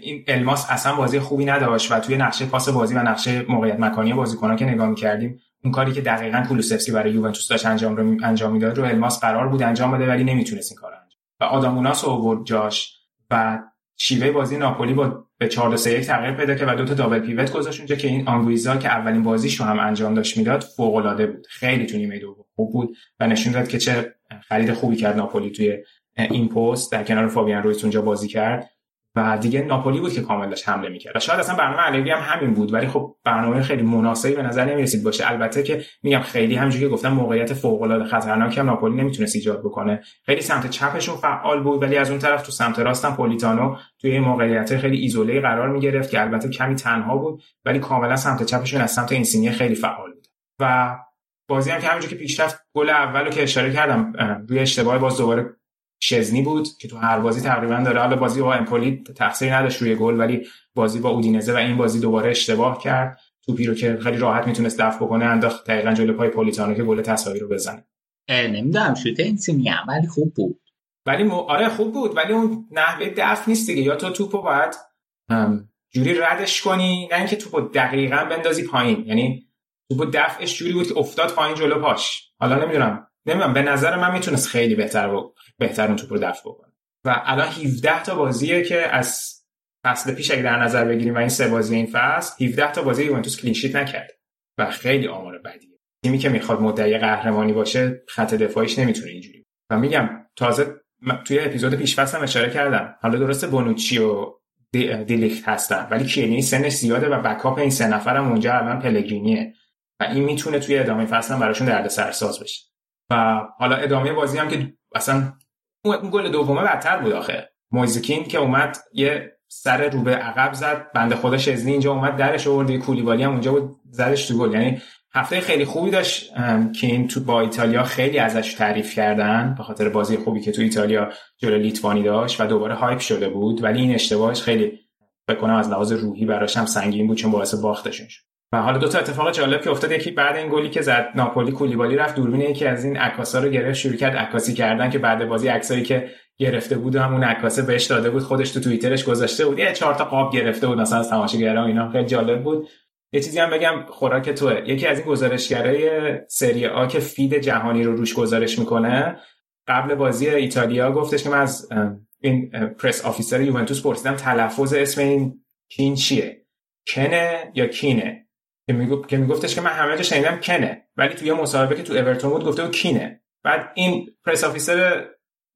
[SPEAKER 6] این الماس اصلا بازی خوبی نداشت و توی نقشه پاس بازی و نقشه موقعیت مکانی بازیکنان که نگاه می‌کردیم اون کاری که دقیقا کولوسفسکی برای یوونتوس داشت انجام رو انجام می‌داد رو الماس قرار بود انجام بده ولی نمی‌تونست این کار انجام و آداموناس آورد جاش و شیوه بازی ناپولی با به 4 3 1 تغییر پیدا کرد و دو تا دابل پیوت گذاشت اونجا که این آنگویزا که اولین بازیش رو هم انجام داشت می‌داد فوق العاده بود. خیلی تو نیمه خوب بود و نشون داد که چه خرید خوبی کرد ناپولی توی این پست در کنار فابیان رویس اونجا بازی کرد و دیگه ناپولی بود که کامل داشت حمله می‌کرد. و شاید اصلا برنامه الگری هم همین بود ولی خب برنامه خیلی مناسبی به نظر نمی‌رسید باشه. البته که میگم خیلی همونجوری که گفتم موقعیت فوق العاده خطرناکی هم ناپولی نمی‌تونست ایجاد بکنه. خیلی سمت چپشون فعال بود ولی از اون طرف تو سمت راستم پولیتانو توی موقعیت خیلی ایزوله قرار می‌گرفت که البته کمی تنها بود ولی کاملا سمت چپشون از سمت اینسینیه خیلی فعال بود. و بازی هم که همونجوری که پیشرفت گل اولو که اشاره کردم روی اشتباه باز دوباره شزنی بود که تو هر بازی تقریبا داره. حالا بازی با امپولی تقصیر نداشت روی گل ولی بازی با اودینزه و این بازی دوباره اشتباه کرد. توپی رو که خیلی راحت می‌تونست دفع بکنه انداخت دقیقا جلوی پای پولیتانو که گل تساوی رو بزنه.
[SPEAKER 7] نمی‌دونم شوت اینسینی ولی خوب بود.
[SPEAKER 6] ولی م... آره خوب بود ولی اون نحوه دفع نیست دیگه. یا تو توپو باید جوری ردش کنی نه اینکه توپو دقیقا بندازی پایین. یعنی توپو دفعش جوری بود که افتاد پایین جلو پاش. حالا نمی‌دونم. نمی‌دونم به نظر من می‌تونست خیلی بهتر و بهتر اون توپ رو دفع بکنه. و الان 17 تا بازیه که از فصل پیش اگه در نظر بگیریم و این سه بازی این فصل 17 تا بازی یوونتوس کلینشیت نکرد و خیلی آمار بدیه. تیمی که می‌خواد مدعی قهرمانی باشه خط دفاعیش نمی‌تونه اینجوری. و میگم تازه توی اپیزود پیش فصل اشاره کردم. حالا درسته بونوچی و دیلیخت هستن ولی کیلینی سنش زیاده و بکاپ این سه نفرم اونجا الان پلگرینیه. و این می‌تونه توی ادامه فصل هم براشون دردسرساز بشه. و حالا ادامه بازی هم که اصلا اون گل دومه بدتر بود آخه. مویزکین که اومد یه سر رو به عقب زد بنده خدا شزنی اینجا اومد درش آورد کولیبالی هم اونجا بود زدش تو گل. یعنی هفته خیلی خوبی داشت که این تو با ایتالیا خیلی ازش تعریف کردن به خاطر بازی خوبی که تو ایتالیا جلو لیتوانی داشت و دوباره هایپ شده بود. ولی این اشتباهش خیلی فکر کنم از لحاظ روحی براش هم سنگین بود چون باعث باختشون شد و حالا دو تا اتفاق جالب که افتاد یکی بعد این گلی که زد ناپولی کولیبالی رفت دوربین یکی از این عکاسا رو گرفت شروع کرد عکاسی کردن که بعد بازی عکسایی که گرفته بود و همون عکاسه بهش داده بود خودش تو توییترش گذاشته بود. یه چهار تا قاب گرفته بود مثلا از تماشاگران اینا. خیلی جالب بود. یه چیزی هم بگم خوراک توه. یکی از این گزارشگرای سری آ که feed جهانی رو روش گزارش می‌کنه قبل بازی ایتالیا گفتش که من از این press officer یوونتوس پرسیدم تلفظ اسم این کین چیه؟ کنه یا کینه؟ که می‌گفت که میگفتش که من همه جا شنیدم کنه. ولی توی مصاحبه که تو اورتون بود گفته بود کینه. بعد این press officer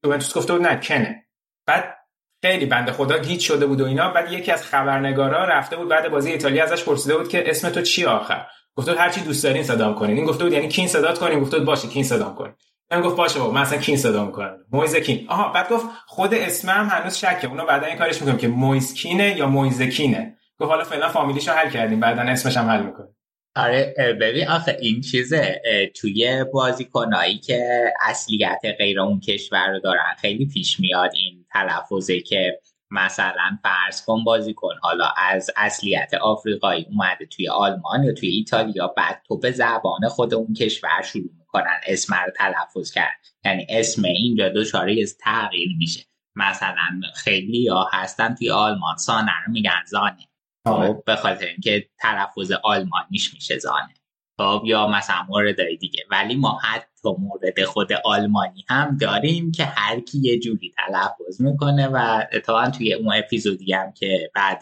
[SPEAKER 6] یوونتوس گفته بود نه کنه. بعد خیلی بنده خدا گیج شده بود و اینا. بعد یکی از خبرنگارا رفته بود بعد بازی ایتالیا ازش پرسیده بود که اسم تو چی آخر؟ گفته بود هر چی دوست دارین صدام کنین. این گفته بود یعنی کین صدات کنین. گفته بود باشه کین صدام کنین. من گفت باشه بابا من اصلا کین صدا می‌کنم. مویز کین. آها بعد گفت خود اسمم هنوز شکه. اونا بعدا این کارش می‌کنم که مویز کینه یا مویز کینه. گفت حالا فعلا فامیلیشو حل کردیم بعدا اسمش هم حل می‌کنیم.
[SPEAKER 7] آره ببین آخه این چیزه توی بازیکنایی که اصلیت غیر اون کشور رو دارن خیلی پیش میاد این تلفظه که مثلا فرض کن بازیکن حالا از اصلیت آفریقایی اومده توی آلمان یا توی ایتالیا بعد تو به زبان خود اون کشور شروع می‌کنن اسم رو تلفظ کرد. یعنی اسم اینجا دوچاره تغییر میشه. مثلا خیلی یا هستن توی آلمان سانه رو میگن زانه. خب. به خاطر اینکه تلفظ آلمانیش میشه زانه. خب یا مثلا مورد دیگه. ولی ما حتی مورد خود آلمانی هم داریم که هر کی یه جوری تلفظ می‌کنه و اتفاقا توی اون اپیزودی هم که بعد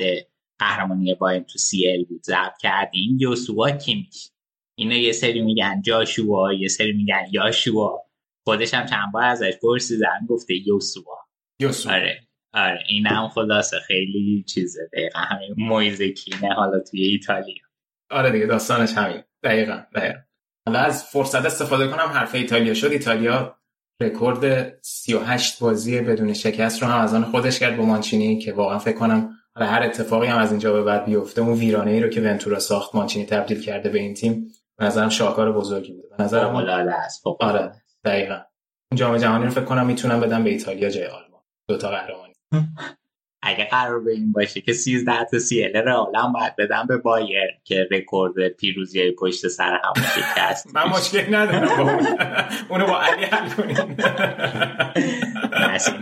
[SPEAKER 7] قهرمانی باین تو سی ال بود ضبط کردیم یوسوا کیمیش. اینو یه سری میگن جاشوا یه سری میگن یاشوا. خودش هم چند بار ازش پرسیدن گفته یوسوا.
[SPEAKER 6] یوسوا.
[SPEAKER 7] آره. آره این هم خلاصه خیلی چیزه. دقیقا همین مویزکینه حالا توی ایتالیا.
[SPEAKER 6] آره دیگه داستانش همین. دقیقا دقیقا. حالا از فرصت استفاده کنم حرف ایتالیا شد. ایتالیا رکورد 38 بازی بدون شکست رو هم از آن خودش کرد با مانچینی که واقعا فکر کنم حالا هر اتفاقی هم از اینجا به بعد بیفته اون ویرانه ای رو که ونتورا ساخت مانچینی تبدیل کرده به این تیم به نظرم شاهکار بزرگی بوده. به نظرم
[SPEAKER 7] است
[SPEAKER 6] آره دقیقا. اون جام جهانی رو فکر کنم می‌تونم بدم به ایتالیا جای آلمان. دو تا قهرمانی. [LAUGHS]
[SPEAKER 7] اگه قرار به این باشه که 13 تا سی ال رئال باید بدم به بایر که رکورد پیروزی پشت سر هم شکست [LAUGHS]
[SPEAKER 6] من مشکل ندارم اونو با علی حل کنیم.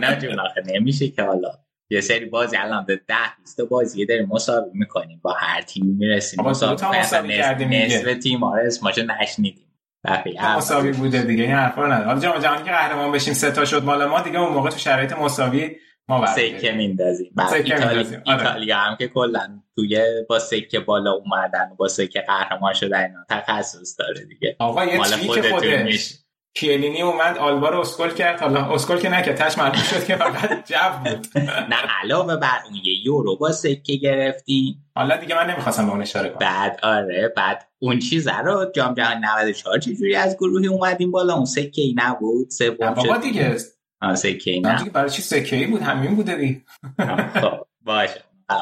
[SPEAKER 6] [LAUGHS]
[SPEAKER 7] نه جون نمیشه که حالا. یه سری بازی الان به ده تا بازی داریم مساوی می‌کنیم. با هر تیم می‌رسیم.
[SPEAKER 6] مساوی کردیم
[SPEAKER 7] نصف تیم آره اسمشو نشنیدیم.
[SPEAKER 6] مساوی بوده دیگه. این حرفا نداره حالا جام جهانی که قهرمان بشیم سه تا شد مال ما دیگه اون موقع تو شرایط مساوی ما
[SPEAKER 7] سکه میندازیم. ایتالیا, ایتالیا هم که کلا توی با سکه بالا اومدن با سکه قهرمان شدن اینا. تخصص داره دیگه.
[SPEAKER 6] آقا یه که خودش کیلینی اومد آلبا رو اسکل کرد. حالا اسکل که نکرد تش معلوم شد که فقط جو بود.
[SPEAKER 7] نه علاوه بر اون یه یورو با سکه گرفتی.
[SPEAKER 6] حالا دیگه من نمی‌خواستم به اون اشاره کنم.
[SPEAKER 7] بعد آره بعد اون چیز رو جام جهانی 94 چجوری از گروهی اومدیم بالا؟ اون سکه ای نبود؟ سوم
[SPEAKER 6] شد. دیگه.
[SPEAKER 7] سکه ای نه.
[SPEAKER 6] برای چی سکه ای بود؟ همین بوده دی
[SPEAKER 7] خب باشه. [LAUGHS]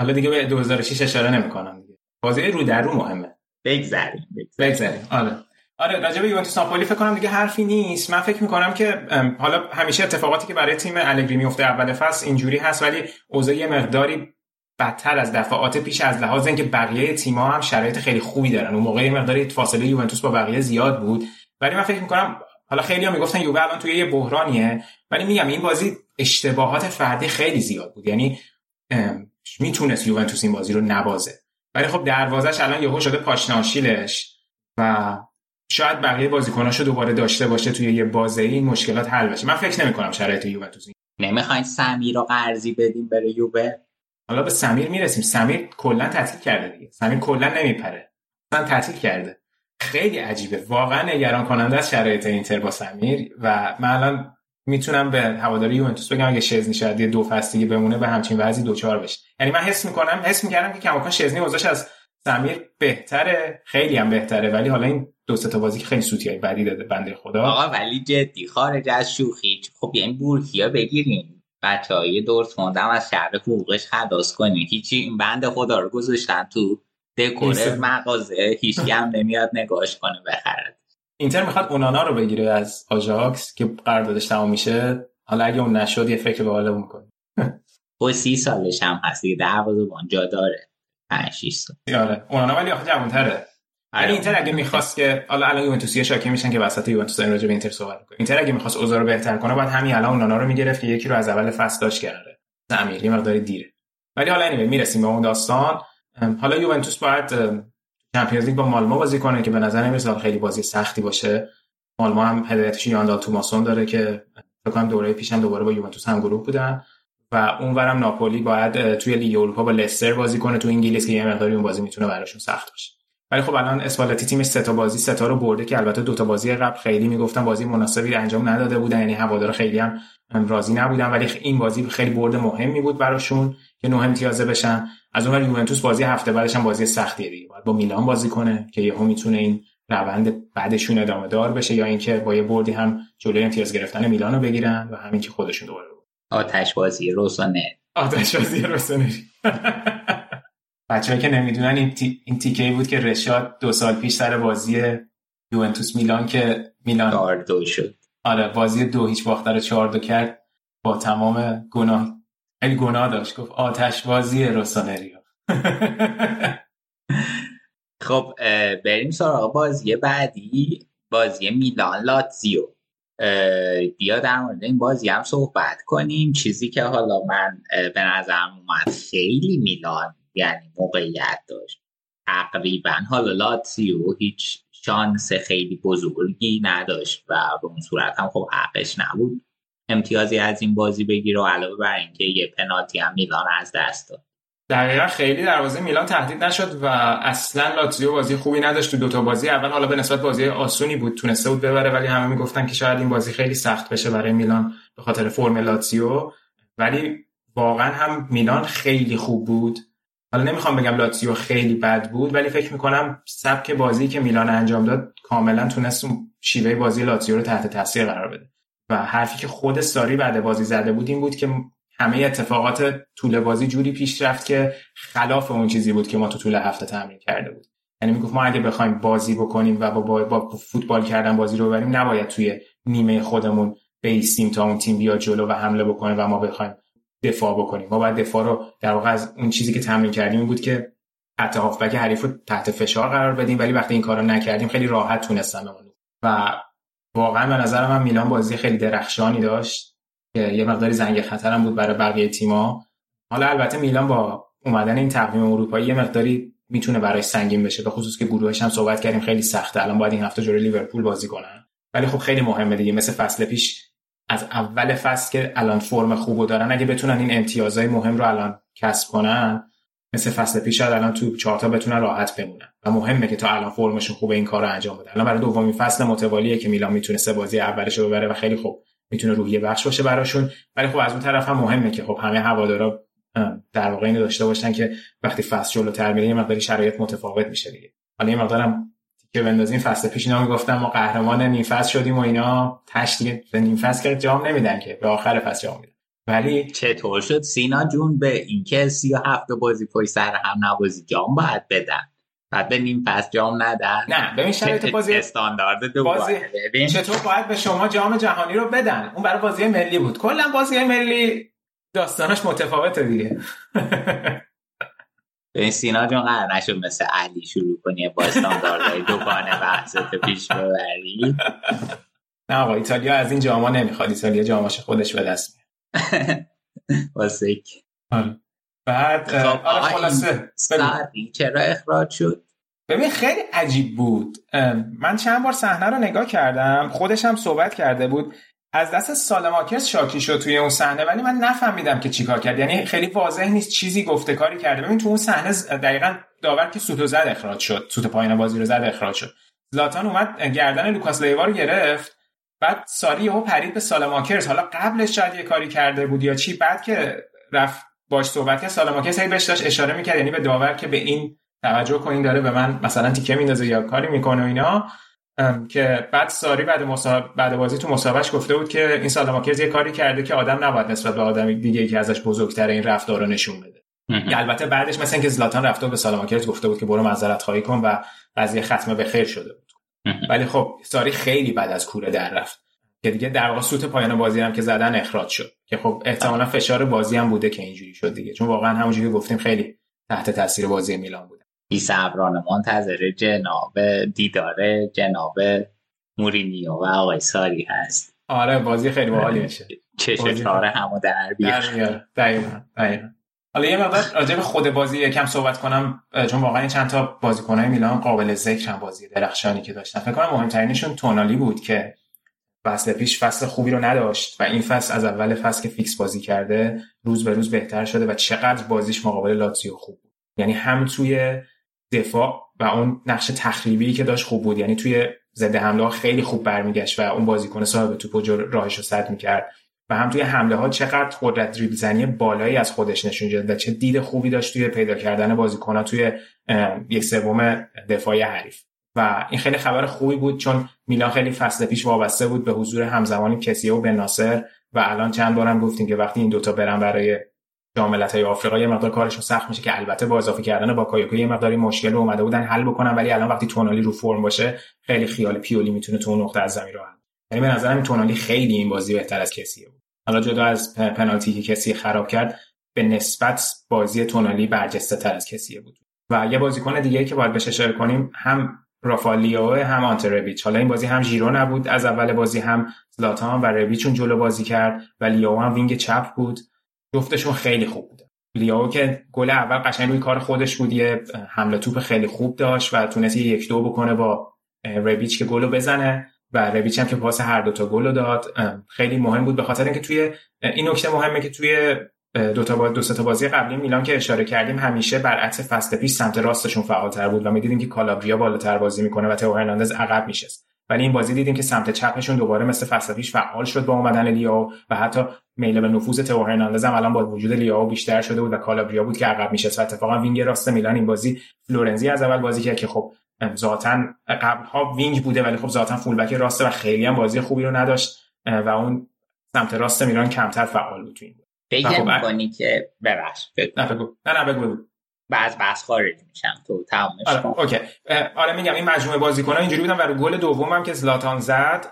[SPEAKER 6] حالا دیگه به 2006 اشاره نمی‌کنم دیگه. بازی رو در رو مهمه.
[SPEAKER 7] بگذریم
[SPEAKER 6] بگذریم. آره. آره راجع به یوونتوس ناپولی فکر کنم دیگه حرفی نیست. من فکر می‌کنم که حالا همیشه اتفاقاتی که برای تیم الگری میفته اول فصل اینجوری هست ولی اوضاع یه مقداری بدتر از دفعات پیش از لحاظ اینکه بقیه تیم‌ها هم شرایط خیلی خوبی دارن. اون موقع یه مقداری فاصله یوونتوس با بقیه زیاد بود. ولی من فکر می‌کنم حالا خیلی ها می‌گفتن یووه الان توی یه بحرانیه ولی میگم این بازی اشتباهات فردی خیلی زیاد بود. یعنی می‌تونست یوونتوس این بازی رو نبازه. ولی خب دروازش الان یهو شده پاشناشیلش و شاید بقیه بازیکناشو دوباره داشته باشه توی یه بازه این مشکلات حل بشه. من فکر نمی کنم شرایط یوونتوس
[SPEAKER 7] نمی‌خواین سمیر رو قرضی بدیم بره یووه؟
[SPEAKER 6] حالا به سمیر می‌رسیم. سمیر کلا تعطیل کرده دیگه. سمیر کلا نمیپره. مثلا تعطیل کرده. خیلی عجیبه. واقعا نگران کننده است شرایط اینتر با سمیر و من الان می‌تونم به هواداری یوونتوس بگم اگه شزنی شاید دو فصلی بمونه به همچین وضعی دوچار بشه. یعنی من حس می‌کنم حس می‌کردم که کماکان شزنی وضعش از سمیر بهتره خیلی هم بهتره ولی حالا این دو تا بازی که خیلی سوتی های بدی داده بنده خدا.
[SPEAKER 7] آقا ولی جدی خارج از شوخی. خب یعنی بورکیا بگیریم بچه های دورتموند هم از شهر حقوقش خلاص کنیم هیچی این بند خدا رو گذاشتن تو دکور مغازه هیچ هم نمیاد نگاش کنه بخرد
[SPEAKER 6] اینتر می‌خواد اونانا رو بگیره از آژاکس که قراردادش تمام میشه. حالا اگه اون نشد یه فکر به حالا می‌کنه
[SPEAKER 7] خب سی سالش هم هست دیگه دروازه جا داره. 5 6 سال.
[SPEAKER 6] آره. اونانا ولی آخه جوان‌تره. یعنی اینتر اگه می‌خواست که حالا الان یوونتوسی شاکی میشن که وسط یوونتوس این راجع به اینتر صحبت می‌کنه. اینتر اگه می‌خواست اوضاع رو بهتر کنه بعد همین الان اونانا رو می‌گرفت که یکی رو از اول فصل داشت کرده زمیر یه مقدار دیره. ولی حالا اینه می‌رسیم به اون داستان. حالا یوونتوس باید چمپیونز لیگ با مالما بازی کنه که به نظر نمیاد خیلی بازی سختی باشه. مالما هم هدایتش یاندال توماسون داره که فکر کنم دوره پیشم دوباره با یوونتوس هم گروه بودن. و اونورم ناپولی باید توی لیگ اروپا با لستر بازی کنه. تو انگلیس که یه مقداری اون بازی می‌تونه براشون سخت باشه. ولی خب الان اسپالتی تیمش سه تا بازی سه تا رو برده که البته دو تا بازی قبل خیلی می‌گفتن بازی مناسبی انجام نداده بودن. یعنی هوادار خیلی هم راضی نبودن. ولی این بازی خیلی برد مهمی بود براشون. که نه امتیازه بشن. از اون یوونتوس بازی هفته بعدش هم بازی سختیه دیگه. باید با میلان بازی کنه که یهو می‌تونه این روند بعدشون ادامه دار بشه یا اینکه با یه بردی هم جلوی امتیاز گرفتن میلان رو بگیرن و همین که خودشون دوباره
[SPEAKER 7] آتش بازی روسانه.
[SPEAKER 6] آتش بازی روسانه. [LAUGHS] بچه‌ها که نمی‌دونن این, تی... این تیکه بود که رشاد دو سال پیش سر بازی یوونتوس میلان که میلان
[SPEAKER 7] دو شد.
[SPEAKER 6] آره بازی دو هیچ باخته رو چهار دو کرد با تمام گناه خیلی گناه داشت. گفت آتش بازی روسانریو [LAUGHS]
[SPEAKER 7] خب بریم سراغ بازی بعدی بازی میلان لاتزیو. بیا در مورد این بازی هم صحبت کنیم. چیزی که حالا من به نظرم اومد خیلی میلان یعنی موقعیت داشت. تقریبا حالا لاتزیو هیچ شانس خیلی بزرگی نداشت و به اون صورت هم خب حقش نبود. امتیازی از این بازی بگیره و علاوه بر اینکه یه پنالتی هم میلان از دست داد.
[SPEAKER 6] دقیقا خیلی دروازه میلان تهدید نشد و اصلا لاتزیو بازی خوبی نداشت تو دوتا بازی اول. حالا به نسبت بازی آسونی بود تونسته بود ببره ولی همه می‌گفتن که شاید این بازی خیلی سخت بشه برای میلان به خاطر فرم لاتزیو. ولی واقعا هم میلان خیلی خوب بود. حالا نمی‌خوام بگم لاتزیو خیلی بد بود ولی فکر می‌کنم سبک بازی که میلان انجام داد کاملا تونست شیوه بازی لاتزیو رو تحت تاثیر قرار بده. حرفی که خود ساری بعد بازی زده بود این بود که همه اتفاقات طول بازی جوری پیش رفت که خلاف اون چیزی بود که ما تو طول هفته تمرین کرده بود. یعنی می‌گفت ما اگه بخوایم بازی بکنیم و با, با, فوتبال کردن بازی رو ببریم نباید توی نیمه خودمون بیستیم تا اون تیم بیاد جلو و حمله بکنه و ما بخوایم دفاع بکنیم. ما باید دفاع رو در واقع از اون چیزی که تمرین کردیم بود که حتی هافبک حریف رو تحت فشار قرار بدیم ولی وقتی این کارو نکردیم خیلی راحت تونستن و واقعا به نظر من میلان بازی خیلی درخشانی داشت که یه مقداری زنگ خطرم بود برای بقیه تیما حالا البته میلان با اومدن این تقویم اروپایی یه مقداری می‌تونه برای سنگین بشه به خصوص که گروهش هم صحبت کردیم خیلی سخته. الان باید این هفته جلوی لیورپول بازی کنن. ولی خب خیلی مهمه دیگه مثل فصل پیش از اول فصل که الان فرم خوبو دارن. اگه بتونن این امتیازهای مهم رو الان کسب کنن مثل فصل پیش شاید الان تو چهارتا بتونن راحت بمونن. و مهمه که تا الان فرمشون خوبه این کار رو انجام بده الان برای دومین فصل متوالیه که میلان می‌تونه سه بازی اولش رو ببره و خیلی خوب می‌تونه روحیه بخش باشه براشون. ولی خب از اون طرف هم مهمه که خب همه هوادارا در واقع اینو داشته باشن که وقتی فصل جلوتر میره یه مقداری شرایط متفاوت میشه دیگه. حالا یه مقدارم که بندازیم. فصل پیش اینا می‌گفتن ما قهرمان نیم فصل شدیم و اینا تش دیگه نیم فصل که جام نمیدن که. به آخر فصل جام میدن. ولی
[SPEAKER 7] چطور شد؟ سینا جون به اینکه سی و هفت بازی پای سر هم نوازی جام باید بدن. بعد به نیم فصل جام ندن.
[SPEAKER 6] نه ببین شرایط بازی
[SPEAKER 7] استاندارد دو
[SPEAKER 6] بازی ببین. چطور باید به شما جام جهانی رو بدن؟ اون برای بازی ملی بود. کلا بازی ملی داستانش متفاوته دیگه. [LAUGHS]
[SPEAKER 7] این سینا جون قرار نشد مثل علی شروع کنی با استانداردهای دوگانه بحثت پیش ببری. [LAUGHS]
[SPEAKER 6] نه آقا ایتالیا از این جاما نمی‌خواد. ایتالیا جاماش خودش به دست [LAUGHS]
[SPEAKER 7] واسه
[SPEAKER 6] آره. بعد
[SPEAKER 7] خب، آره خلاصه. چرا اخراج شد؟
[SPEAKER 6] ببین خیلی عجیب بود. من چند بار صحنه رو نگاه کردم خودش هم صحبت کرده بود. از دست سالماکرز شاکی شد توی اون صحنه ولی من نفهمیدم که چیکار کرد. یعنی خیلی واضح نیست چیزی گفته کاری کرده. ببین تو اون صحنه دقیقا داور که سوتو زد اخراج شد. سوت پایین بازی رو زد اخراج شد. زلاتان اومد گردن لوکاس لیوا رو گرفت. بعد ساری یهو پرید به سالماکرز حالا قبلش شاید یه کاری کرده بود یا چی بعد که رفت باش صحبت کرد سالماکرز هی بهش داشت اشاره می‌کرد یعنی به داور که به این توجه کنین داره به من مثلا تیکه میندازه یا کاری می‌کنه و اینا. که بعد ساری بعد مصاحب... بعد بازی تو مصاحبهش گفته بود که این سالماکرز یه کاری کرده که آدم نباید نسبت به آدم دیگه که ازش بزرگتر این رفتار رو نشون بده. البته بعدش مثلا که زلاتان رفته به سالماکرز گفته بود که برو معذرت خواهی کن و قضیه ختمه به خیر شده بود. [LAUGHS] ولی خب ساری خیلی بعد از کوره در رفت. که دیگه در واقع سوت پایان بازی هم که زدن اخراج شد. که خب احتمالا فشار بازی هم بوده که اینجوری شد دیگه. چون واقعا همونجوری گفتیم خیلی تحت تاثیر بازی میلان بود
[SPEAKER 7] بی صبرانه منتظر جناب دیدار جناب مورینیو و آقای ساری هست.
[SPEAKER 6] آره بازی خیلی باحالی میشه.
[SPEAKER 7] چه چاره همو در بیار.
[SPEAKER 6] دقیقاً دقیقاً. حالا یه مقدار راجع به خود بازی یکم صحبت کنم چون واقعا چند تا بازیکنای میلان قابل ذکر هم بازی درخشانی که داشتن. فکر کنم مهمترینشون تونالی بود که فصل پیش فصل خوبی رو نداشت و این فصل از اول فصل که فیکس بازی کرده روز به روز بهتر شده و چقدر بازیش مقابل لاتزیو خوب بود. یعنی هم توی دفاع و اون نقش تخریبی که داشت خوب بود. یعنی توی ضد حمله خیلی خوب برمیگشت و اون بازیکن صاحب توپ راهش رو سد می‌کرد. و هم توی حمله ها چقدر قدرت دریبل زنی بالایی از خودش نشون داد و چه دید خوبی داشت توی پیدا کردن بازیکن توی یک سوم دفاعی حریف. و این خیلی خبر خوبی بود چون میلان خیلی فصل پیش وابسته بود به حضور همزمان کسیه و بن ناصر و الان چند بارم گفتیم که وقتی این دوتا برن برای جام های آفریقا یه مقدار کارشون سخت میشه که البته با اضافه کردن با کایوکو یه مقداری مشکل اومده بودن حل بکنن ولی الان وقتی تونالی رو فرم باشه خیلی خیال پیولی می‌تونه تو نقطه از زمین رو یعنی به نظرم تونالی خیلی این بازی بهتر از کسیه حالا جدا از پنالتی که کسی خراب کرد به نسبت بازی تونالی برجسته تر از کسیه بود. و یه بازیکن دیگه که باید بهش اشاره کنیم هم رافا لیائو هم آنته ربیچ حالا این بازی هم ژیرو نبود از اول بازی هم زلاتان و ربیچ اون جلو بازی کرد و لیائو هم wing چپ بود. جفتشون خیلی خوب بود لیائو که گل اول قشنگ روی کار خودش بود یه حمله توپ خیلی خوب داشت و تونست یک دو بکنه با ربیچ که گلو بزنه. و ربیچ هم که پاس هر دو تا گل داد. خیلی مهم بود. به خاطر اینکه توی این نکته مهمه که توی دو تا دو تا بازی قبلی میلان که اشاره کردیم همیشه برعکس فصل پیش سمت راستشون فعالتر بود و می‌دیدیم که کالابریا بالاتر بازی می‌کنه و تئو هرناندز عقب میشست. ولی این بازی دیدیم که سمت چپشون دوباره مثل فصل پیش فعال شد با اومدن لیائو و حتی میل به نفوذ تئو هرناندز هم الان با وجود لیائو بیشتر شده بود و کالابریا بود که عقب میشست. و اتفاقا wing راست میلان این بازی فلورنزی از اول بازی کرد که خب ذاتا قبلها wing بوده ولی خب ذاتا fullback راسته و خیلی هم بازی خوبی رو نداشت و اون سمت راست میلان کمتر فعال بود تو این
[SPEAKER 7] فکر خب می‌کنی که ببخش
[SPEAKER 6] نه بگو. نه نه بگو
[SPEAKER 7] بعد از بحث خارج میشم تو تمامش
[SPEAKER 6] آره. اوکی. آره میگم این مجموعه بازیکن‌ها اینجوری بودن و گل دومم که زلاتان زد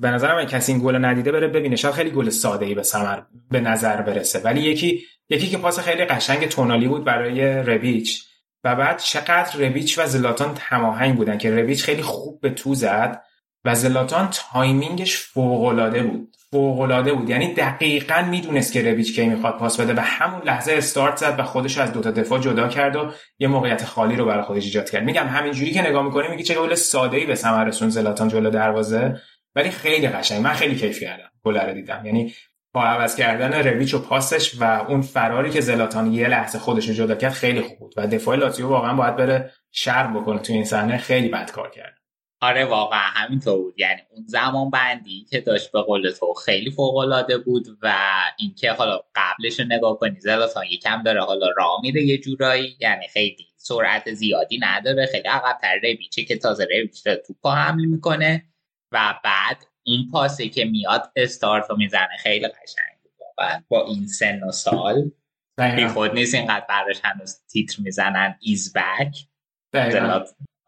[SPEAKER 6] به نظرم این کسی این گل ندیده بره ببینه. شاید خیلی گل ساده ای به ثمر به نظر برسه. ولی یکی یکی که پاس خیلی قشنگ تونالی بود برای ربیچ و بعد چقدر ربیچ و زلاتان هماهنگ بودن که ربیچ خیلی خوب به تو زد و زلاتان timing ش فوق‌العاده بود. فوق‌العاده بود. یعنی دقیقا می‌دونست که ربیچ کی می‌خواد پاس بده و همون لحظه استارت زد و خودش از دوتا دفاع جدا کرد و یه موقعیت خالی رو برای خودش ایجاد کرد. میگم همینجوری که نگاه می‌کنی میگی چه گل ساده ای به ثمر رسون زلاتان جلو دروازه. ولی خیلی قشنگ. من خیلی کیف کردم. گل رو دیدم. یعنی با عوض کردن رویچ و پاسش و اون فراری که زلاتان یه لحظه خودش جدا کرد خیلی خوب بود. و دفاع لاتیو واقعا باید بره شرم بکنه. تو این صحنه خیلی بد کار کرد.
[SPEAKER 7] آره واقعا همینطور بود. یعنی اون زمان بندی که داشت به قول تو خیلی فوق العاده بود و اینکه حالا قبلش رو نگاه کنی زلاتان یکم داره حالا راه میره یه جورایی. یعنی خیلی سرعت زیادی نداره. خیلی عقب تر رویچه که تازه رویچ تو پا حمل می‌کنه و بعد این پاسه که میاد استارت رو می‌زنه خیلی قشنگ. بود با این سن و سال بی خود نیست اینقدر براش هنوز تیتر می‌زنن. ایز بک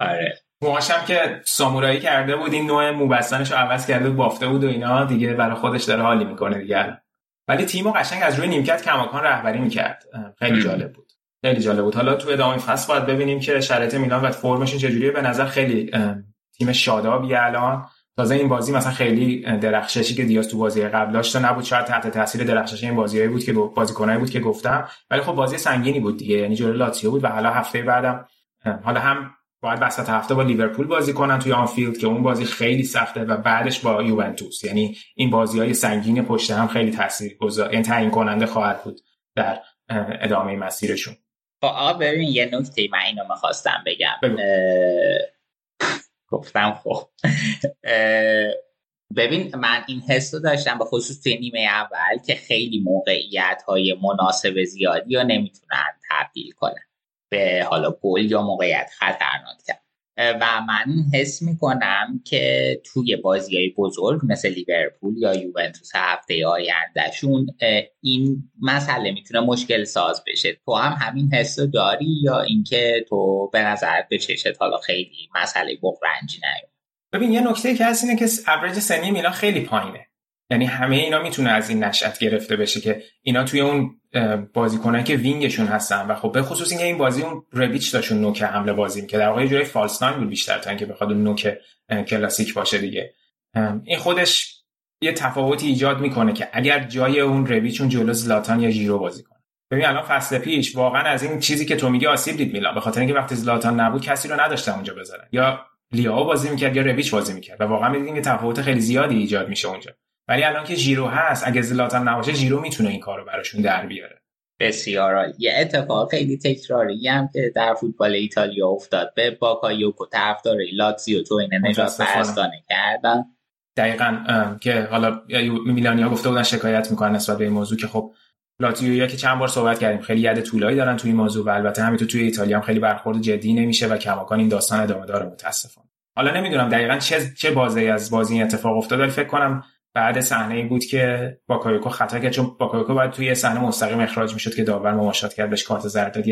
[SPEAKER 7] آره.
[SPEAKER 6] موهاشم که سامورایی کرده بود این نوع موبستانش رو عوض کرده بود بافته بود و اینا دیگه برای خودش داره حالی می‌کنه دیگه. ولی تیمو قشنگ از روی نیمکت کماکان رهبری می‌کرد. خیلی جالب بود. خیلی جالب بود. حالا تو ادامه فصل باید ببینیم که شرایط میلان و فرمشون چجوریه. به نظر خیلی تیم شادابی الان. تازه این بازی مثلا خیلی درخششی که دیاز تو بازی قبل داشت نبود شاید تحت تاثیر درخشش این بازیایی بود که بازیکنایی بود که گفتم. ولی خب بازی سنگینی بود دیگه یعنی جلوی لاتزیو بود و حالا هفته بعدم حالا هم باید وسط هفته با لیورپول بازی کنن توی آنفیلد که اون بازی خیلی سخته و بعدش با یوونتوس. یعنی این بازی های سنگین پشت هم خیلی تاثیر گذار یعنی تعیین کننده خواهد بود در ادامه مسیرشون.
[SPEAKER 7] خب آقا ببین یه نکته من اینو می‌خواستم بگم. گفتم خب. ببین من این حس رو داشتم به خصوص توی نیمه اول که خیلی موقعیت های مناسب زیادی رو نمی‌تونن تبدیل کنن. به حالا گل یا موقعیت خطرناک و من حس می‌کنم که توی بازی های بزرگ مثل لیورپول یا یوونتوس هفته آیندهشون این مسئله می‌تونه مشکل ساز بشه. تو هم همین حس داری یا اینکه تو به نظر به چشت حالا خیلی مسئله بغرنجی نیومد؟
[SPEAKER 6] ببین یه نکته که هست اینه که اوریج سنی میلان خیلی پایینه. یعنی همه اینا می‌تونه از این نشأت گرفته بشه که اینا توی اون بازیکنایی که wing شون هستن. و خب به خصوص اینکه این بازی اون ربیچ داشون نوک حمله بازی که در واقع جای false nine بود بیشتر تا اینکه بخواد اون نوک کلاسیک باشه دیگه. این خودش یه تفاوتی ایجاد می‌کنه که اگر جای اون ربیچ اون جلو زلاتان یا ژیرو بازی کنه. ببین الان فصل پیش واقعا از این چیزی که تو میگی آسیب دید میلان به خاطر اینکه وقتی زلاتان نبود کسی رو نداشتن اونجا بذارن. یا لیائو بازی می‌کرد یا ربیچ بازی می‌کرد. و واقعا می‌دیدیم تفاوت خیلی زیادی ایجاد میشه اونجا. ولی الان که ژیرو هست اگه زلاتان نباشه ژیرو می‌تونه این کارو براشون در بیاره.
[SPEAKER 7] بسیار یه اتفاق خیلی تکراری هم که در فوتبال ایتالیا افتاد. به باکایوکو طرفدار لاتزیو توهین نژادپرستانه کردن.
[SPEAKER 6] دقیقا که حالا میلانیا گفته بودن شکایت می‌کنن نسبت به این موضوع که خب لاتزیو که چند بار صحبت کردیم خیلی ید طولایی دارن توی این موضوع و البته همینطور توی ایتالیا هم خیلی برخورد جدی نمیشه و کماکان این داستان ادامه داره متاسفانه. حالا نمی‌دونم دقیقا چه چه بازی از بازی اتفاق افتاد ولی فکر کنم بعد صحنه بود که باکایوکو خطا کرد. چون باکایوکو باید توی صحنه مستقیم اخراج می‌شد که داور مماشات کرد بهش کارت زرد داد.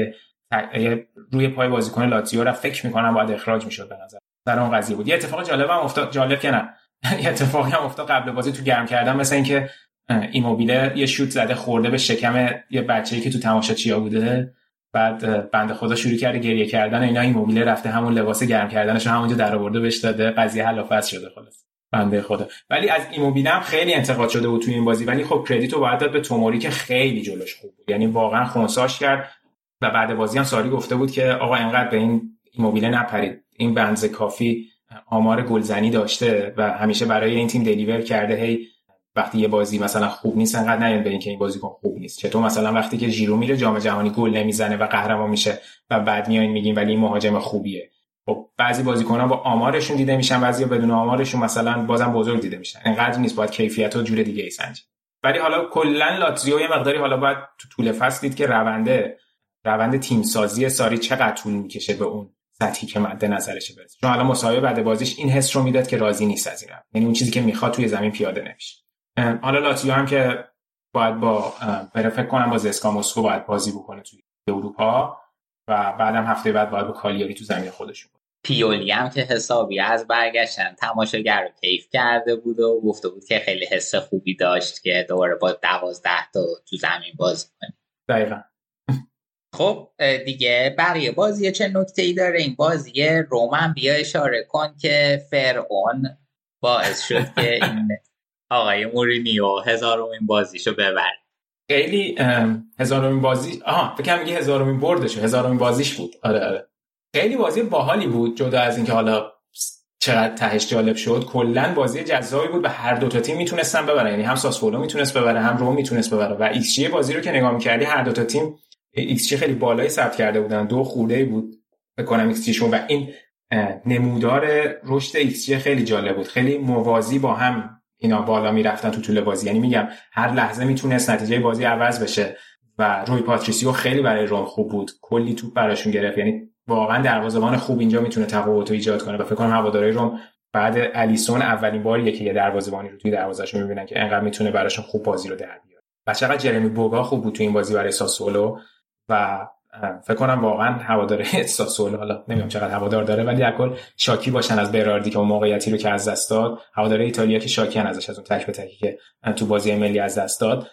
[SPEAKER 6] روی پای بازیکن لاتزیو را فکر می‌کنم باید اخراج می‌شد به نظر. در اون قضیه بود. یه اتفاق جالب هم افتاد. جالب که نه. [LAUGHS] یه اتفاقی هم افتاد قبل بازی تو گرم کردن مثل اینکه ایموبیله یه شوت زده خورده به شکم یه بچه‌ای که تو تماشاچیا بوده. بعد بنده خدا شروع کرده گریه کردن اینا. این موبیله رفته همون لباس گرم کردنش همونجا در آورده بهش داده. قضیه حل شده خلاص. بنده خدا. ولی از ایموبیل هم خیلی انتقاد شده بود توی این بازی. ولی خب کردیتو باید داد به توموری که خیلی جلوش خوب بود. یعنی واقعا خونساش کرد و بعد بازی هم ساری گفته بود که آقا انقدر به این ایموبیله نپرید. این بنز کافی آمار گلزنی داشته و همیشه برای این تیم دلیور کرده. هی وقتی یه بازی مثلا خوب نیست انقدر نیاد به اینکه این بازیکن خوب نیست. چطور مثلا وقتی که ژیرو میره جام جهانی گل نمی‌زنه و قهرمان میشه و بعد میاین میگیم ولی این مهاجم خوبیه. خب بعضی بازیکنان با آمارشون دیده میشن بعضی بدون آمارشون مثلا بازم بزرگ دیده میشن. انقدر نیست باید کیفیت و جور دیگه ای سنج ولی حالا کلا لاتزیو یه مقداری حالا باید تو طول فصل دید که رونده روند تیم سازی ساری چقدر طول می‌کشه به اون سطحی که مد نظرش برسه. چون حالا مصاحبه بعد بازیش این حس رو می‌داد که راضی نیست از این یعنی اون چیزی که می‌خواد توی زمین پیاده نمیشه. حالا لاتزیو هم که باید با فکر کنم با زسکا مسکو باید بازی بکنه توی اروپا. و بعدم هفته بعد باید با کالیاری تو زمین خودشون
[SPEAKER 7] پیولی هم که حسابی از برگشتن تماشاگر رو کیف کرده بود و گفته بود که خیلی حس خوبی داشت که دوباره با دوازده تا تو زمین بازی کنه
[SPEAKER 6] دقیقا.
[SPEAKER 7] خب دیگه بقیه بازی چه نکته ای داره؟ این بازی رومن بیا اشاره کن که فرعون باعث شد که این [LAUGHS] آقای مورینیو هزارمین بازیشو ببر
[SPEAKER 6] خیلی هزارمین بازی آها فکر میگه هزارمین بردش هزارمین بازیش بود. آره آره. خیلی بازی باحالی بود جدا از اینکه حالا چقدر تهش جالب شد. کلا بازی جذابی بود و هر دو تا تیم می‌تونستن ببرن. یعنی هم ساسولو می‌تونست ببره هم روم می‌تونست ببره. و ایکس بازی رو که نگاه می‌کردی هر دو تا تیم ایکس خیلی بالایی ثبت کرده بودن. دو خورده بود فکر کنم xG شون و این نمودار رشد ایکس خیلی جالب بود. خیلی موازی با هم اینا بالا می‌رفتن تو طول بازی. یعنی میگم هر لحظه می‌تونست نتیجه بازی عوض بشه و روی پاتریسیو خیلی برای روم خوب بود. کلی توپ براشون گرفت. یعنی واقعا دروازه‌بان خوب اینجا می‌تونه تفاوت ایجاد کنه و فکر کنم هواداری روم بعد الیسون اولین باریه که یه دروازه‌بانی رو توی دروازه‌شون می‌بینن که انقدر می‌تونه براشون خوب بازی رو در بیاره. و چقدر جرمی بوگا خوب بود تو این بازی برای ساسولو و فکر کنم واقعا هوادار [LAUGHS] ساسولو حالا نمی‌دونم چقدر هوادار داره ولی در کل شاکی باشن از براردی که اون موقعیتی رو که از دست داد. هوادار ایتالیا که شاکی ازش از اون تک به تکی که تو بازی ملی از دست داد.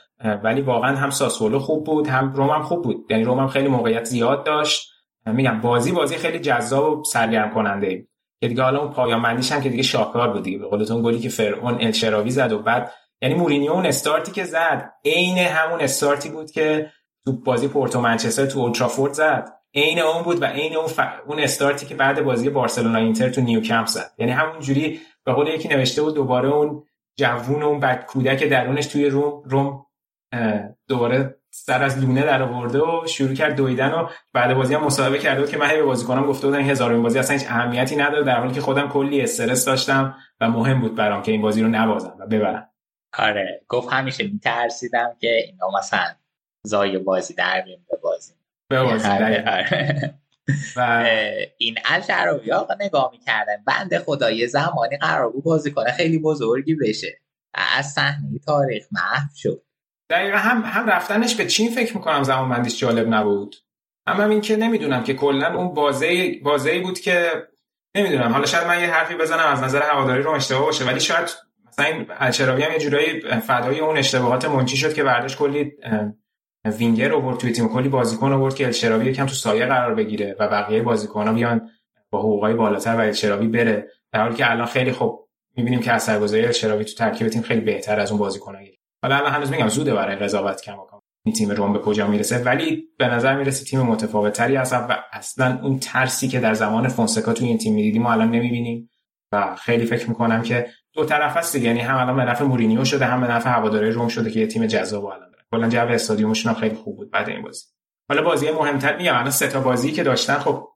[SPEAKER 6] ولی واقعا هم ساسولو خوب بود هم روم هم خوب بود. یعنی روم هم خیلی موقعیت زیاد داشت. میگم بازی بازی خیلی جذاب و سرگرم کننده ای. که دیگه حالا اون پایان بندیش هم که دیگه شاهکار بود دیگه. به قولتون گلی که فرعون الشراوی زد و بعد یعنی مورینیو اون استارتی که زد عین همون استارتی بود که تو بازی پورتو منچستر تو اولترافورد زد. عین اون بود و عین اون ف... اون استارتی که بعد بازی بارسلونا اینتر تو نیوکمپ زد. یعنی همون جوری به قول یکی نوشته بود دوباره اون جوون اون بد کودک درونش توی روم روم دوباره سر از لونه در آورده و شروع کرد دویدن و بعد بازی هم مصاحبه کرده بود که من به بازیکنام گفته بودم هزارمین بازی اصلا هیچ اهمیتی نداره در حالی که خودم کلی استرس داشتم و مهم بود برام که این بازی رو نبازم و ببرم.
[SPEAKER 7] آره گفت همیشه میترسیدم که اینا مثلا زای بازی در بیم به بازی.
[SPEAKER 6] به بازی
[SPEAKER 7] آره. و [LAUGHS] این الشراوی آقا نگاه می‌کردن بنده خدا یه زمانی قرار بود بازی کنه خیلی بزرگی بشه. از صحنه تاریخ محو شد.
[SPEAKER 6] دقیقا هم هم رفتنش به چین فکر می‌کنم زمان بندیش جالب نبود. هم, هم این که نمی‌دونم که کلا اون بازه بازه بود که نمی‌دونم. حالا شاید من یه حرفی بزنم از نظر هواداری رو اشتباه باشه ولی شاید مثلا این هم یه جورایی فدای اون اشتباهات منچی شد که برداشت کلی وینگر آورد توی تیم کلی بازیکن آورد که الشراوی یکم تو سایه قرار بگیره و بقیه بازیکن‌ها بیان با حقوقای بالاتر و الشراوی بره. در حالی که الان خیلی خوب می‌بینیم که اثرگذاری الشراوی تو ترکیب تیم خیلی بهتر از اون بازیکن‌ها حالا الان هنوز میگم زوده برای قضاوت کم این تیم روم به کجا می‌رسه؟ ولی به نظر می‌رسه تیم متفاوت تری هست و اصلا اون ترسی که در زمان فونسکا توی این تیم می‌دیدیم ما الان نمی‌بینیم. و خیلی فکر می‌کنم که دو طرف هست یعنی هم الان به نفع مورینیو شده هم به نفع هواداری روم شده که یه تیم جذاب الان. کلا جو استادیومشون خیلی خوب بود بعد این بازی. حالا بازی مهمتر میگم الان سه تا بازی که داشتن خب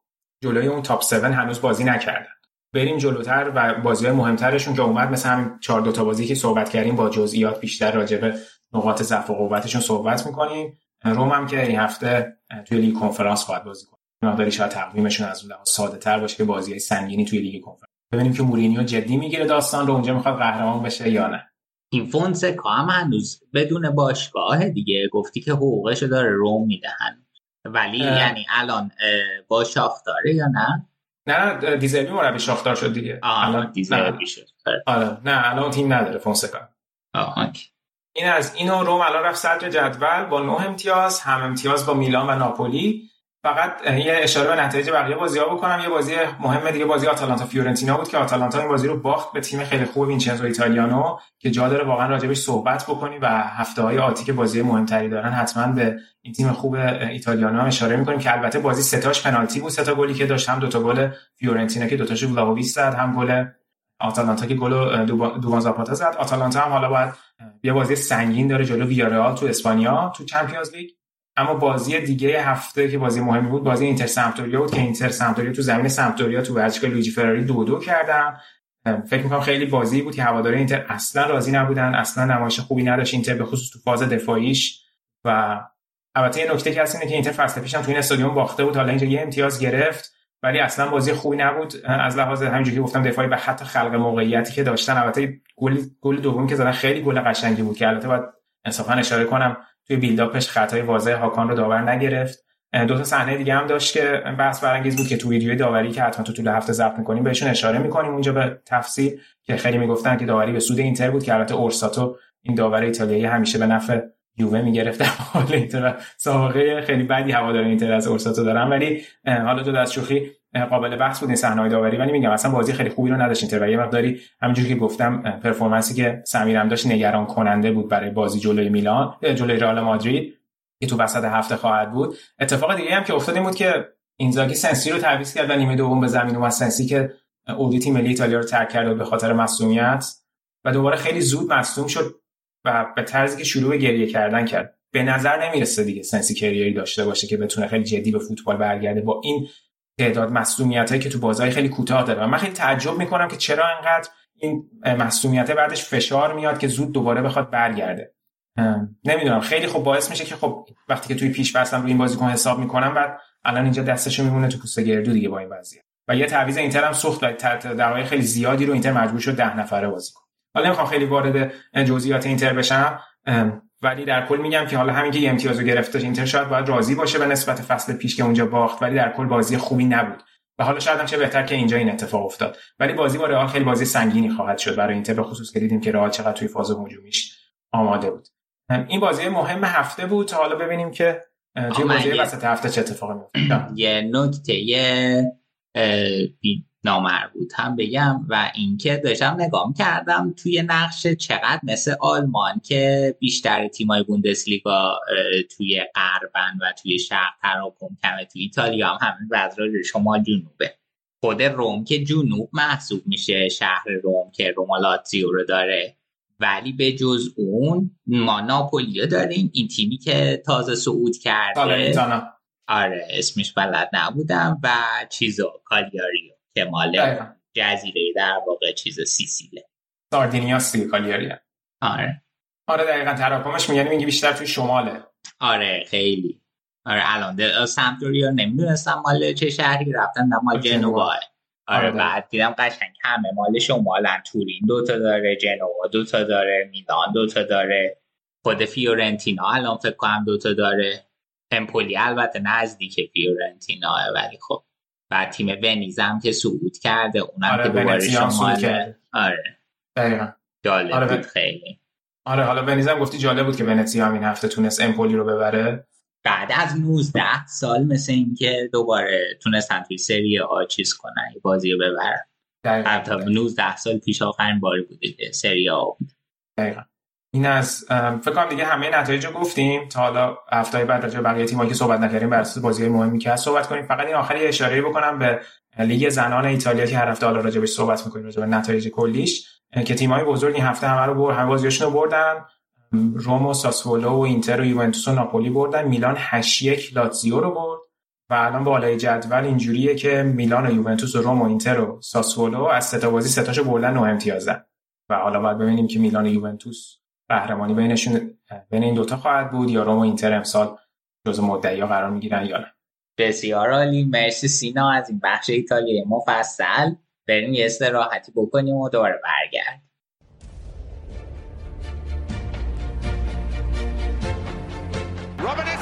[SPEAKER 6] جلوی اون top 7 هنوز بازی نکردن. بریم جلوتر و بازی مهمترشون که اومد مثل همین چهار دو تا بازی که صحبت کردیم با جزئیات بیشتر راجع به نقاط ضعف و قوتشون صحبت می‌کنیم. روم هم که این هفته توی لیگ کنفرانس خواهد بازی کنه مقداری شاید تقویمشون از اون لحاظ ساده تر باشه که بازی سنگینی توی لیگ کنفرانس. ببینیم که مورینیو جدی می‌گیره داستان رو اونجا می‌خواد قهرمان بشه یا نه.
[SPEAKER 7] این فونسکا هم هنوز بدون باشگاه دیگه. گفتی که حقوقش داره روم می‌دهن ولی یعنی الان با داره یا نه؟
[SPEAKER 6] نه دزربی مربی شاختار شد دیگه.
[SPEAKER 7] الان دزربی شد.
[SPEAKER 6] آره. نه الان تیم نداره فونسکا
[SPEAKER 7] آه
[SPEAKER 6] این از اینو روم الان رفت صدر جدول با نه امتیاز هم امتیاز با میلان و ناپولی. فقط یه اشاره به نتایج بقیه بازی ها بکنم. یه بازی مهم دیگه بازی آتالانتا فیورنتینا بود که آتالانتا این بازی رو باخت به تیم خیلی خوب وینچنزو ایتالیانو که جا داره واقعا راجبش صحبت بکنی و هفته های آتی که بازی مهمتری دارن حتما به این تیم خوب ایتالیانو هم اشاره می‌کنیم که البته بازی سه تاش پنالتی بود. سه گلی که داشت هم دو تا گل فیورنتینا که دو تاشو زد هم گل آتالانتا که گل دووان زاپاتا زد. آتالانتا هم حالا باید یه بازی سنگین داره جلو ویارئال تو اسپانیا تو Champions League. اما بازی دیگه هفته که بازی مهمی بود بازی اینتر سمپدوریا بود که اینتر سمپدوریا تو زمین سمپدوریا تو ورزشگاه لویجی فراری دو دو کردن. فکر می‌کنم خیلی بازی بود که هواداری اینتر اصلا راضی نبودن اصلا نمایش خوبی نداشت اینتر به خصوص تو فاز دفاعیش. و البته یه نکته که هست اینه که اینتر فصل پیشم تو این استادیوم باخته بود حالا اینجا یه امتیاز گرفت ولی اصلا بازی خوبی نبود. از لحاظ همینجوری که گفتم دفاعی و حتی خلق موقعیتی که داشتن البته گل گل دوم که زدن خیلی گل قشنگی بود که البته باید انصافا اشاره کنم توی بیلداپش خطای واضح هاکان رو داور نگرفت. دو تا صحنه دیگه هم داشت که بحث برانگیز بود که تو ویدیوی داوری که حتما تو طول هفته ضبط می‌کنیم بهشون اشاره می‌کنیم. اونجا به تفصیل که خیلی می‌گفتن که داوری به سود اینتر بود که البته اورساتو این داور ایتالیایی همیشه به نفع یووه می‌گرفت. در حال اینتر سابقه خیلی بدی هوادار اینتر از اورساتو دارن. ولی حالا دو از شوخی قابل بحث بود این صحنه داوری ولی میگم اصلا بازی خیلی خوبی رو نداشت اینتر و یه مقداری همونجوری که گفتم performance ی که سمیرم داشت نگران کننده بود برای بازی جلوی میلان جلوی رئال مادرید که تو وسط هفته خواهد بود. اتفاق دیگه هم که افتاد این بود که اینزاگی سنسی رو تعویض کرد و نیمه دوم به زمین و سنسی که اردوی تیم ملی ایتالیا رو ترک کرد به خاطر مصدومیت و دوباره خیلی زود مصدوم شد و به طرزی که شروع گریه کردن کرد. به نظر نمی‌رسه دیگه سنسی career ی داشته باشه که بتونه خیلی جدی به فوتبال برگرده. با این تعداد هایی که تو بازهای خیلی کوتاه داره. و من خیلی تعجب می‌کنم که چرا انقدر این مسئولیت بعدش فشار میاد که زود دوباره بخواد برگرده. نمی‌دونم. خیلی خوب باعث میشه که خب وقتی که توی پیش فصلم روی این بازیکن حساب می‌کنم بعد الان اینجا دستشو میمونه تو پوست گردو دیگه با این وضعیت و یه تعویض اینتر هم و دقایق خیلی زیادی رو اینتر مجبور شد ده نفره بازی کنه. حالا نمی‌خوام خیلی وارد جزئیات اینتر بشم. ولی در کل میگم که حالا همین که یه امتیاز رو گرفته اینتر شاید باید راضی باشه به نسبت فصل پیش که اونجا باخت ولی در کل بازی خوبی نبود. و حالا شاید هم چه بهتر که اینجا این اتفاق افتاد. ولی بازی با رئال خیلی بازی سنگینی خواهد شد برای اینتر به خصوص که دیدیم که رئال چقدر توی فاز هجومیش آماده بود. این بازی مهم هفته بود تا حالا ببینیم که توی بازی وسط هفته چه اتفاقی میفته
[SPEAKER 7] یه نکته نامربوط هم بگم و اینکه داشتم نگاه کردم توی نقشه چقدر مثل آلمان که بیشتر تیمای بوندسلیگا توی غربن و توی شرق تراکم کمه توی ایتالیا هم همین وضع شمال جنوبه. خود روم که جنوب محسوب میشه شهر روم که رومالاتزیو رو داره. ولی به جز اون ما ناپولیو داریم این تیمی که تازه صعود کرده. آره اسمش بلد نبودم و چیزو کالیاریو. که مال جزیره در واقع چیز سیسیله.
[SPEAKER 6] ساردینیا سی کالیاری
[SPEAKER 7] آره.
[SPEAKER 6] آره دقیقا تراکمش میگنی میگی بیشتر توی شماله.
[SPEAKER 7] آره خیلی. آره الان سمتوریا نمی‌دونستم مال چه شهری رفتن نه مال جنوبا آره, آره بعد دیدم قشنگ همه مال شمالن. تورین دوتا داره جنوا دوتا داره میلان دوتا داره. خود فیورنتینا الان فکر کنم دوتا داره. امپولی البته نزدیک فیورنتینا ولی خب. بعد تیم ونیزم که صعود کرده اونم آره که دوباره شمال آره.
[SPEAKER 6] دقیقا.
[SPEAKER 7] جالب آره بود خیلی.
[SPEAKER 6] آره حالا ونیزم گفتی جالب بود که ونتسیا هم این هفته تونست امپولی رو ببره.
[SPEAKER 7] بعد از 19 سال مثل این که دوباره تونستن توی سری آ چیز کنن بازی رو ببرن حتی 19 سال پیش آخرین باری بوده که سری آ بود.
[SPEAKER 6] دقیقا. این از فکر کنم دیگه همه نتایج رو گفتیم. تا حالا هفته بعد راجع بقیه تیمایی که صحبت نکردیم بر اساس بازی مهمی که صحبت کنیم. فقط این آخری اشاره بکنم به لیگ زنان ایتالیا که هر هفته حالا راجع بهش صحبت می‌کنیم راجع به نتایج کلیش. که تیم‌های بزرگ این هفته همه رو برد هم بازیاشون رو بردن روم و ساسولو و اینتر و یوونتوس و ناپولی بردن. میلان 8 1 لاتزیو رو برد. و الان بالای جدول اینجوریه که میلان و یوونتوس و روم و اینتر و ساسولو از سه تا بازی سه تاشو بردن 9 امتیازن و حالا باید ببینیم که میلان و یوونتوس قهرمانی بینشون بین این دوتا خواهد بود یا روم و اینتر امسال جز مدعیا قرار می‌گیرن یا نه.
[SPEAKER 7] بسیار عالی. مرسی سینا از این بخش ایتالیای مفصل. بریم یه استراحتی بکنیم و دوباره برگرد.
[SPEAKER 2] Shot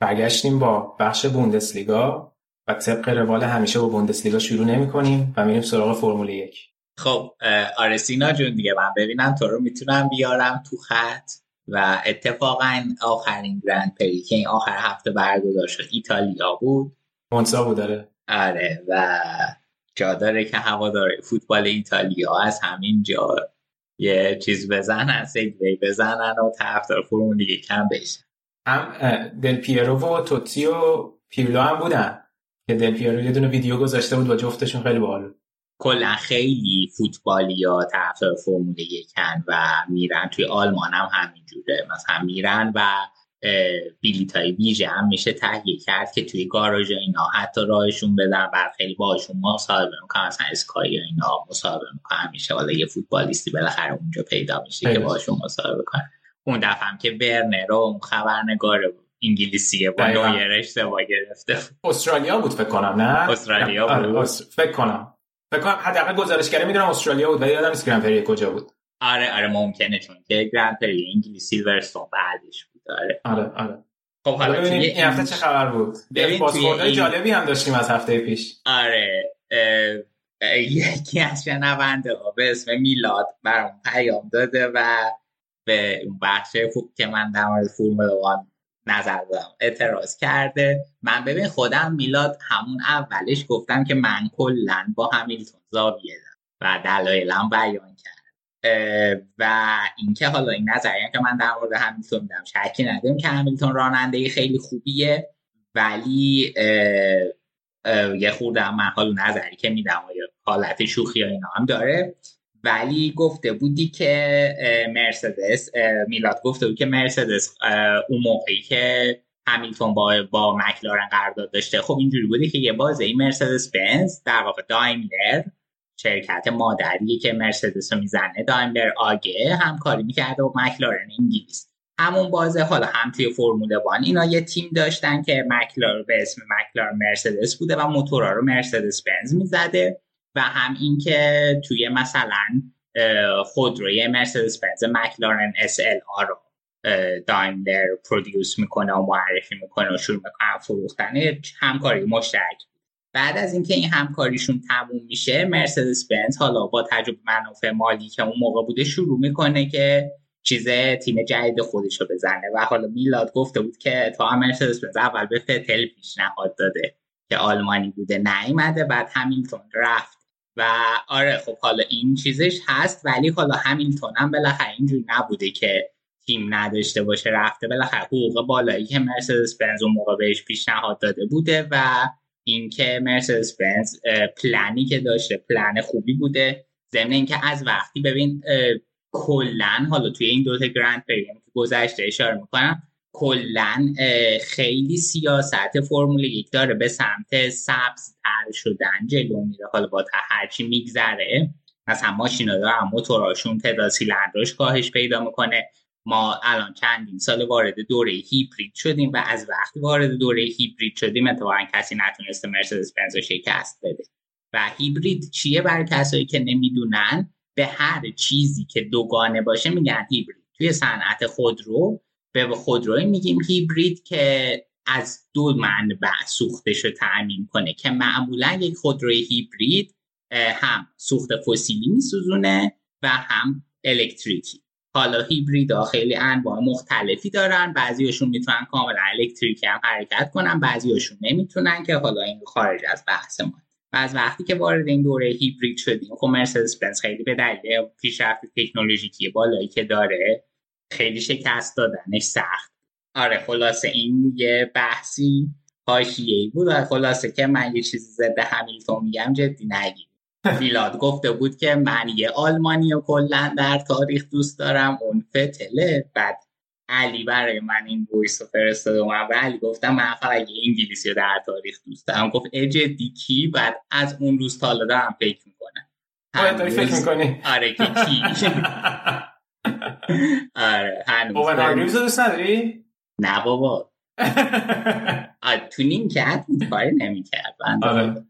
[SPEAKER 6] برگشتیم با بخش بوندسلیگا و طبق روال همیشه با بوندسلیگا شروع نمی کنیم و میریم سراغ فرمول یک.
[SPEAKER 7] خب آره سینا جون دیگه من ببینم تو رو می‌تونم بیارم تو خط و اتفاقا آخرین گرند پری که این آخر هفته برگزار شد ایتالیا بود.
[SPEAKER 6] مونسا بود داره
[SPEAKER 7] آره و جا داره که هوادار فوتبال ایتالیا از همین جا یه چیز بزنن سگوی بزنن و طرفدار فرمول دیگه کم بشه.
[SPEAKER 6] هم دل پیرو و توتی و پیرلو هم بودن که دل پیرو یه دونه ویدیو گذاشته بود با جفتشون خیلی باحال
[SPEAKER 7] کلا خیلی فوتبالیا طرفدار فرمول یکن و میرن. توی آلمان هم همینجوره. مثلا میرن و بیلیت های ویژه هم میشه تهیه کرد که توی گاراژ اینا حتی راهشون بدن بر خیلی باشون مصاحبه می‌کنن. مثلا اسکای اینا مصاحبه می‌کنن. میشه حالا یه فوتبالیستی بالاخره اونجا پیدا میشه که باشون مصاحبه کنن. اون دفعه هم که ورنر اون خبرنگار انگلیسیه با نویر اشتباه گرفته.
[SPEAKER 6] استرالیا بود فکر کنم نه؟
[SPEAKER 7] استرالیا بود.
[SPEAKER 6] فکر کنم. فکر کنم حداقل گزارشگری می‌دونم استرالیا بود ولی یادم نیست گرند پری کجا بود.
[SPEAKER 7] آره آره ممکنه چون که گرند پری انگلیس سیلورستون بعدش بود آره.
[SPEAKER 6] آره آره.
[SPEAKER 7] خب حالا توی
[SPEAKER 6] این هفته چه خبر بود. بازخوردهای این... جالبی هم داشتیم از هفته پیش.
[SPEAKER 7] آره یکی از شنونده ها به اسم میلاد برام پیام داده و به بخش که من در مورد فرمول نظر دادم اعتراض کرده. من ببین خودم میلاد همون اولش گفتم که من کلا با همیلتون زاویه و دلایلم بیان کرد. و اینکه حالا این نظریه که من در مورد همیلتون میدم شکی ندارم که همیلتون راننده خیلی خوبیه ولی یه خورده من حال نظری که میدم حالت شوخی اینا هم داره. ولی گفته بودی که مرسدس میلاد گفته بود که مرسدس اون موقعی که همیلتون با با مکلارن قرارداد داشته خب اینجوری بوده که یه بازه این مرسدس بنز در واقع دایملر شرکت مادری که مرسدس رو می‌زنه دایملر آگه همکاری می‌کرده با مکلارن انگلیس. همون بازه حالا هم توی فرمول وان اینا یه تیم داشتن که مکلار به اسم مکلار مرسدس بوده و موتورا رو مرسدس بنز می‌زده. و هم اینکه توی مثلا خودروی مرسدس بنز مکلارن اس ال ها رو دایملر پرودیوس می‌کنه و معرفی می‌کنه و شروع می‌کنه فروختن همکاری مشترک. بعد از اینکه این همکاریشون تموم میشه مرسدس بنز حالا با تجربه منافع مالی که اون موقع بوده شروع می‌کنه که چیز تیم جدید خودش رو بزنه و حالا میلاد گفته بود که تا مرسدس بنز اول به فتل پیشنهاد داده که آلمانی بوده نیومده بعد همیلتون رفت و آره خب حالا این چیزش هست ولی حالا همیلتون هم بالاخره اینجوری نبوده که تیم نداشته باشه رفته بالاخره حقوق بالایی که مرسدس بنز اون موقع بهش پیشنهاد داده بوده و اینکه مرسدس بنز پلنی که داشته پلن خوبی بوده. ضمن اینکه از وقتی ببین کلا حالا توی این دوتا گرند پریم که گذشته اشاره می‌کنم کلا خیلی سیاست فرمول یک داره. به سمت سبز تر شدن جلو میره. حالا با هرچی میگذره مثلا ماشینا دارن موتوراشون تعداد سیلندرش کاهش پیدا می‌کنه. ما الان چندین سال وارد دوره هیبرید شدیم و از وقتی وارد دوره هیبرید شدیم اتفاقا کسی نتونسته مرسدس بنز شکست بده. و هیبرید چیه برای کسایی که نمی‌دونن؟ به هر چیزی که دوگانه باشه میگن هیبرید. توی صنعت خودرو به خودروی میگیم هیبرید که از دو منبع سوختش رو تعمین کنه که معمولا یک خودروی هیبرید هم سوخت فسیلی میسوزونه و هم الکتریکی. حالا ها خیلی انواع مختلفی دارن بعضیشون می‌تونن کاملا الکتریکی هم حرکت کنن بعضیشون نمی‌تونن که حالا این خارج از بحث ما. و از وقتی که وارد این دوره هیبرید شدیم خب مرسدس بنز خیلی به دلیل پیشرفت تکنولوژیکی بالایی که داره خیلی شکست دادنش سخت. آره خلاصه این یه بحثی حاشیه‌ای بود و خلاصه که من یه چیزی ضد همیلتون میگم جدی نگیر [LAUGHS] میلاد گفته بود که من یه آلمانی و کلا در تاریخ دوست دارم اون فتله. بعد علی برای من این ویس رو فرستاد و من علی گفتم من فقط یه انگلیسی رو در تاریخ دوست دارم. گفت جدی کی؟ بعد از اون روز تا حالا دارم فکر می‌کنم.
[SPEAKER 6] باید فکر می‌کنی.
[SPEAKER 7] آره که کی؟ [LAUGHS] [LAUGHS] آره هنوز.
[SPEAKER 6] دوست نداری؟
[SPEAKER 7] نه بابا. [LAUGHS] تو نیم کرد کاری نمی کرد
[SPEAKER 6] آره.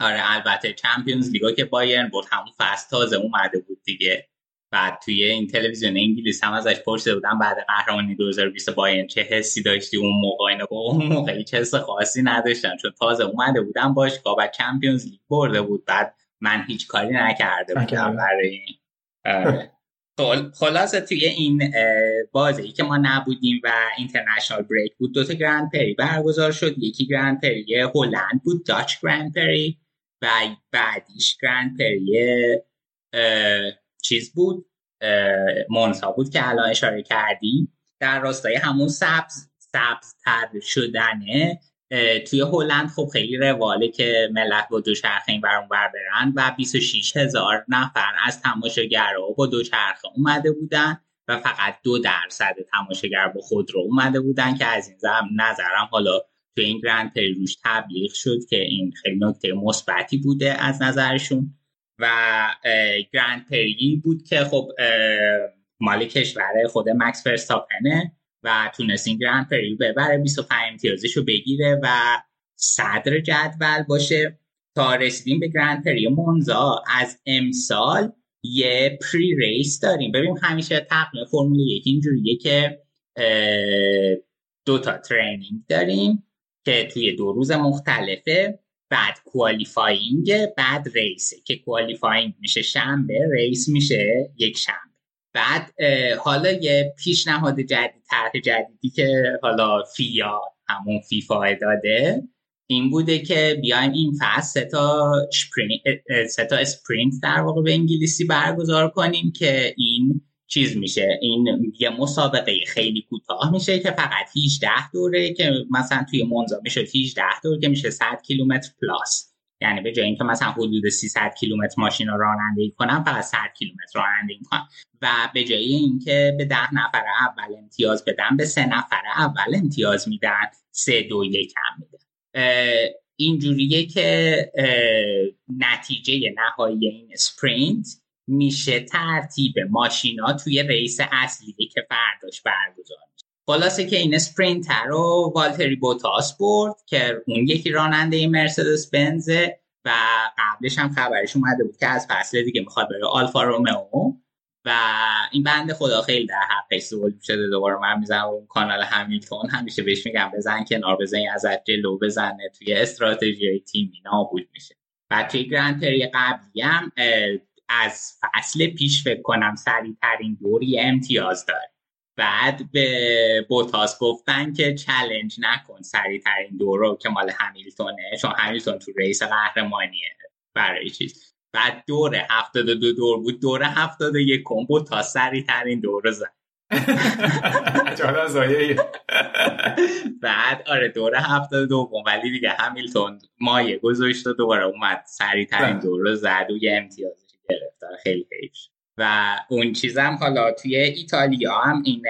[SPEAKER 7] آره البته چمپیونز لیگا که بایرن بود همون فصل تازه اومده بود دیگه. بعد توی این تلویزیون انگلیس هم ازش پرسیده بودن بعد قهرمانی 2020 بایرن چه حسی داشتی؟ اون موقع اینا اون موقع هیچ حس خاصی نداشتن چون تازه اومده بودن باش و چمپیونز لیگ برده بود. بعد من هیچ کاری نکرده بودم برای این. [LAUGHS] خلاصه توی این بازی که ما نبودیم و اینترنشنال بریک بود دوتا گرند پری برگزار شد. یکی گرند پری هلند بود داچ گرند پری و بعدیش گرند پری چیز بود مونسا بود که الان اشاره کردیم. در راستای همون سبز سبز تر شدنه. توی هلند خب خیلی رواله که ملت با دوچرخه این برون بر برن و 26 هزار نفر از تماشاگرها با دوچرخه اومده بودن و فقط دو درصد تماشاگر با خود رو اومده بودن که از این زم نظرم حالا توی این گرند پری روش تبلیغ شد که این خیلی نکته مثبتی بوده از نظرشون. و گرند پری بود که خب مال کشور خود مکس فرستاپنه و تونست این Grand Prix ببره. 25 امتیازش رو بگیره و صدر جدول باشه. تا رسیدیم به Grand Prix مونزا از امسال یه pre race داریم. ببینیم همیشه قضیه فرمول یک اینجوریه که دو تا training داریم که توی دو روز مختلفه. بعد qualifying بعد race ه که qualifying میشه شنبه race میشه یک شنبه. بعد حالا یه پیشنهاد جدید طرح جدیدی که حالا FIA همون فیفا داده این بوده که بیایم این فصل سه تا سه sprint در واقع به انگلیسی برگزار کنیم که این چیز میشه این یه مسابقه خیلی کوتاه میشه که فقط 18 دوره که مثلا توی مونزا میشه 18 دور که میشه 100 کیلومتر plus. یعنی به جای اینکه مثلا حدود 300 کیلومتر ماشین رو رانندگی کنم فقط 100 کیلومتر رانندگی کنم و به جای اینکه به ده نفر اول امتیاز بدن به سه نفر اول امتیاز میدن. سه دو یک هم میدن اینجوریه که نتیجه نهایی این sprint میشه ترتیب ماشینا توی race اصلی که فرداش برگزار خلاصه که این sprint رو والتری بوتاس برد که اون یکی راننده مرسدس بنزه و قبلش هم خبرش اومده بود که از فصل دیگه می‌خواد بره آلفا رومئو. و این بند خدا خیلی در حقش سوال شده. دوباره من می‌زنم اون کانال همیلتون. همیشه بهش میگم بزن کنار بزن ازت جلو بزنه توی استراتژی تیمی نابود میشه. و توی گرند پری قبلی هم از فصل پیش فکر کنم سریع ترین دوری امتیاز داره. بعد به بوتاس گفتن که چلنج نکن سریع ترین دورو که مال همیلتونه چون همیلتون تو ریس قهرمانیه برای چیز. بعد دور هفتاد دو دور بود دور هفتاد یک کن بوتاس سریع ترین دور زد. [LAUGHS] [LAUGHS] بعد آره دور هفتاد دو ولی دیگه همیلتون مایه گذاشت و دوباره اومد سریع ترین بله. دور زد. و یه امتیازش گرفت. آره، خیلی حیف و اون چیزم حالا توی ایتالیا هم این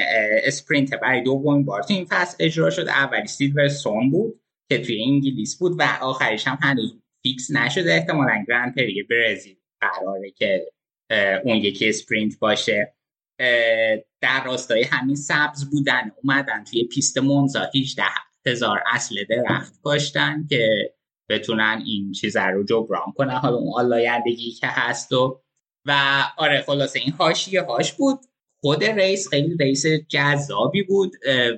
[SPEAKER 7] اسپرینت برای دومین بار تو این فصل اجرا شد. اولی سون بود که توی انگلیس بود و آخرش هم هنوز fix نشده. احتمالا Grand Prix برزیل قراره که اون یکی sprint باشه. در راستای همین سبز بودن اومدن توی پیست مونزا 18 هزار اصله درخت کاشتن که بتونن این چیز رو جبران کنن. حالا اون آلایندگی که هست و و آره خلاصه این حاشیه هاش بود. خود race خیلی race جذابی بود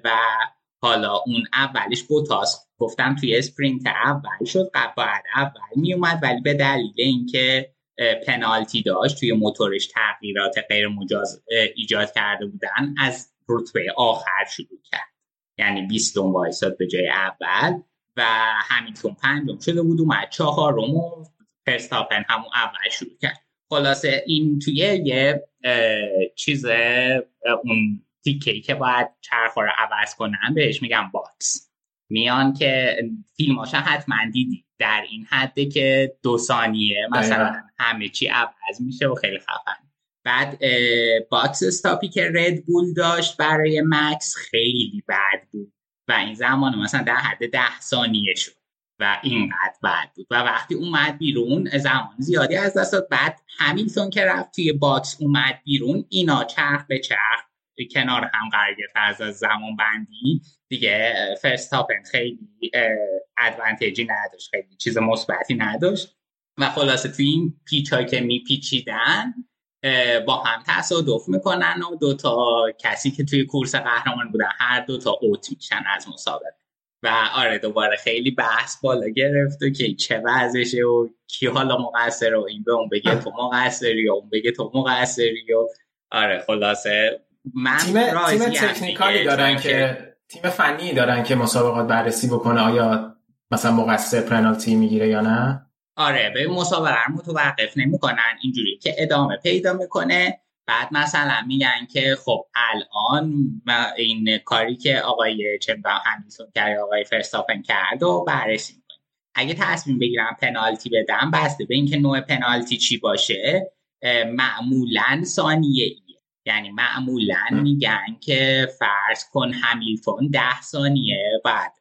[SPEAKER 7] و حالا اون اولش بوتاس گفتم توی اسپرینت اول شد بعد اول می اومد ولی به دلیل اینکه پنالتی داشت توی موتورش تغییرات غیر مجاز ایجاد کرده بودن از رتبه آخر شروع کرد. یعنی 20 وایساد به جای اول و همینطور پنجم شده بود اومد چهارم و پرستاپن همون اول شروع کرد. خلاصه این توی یه چیز اون تیکه که باید چرخ رو عوض کنن بهش میگم box. میان که فیلماشا حتما دیدی. در این حده که دو ثانیه مثلا همه چی عوض میشه و خیلی خفن. بعد box stop ی که رد بول داشت برای مکس خیلی بد بود. و این زمان مثلا در حد ده ثانیه شد. و اینقدر بد بود. و وقتی اومد بیرون زمان زیادی از دست داد. بعد همیلتون که رفت توی box اومد بیرون اینا چرخ به چرخ کنار هم قرار گرفت. از زمان بندی دیگه فرستاپن خیلی ادوانتیجی نداشت خیلی چیز مثبتی نداشت. و خلاصه توی این پیچ که میپیچیدن با هم تصادف می‌کنن و دوتا کسی که توی کورس قهرمان بودن هر دوتا اوت میشن از مسابقه. و آره دوباره خیلی بحث بالا گرفت و که چه وضعشه و کی حالا مقصر و این به اون بگه تو مقصری و اون بگه تو مقصری و آره خلاصه من
[SPEAKER 6] تیم, تیم تکنیکالی دارن که تیم فنی دارن که مسابقات بررسی بکنه آیا مثلا مقصر پنالتی می‌گیره یا نه؟
[SPEAKER 7] آره به مسابقه رو متوقف نمی‌کنن اینجوری که ادامه پیدا می‌کنه. بعد مثلا میگن که خب الان این کاری که آقای چمبا همیلتون کرد آقای فرستاپن کرد و بررسی می‌کنه اگه تصمیم بگیرم پنالتی بدم بسته به اینکه نوع پنالتی چی باشه معمولا ثانیه ایه یعنی معمولا میگن که فرض کن همیلتون ده ثانیه بعد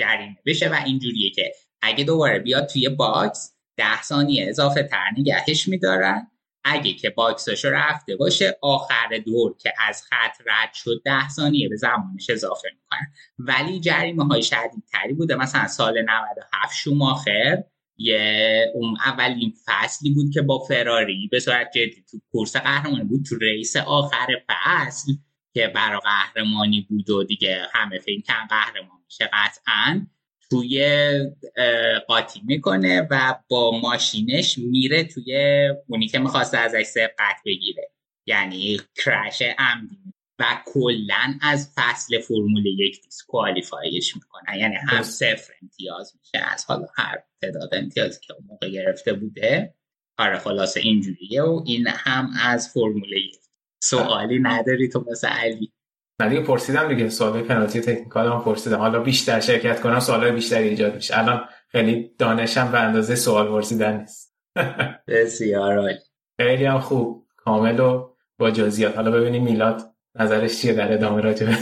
[SPEAKER 7] جریمه بشه و اینجوریه که اگه دوباره بیاد توی box ده ثانیه اضافه تر نگهش میدارن. اگه که box اشو رفته باشه آخر دور که از خط رد شد ده ثانیه به زمانش اضافه می‌کنن ولی جریمه های شدید تری بوده. مثلا سال 97 شوماخر یه اون اولین فصلی بود که با فراری به صورت جدی تو کورس قهرمانی بود تو ریس آخر فصل که برای قهرمانی بود و دیگه همه فکر کن قهرمان میشه قطعا. توی قاطی می‌کنه و با ماشینش میره توی اونی که می‌خواسته ازش سبقت بگیره. یعنی کرش عمدی. و کلا از فصل فرمول یک دیسکوالیفایش می‌کنن یعنی هم صفر امتیاز میشه از حالا هر تعداد امتیازی که اون موقع گرفته بوده. آره خلاصه اینجوریه و این هم از فرمول یک. سوالی نداری تو مثل علی.
[SPEAKER 6] من دیگه پرسیدم دیگه سوال پنالتی تکنیکال هم پرسیدم. حالا بیشتر شرکت کنم سوال بیشتری ایجاد میشه. الان خیلی دانشم به اندازه سوال پرسیدن نیست.
[SPEAKER 7] بسیار
[SPEAKER 6] خیلی هم خوب. کامل و با جزئیات. حالا ببینیم میلاد نظرش چیه در ادامه راجبه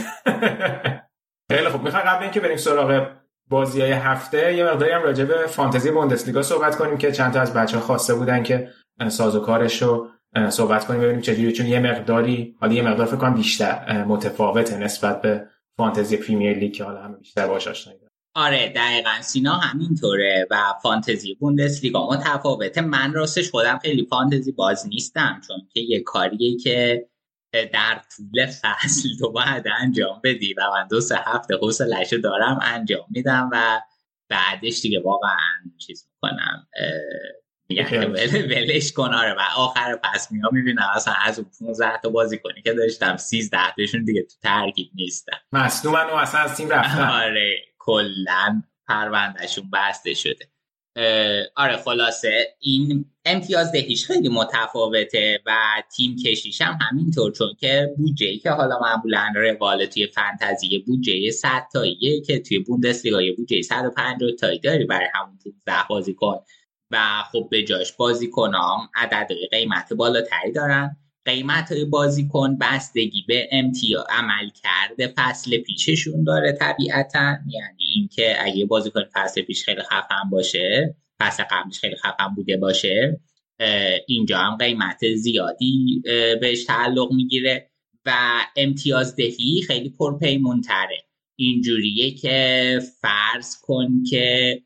[SPEAKER 6] [LAUGHS] خیلی خوب. می‌خوام قبل اینکه بریم سراغ بازی های هفته یه مقداری هم راجع به فانتزی بوندسلیگا صحبت کنیم که چند تا از بچه ها خواسته بودن که سازوکارش رو صحبت کنیم ببینیم چجوری چون یه مقداری حالا یه مقدار فکر کنم بیشتر متفاوته نسبت به فانتزی پریمیر لیگ که حالا همه بیشتر باهاش آشنا
[SPEAKER 7] آره دقیقا. سینا همینطوره و فانتزی بوندسلیگا. متفاوته. من راستش خودم خیلی فانتزی باز نیستم چون که یه کاریه که در طول فصل تو باید انجام بدی و من دو سه هفته حوصله‌اش دارم انجام میدم و بعدش دیگه واقعا چیز می‌کنم میگن ولش کن آره. و آخر پس میام می‌بینم. اصلا از اون 15 تا بازی کنی که داشتم 13 تاشون دیگه تو ترکیب نیستن.
[SPEAKER 6] مصدومن و اصلا از تیم رفتن.
[SPEAKER 7] آره. کلا پروندهشون بسته شده. آره خلاصه. این امتیاز دهیش خیلی متفاوته و تیم کشیش هم همینطور. چون که بودجه که حالا معمولا روال توی فنتزی بودجه 100 تاییه که توی بوندسلیگا یه بودجه 150 تایی داری برای همون 15 بازیکن. و خب به جاش بازیکنام عدد قیمت بالاتری دارن. قیمت بازیکن بستگی به امتیاز عمل کرده فصل پیششون داره طبیعتا. یعنی اینکه اگه بازیکن فصل پیش خیلی خفن باشه فصل قبلش خیلی خفن بوده باشه اینجا هم قیمت زیادی بهش تعلق می‌گیره و امتیاز دهی خیلی پرپیمونتره. اینجوریه که فرض کن که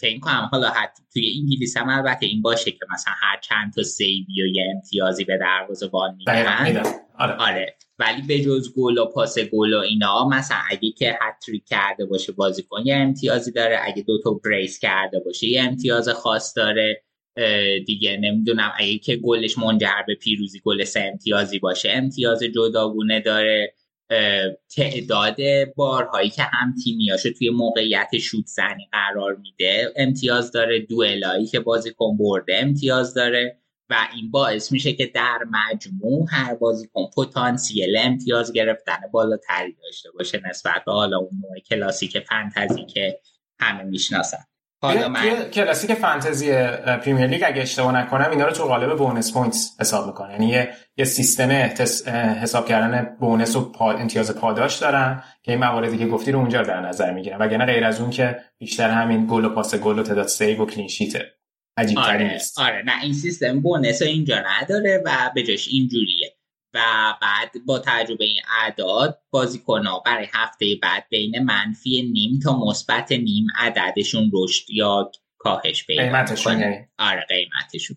[SPEAKER 7] فکر کنم حالا حتی توی انگلیس هم البته این باشه که مثلا هر چند تا سیوی و یه امتیازی به وان میدن.
[SPEAKER 6] آره.
[SPEAKER 7] آره. ولی به جز گل و پاس گل و اینا مثلا اگه که هتریک کرده باشه بازیکن یه امتیازی داره. اگه دو تا بریس کرده باشه یه امتیاز خاص داره. دیگه نمی‌دونم اگه که گلش منجر به پیروزی گل سه امتیازی باشه امتیاز جداگونه داره. تعداد بارهایی که هم تیمیاشو توی موقعیت شوت زنی قرار میده امتیاز داره دوئلایی که بازیکن برده امتیاز داره و این باعث میشه که در مجموع هر بازیکن پتانسیل امتیاز گرفتن بالاتری داشته باشه نسبت به حالا اون نوع کلاسیک فنتزی که همه می‌شناسن.
[SPEAKER 6] کلاسیک فانتزی پریمیر لیگ اگه اشتباه نکنم اینا رو تو قالب bonus points حساب می‌کنه. یعنی یه, یه سیستم حساب کردن bonus و امتیاز پاداش دارن که این مواردی که گفتی رو اونجا در نظر می‌گیرن. وگرنه غیر از اون که بیشتر همین گل و پاس گل و تعداد save و clean sheet ه. عجیب
[SPEAKER 7] آره, آره نه این سیستم bonus اینجا نداره و به جاش اینجوریه. و بعد با توجه به این اعداد بازیکنها برای هفته بعد بین منفی نیم تا مثبت نیم عددشون رشد یا کاهش پیدا
[SPEAKER 6] قیمتشون یعنی.
[SPEAKER 7] آره قیمتشون.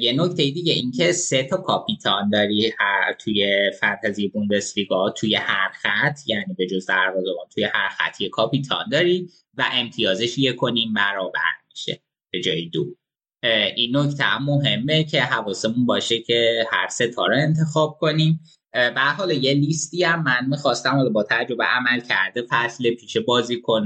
[SPEAKER 7] یه نکته دیگه اینکه سه تا کاپیتان داری هر توی فانتزی بوندسلیگا توی هر خط یعنی به جز دروازه‌بان توی هر خط یه کاپیتان داری و امتیازش یک و نیم برابر میشه به جای دو. این نکته هم مهمه که حواسمون باشه که هر ستاره انتخاب کنیم. به حال یه لیستی هم من می‌خواستم با تجربه عمل کرده فصل پیش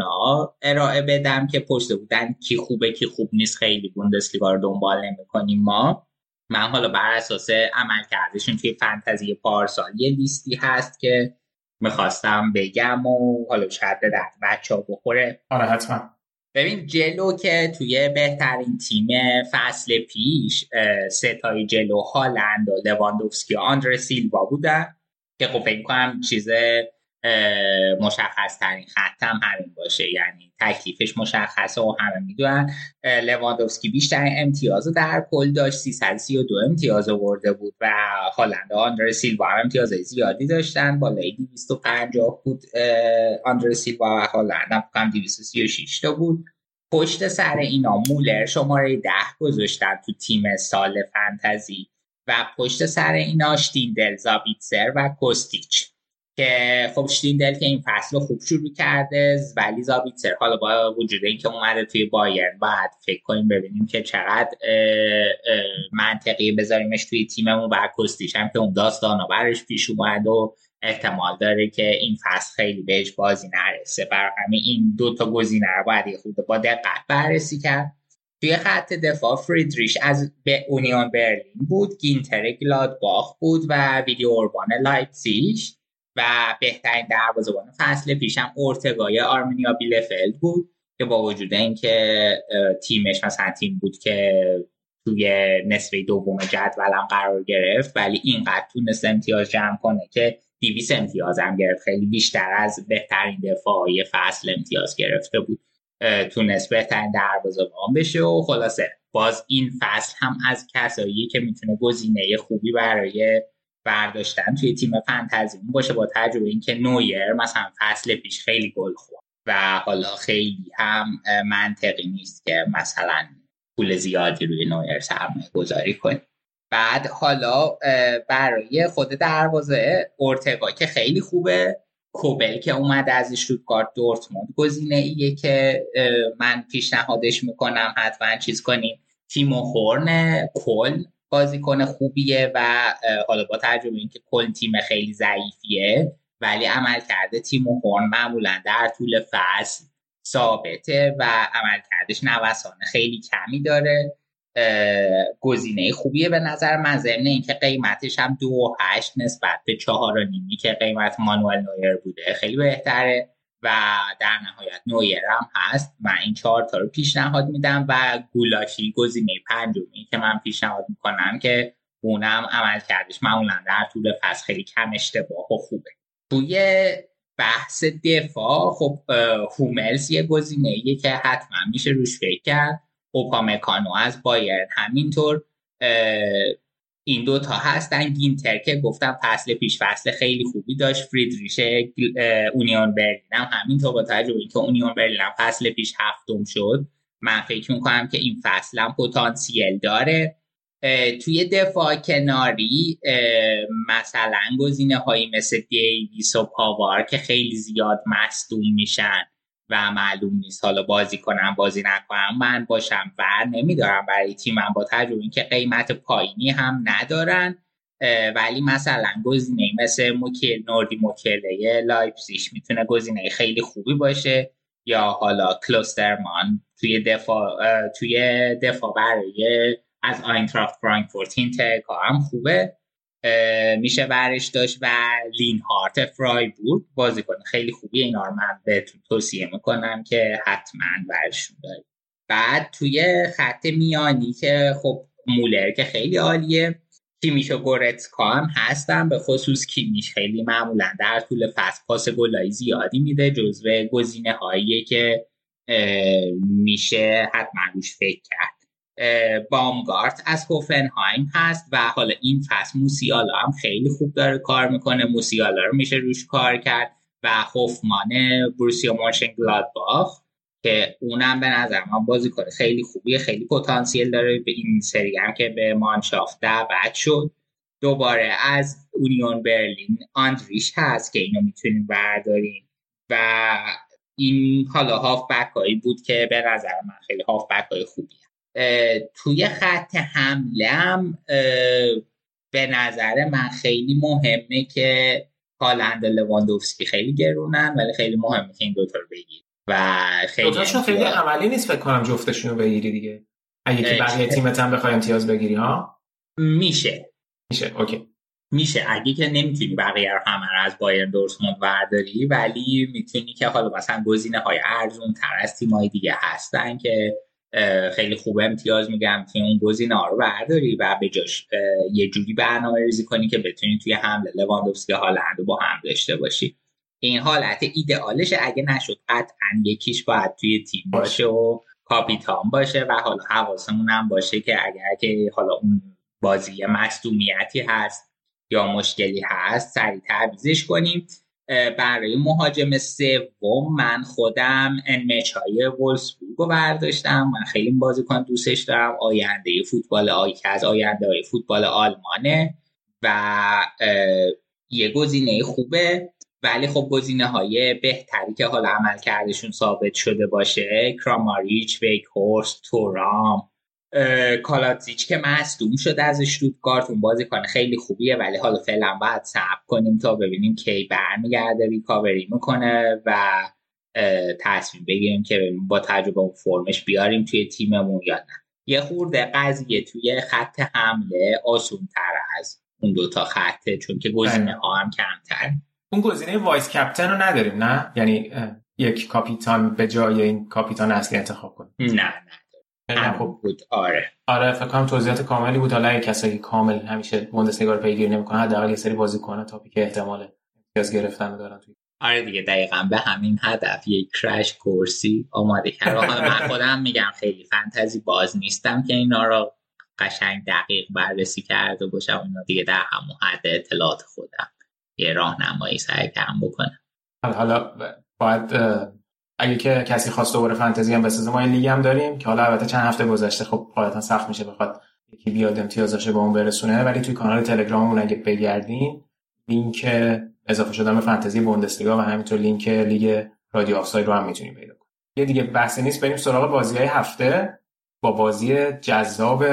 [SPEAKER 7] ها ارائه بدم که پشت بودن کی خوبه کی خوب نیست. خیلی بوندسلیگا رو دنبال نمی‌کنیم ما. من حالا بر اساس عمل کردشون توی فنتزی پارسال یه لیستی هست که می‌خواستم بگم و حالا شاید درد بچه ها بخوره.
[SPEAKER 6] آره حتما.
[SPEAKER 7] ببین جلو که توی بهترین تیم فصل پیش ستای جلو هالند و لواندوفسکی و آندر سیلوا بودن که خب فکر کنم چیز مشخص ترین خطم همین باشه. یعنی تکلیفش مشخصه و همه می‌دونن. لواندوفسکی بیشتر امتیاز در کل داشت. 332 امتیاز آورده بود و هالند و آندر سیلوا هم امتیاز زیادی داشتن. بالای 250 بود آندر سیلوا و هالند. هم 236 تا بود. پشت سر اینا مولر شماره ده گذاشتن تو تیم سال فنتزی و پشت سر اینا شتیندل زابیتسر و کوستیچ. که خب شتیندل که این فصل خوب شروع کرده ولی زابیتسر حالا با وجود اینکه اومده توی بایرن بعد فکر کنیم ببینیم که چقدر منطقی بذاریمش توی تیممون و کوستیچ هم که اون داستان براش پیش اومد و احتمال داره که این فصل خیلی بهش بازی نرسه. برا همین این دو تا گزینه رو باید خود با دقت بررسی کرد. توی خط دفاع فریدریش از به اونیون برلین بود گینتر گلادباخ بود و ویلی اوربان لایپزیش و بهترین دروازه‌بان فصل پیشم اورتگای آرمنیا بیلفلد بود که با وجود اینکه تیمش مثلا تیم بود که توی نصف دوم جدولم قرار گرفت ولی اینقدر تونست امتیاز جمع کنه که دیویس امتیاز هم گرفت. خیلی بیشتر از بهترین دفاعی فصل امتیاز گرفته بود. تونست بهترین دروازه‌بان بشه و خلاصه. باز این فصل هم از کسایی که می‌تونه گزینه خوبی برای برداشتن توی تیم فنتزی باشه با تجربه اینکه نویر مثلا فصل پیش خیلی گل خورد و حالا خیلی هم منطقی نیست که مثلا پول زیادی روی نویر سرمایه گذاری کنیم بعد حالا برای خود دروازه اورتگا که خیلی خوبه. کوبل که اومده از شوتگارت دورتموند گزینه ایه که من پیشنهادش می‌کنم حتما چیز کنیم. تیمو هورن کل. بازیکن خوبیه و حالا با تجربه اینکه کل تیم خیلی ضعیفیه ولی عمل کرده تیم هورن معمولا در طول فصل ثابته و عمل کردش نوسان خیلی کمی داره. گزینه خوبیه به نظر من ضمن اینکه قیمتش هم دو هشت نسبت به چهار و نیمی که قیمت مانوئل نویر بوده خیلی بهتره. و در نهایت نویر هم هست من این چهار تا رو پیشنهاد میدم و گولاشی گزینه پنجمی که من پیشنهاد می‌کنم که اونم عمل کردش. معمولا در طول فصل خیلی کم اشتباه و خوبه. توی بحث دفاع خب هوملز یه گزینه که حتما میشه روش فکر کرد. اوپامکانو از بایرن همینطور این دو تا هستن. گینتر که گفتم فصل پیش فصل خیلی خوبی داشت. فریدریش اونیون برلین هم همینطور با توجه اینکه اونیون برلین هم فصل پیش هفتم شد. من فکر می‌کنم که این فصل هم پتانسیل داره. توی دفاع کناری مثلا گزینه هایی مثل دیویس و پاوار که خیلی زیاد مصدوم میشن. و معلوم نیست. حالا بازی کنم بازی نکنم من باشم و نمیدارم برای تیمم با تجربه اینکه قیمت پایینی هم ندارن. ولی مثلا گزینه مثل موکل نوردی موکله لایپسیش می‌تونه گزینه خیلی خوبی باشه. یا حالا کلوسترمان توی دفاع توی دفاع برای از آینتراخت فرانکفورت ترکا هم خوبه. میشه برش داشت و لین هارت فرایبورگ بازیکن خیلی خوبی اینا رو من بهتون توصیه می‌کنم که حتما برشون دارید بعد توی خط میانی که خب مولر که خیلی عالیه کیمیش و گورتسکا هم هستن. به خصوص کیمیش خیلی معمولا در طول فصل پاس گلایی زیادی میده جزو گزینه هایی که میشه حتما روش فکر کرد. بامگارت از هوفنهایم هست و حالا این فصل موسیالا هم خیلی خوب داره کار می‌کنه. موسیالا رو میشه روش کار کرد و هوفمان بروسیا مارشن گلادباخ که اونم به نظر من بازی کنه خیلی خوبیه خیلی پتانسیل داره به این سری هم که به مانشافت دعوت شد. دوباره از اونیون برلین آندریش هست که اینو می‌تونیم برداریم و این حالا هاف بک هایی بود که به نظر من خیلی هاف بک های خوبی توی خط حمله هم به نظر من خیلی مهمه که هالند لواندوفسکی خیلی گرونن ولی خیلی مهمه که این دوتا رو بگیر و
[SPEAKER 6] خیلی دوتاشون خیلی عملی نیست فکر کنم جفتشون رو بگیری دیگه. اگه که بقیه تیمت هم بخوای امتیاز بگیری ها؟
[SPEAKER 7] میشه.
[SPEAKER 6] میشه اوکی.
[SPEAKER 7] میشه. اگه که نمی‌تونی بقیه رو همه رو از بایر دورتموند برداری ولی می‌تونی که حالا مثلا گزینه های ارزون تر از تیمای دیگه هستن که خیلی خوب امتیاز میگم می‌تونی اون گزینه رو برداری و به جاش یه جوری برنامه ریزی کنی که بتونی توی حمله لواندوفسکی هالند با هم داشته باشی. این حالت ایدئالش اگه نشد قطعا یکیش باید توی تیم باشه. و کاپیتان باشه و حالا حواسمون هم باشه که اگر که حالا اون بازی مصدومیتی هست یا مشکلی هست سریع تعویزش کنیم. برای مهاجم سوم من خودم انمچ های وولسبورگ رو برداشتم. من خیلی بازیکن دوستش دارم. آینده فوتبال آی که از آینده های فوتبال آلمانه و یه گزینه خوبه. ولی خب گزینه های بهتری که حالا عمل کردشون ثابت شده باشه کراماریچ، ویکورست، تورام کالاتزیچ که مصدوم شده از اشتوتگارت اون بازی کنه خیلی خوبیه ولی حالا فعلا باید صبر کنیم تا ببینیم کی برمیگرده recovery می‌کنه و تصمیم بگیریم که با توجه به اون فرمش بیاریم توی تیممون یا نه. یه خورده قضیه توی خط حمله آسون تر از اون دوتا خطه چون که گزینه بله. ها هم کمتر.
[SPEAKER 6] اون گزینه vice captain رو نداریم نه؟ یعنی یک کاپیتان به جای این کاپیتان اصلی انتخاب کنیم.
[SPEAKER 7] نه نه. خوب بود. آره.
[SPEAKER 6] آره فکر کنم توضیحات کاملی بود. حالا کسایی کامل همیشه بوندسلیگا رو پیگیری نمی‌کنن حداقل یه سری بازیکن تا که احتمال امتیاز گرفتن دارن توی
[SPEAKER 7] آره دیگه دقیقا. به همین هدف. یک کرش کورسی آماده کرد. من [LAUGHS] خودم میگم خیلی فانتزی باز نیستم که اینا رو قشنگ دقیق بررسی کرده باشم. اینا دیگه در همون حد اطلاعات خودم. یه راهنمایی سعی کردم بکنم.
[SPEAKER 6] حالا باید اگه که کسی خواست دوباره فانتزی هم بسازه ما لیگ هم داریم که حالا البته چند هفته گذشته خب غالبا سخت میشه بخواد یکی بیاد امتیازش به اون برسونه ولی توی کانال تلگراممون اگه بگردین لینک اضافه شدن به فانتزی بوندسلیگا و همینطور لینک لیگ رادیو آفساید رو هم می‌تونیم پیدا کنیم یه دیگه بحثی نیست بریم سراغ بازی های هفته. با بازی جذاب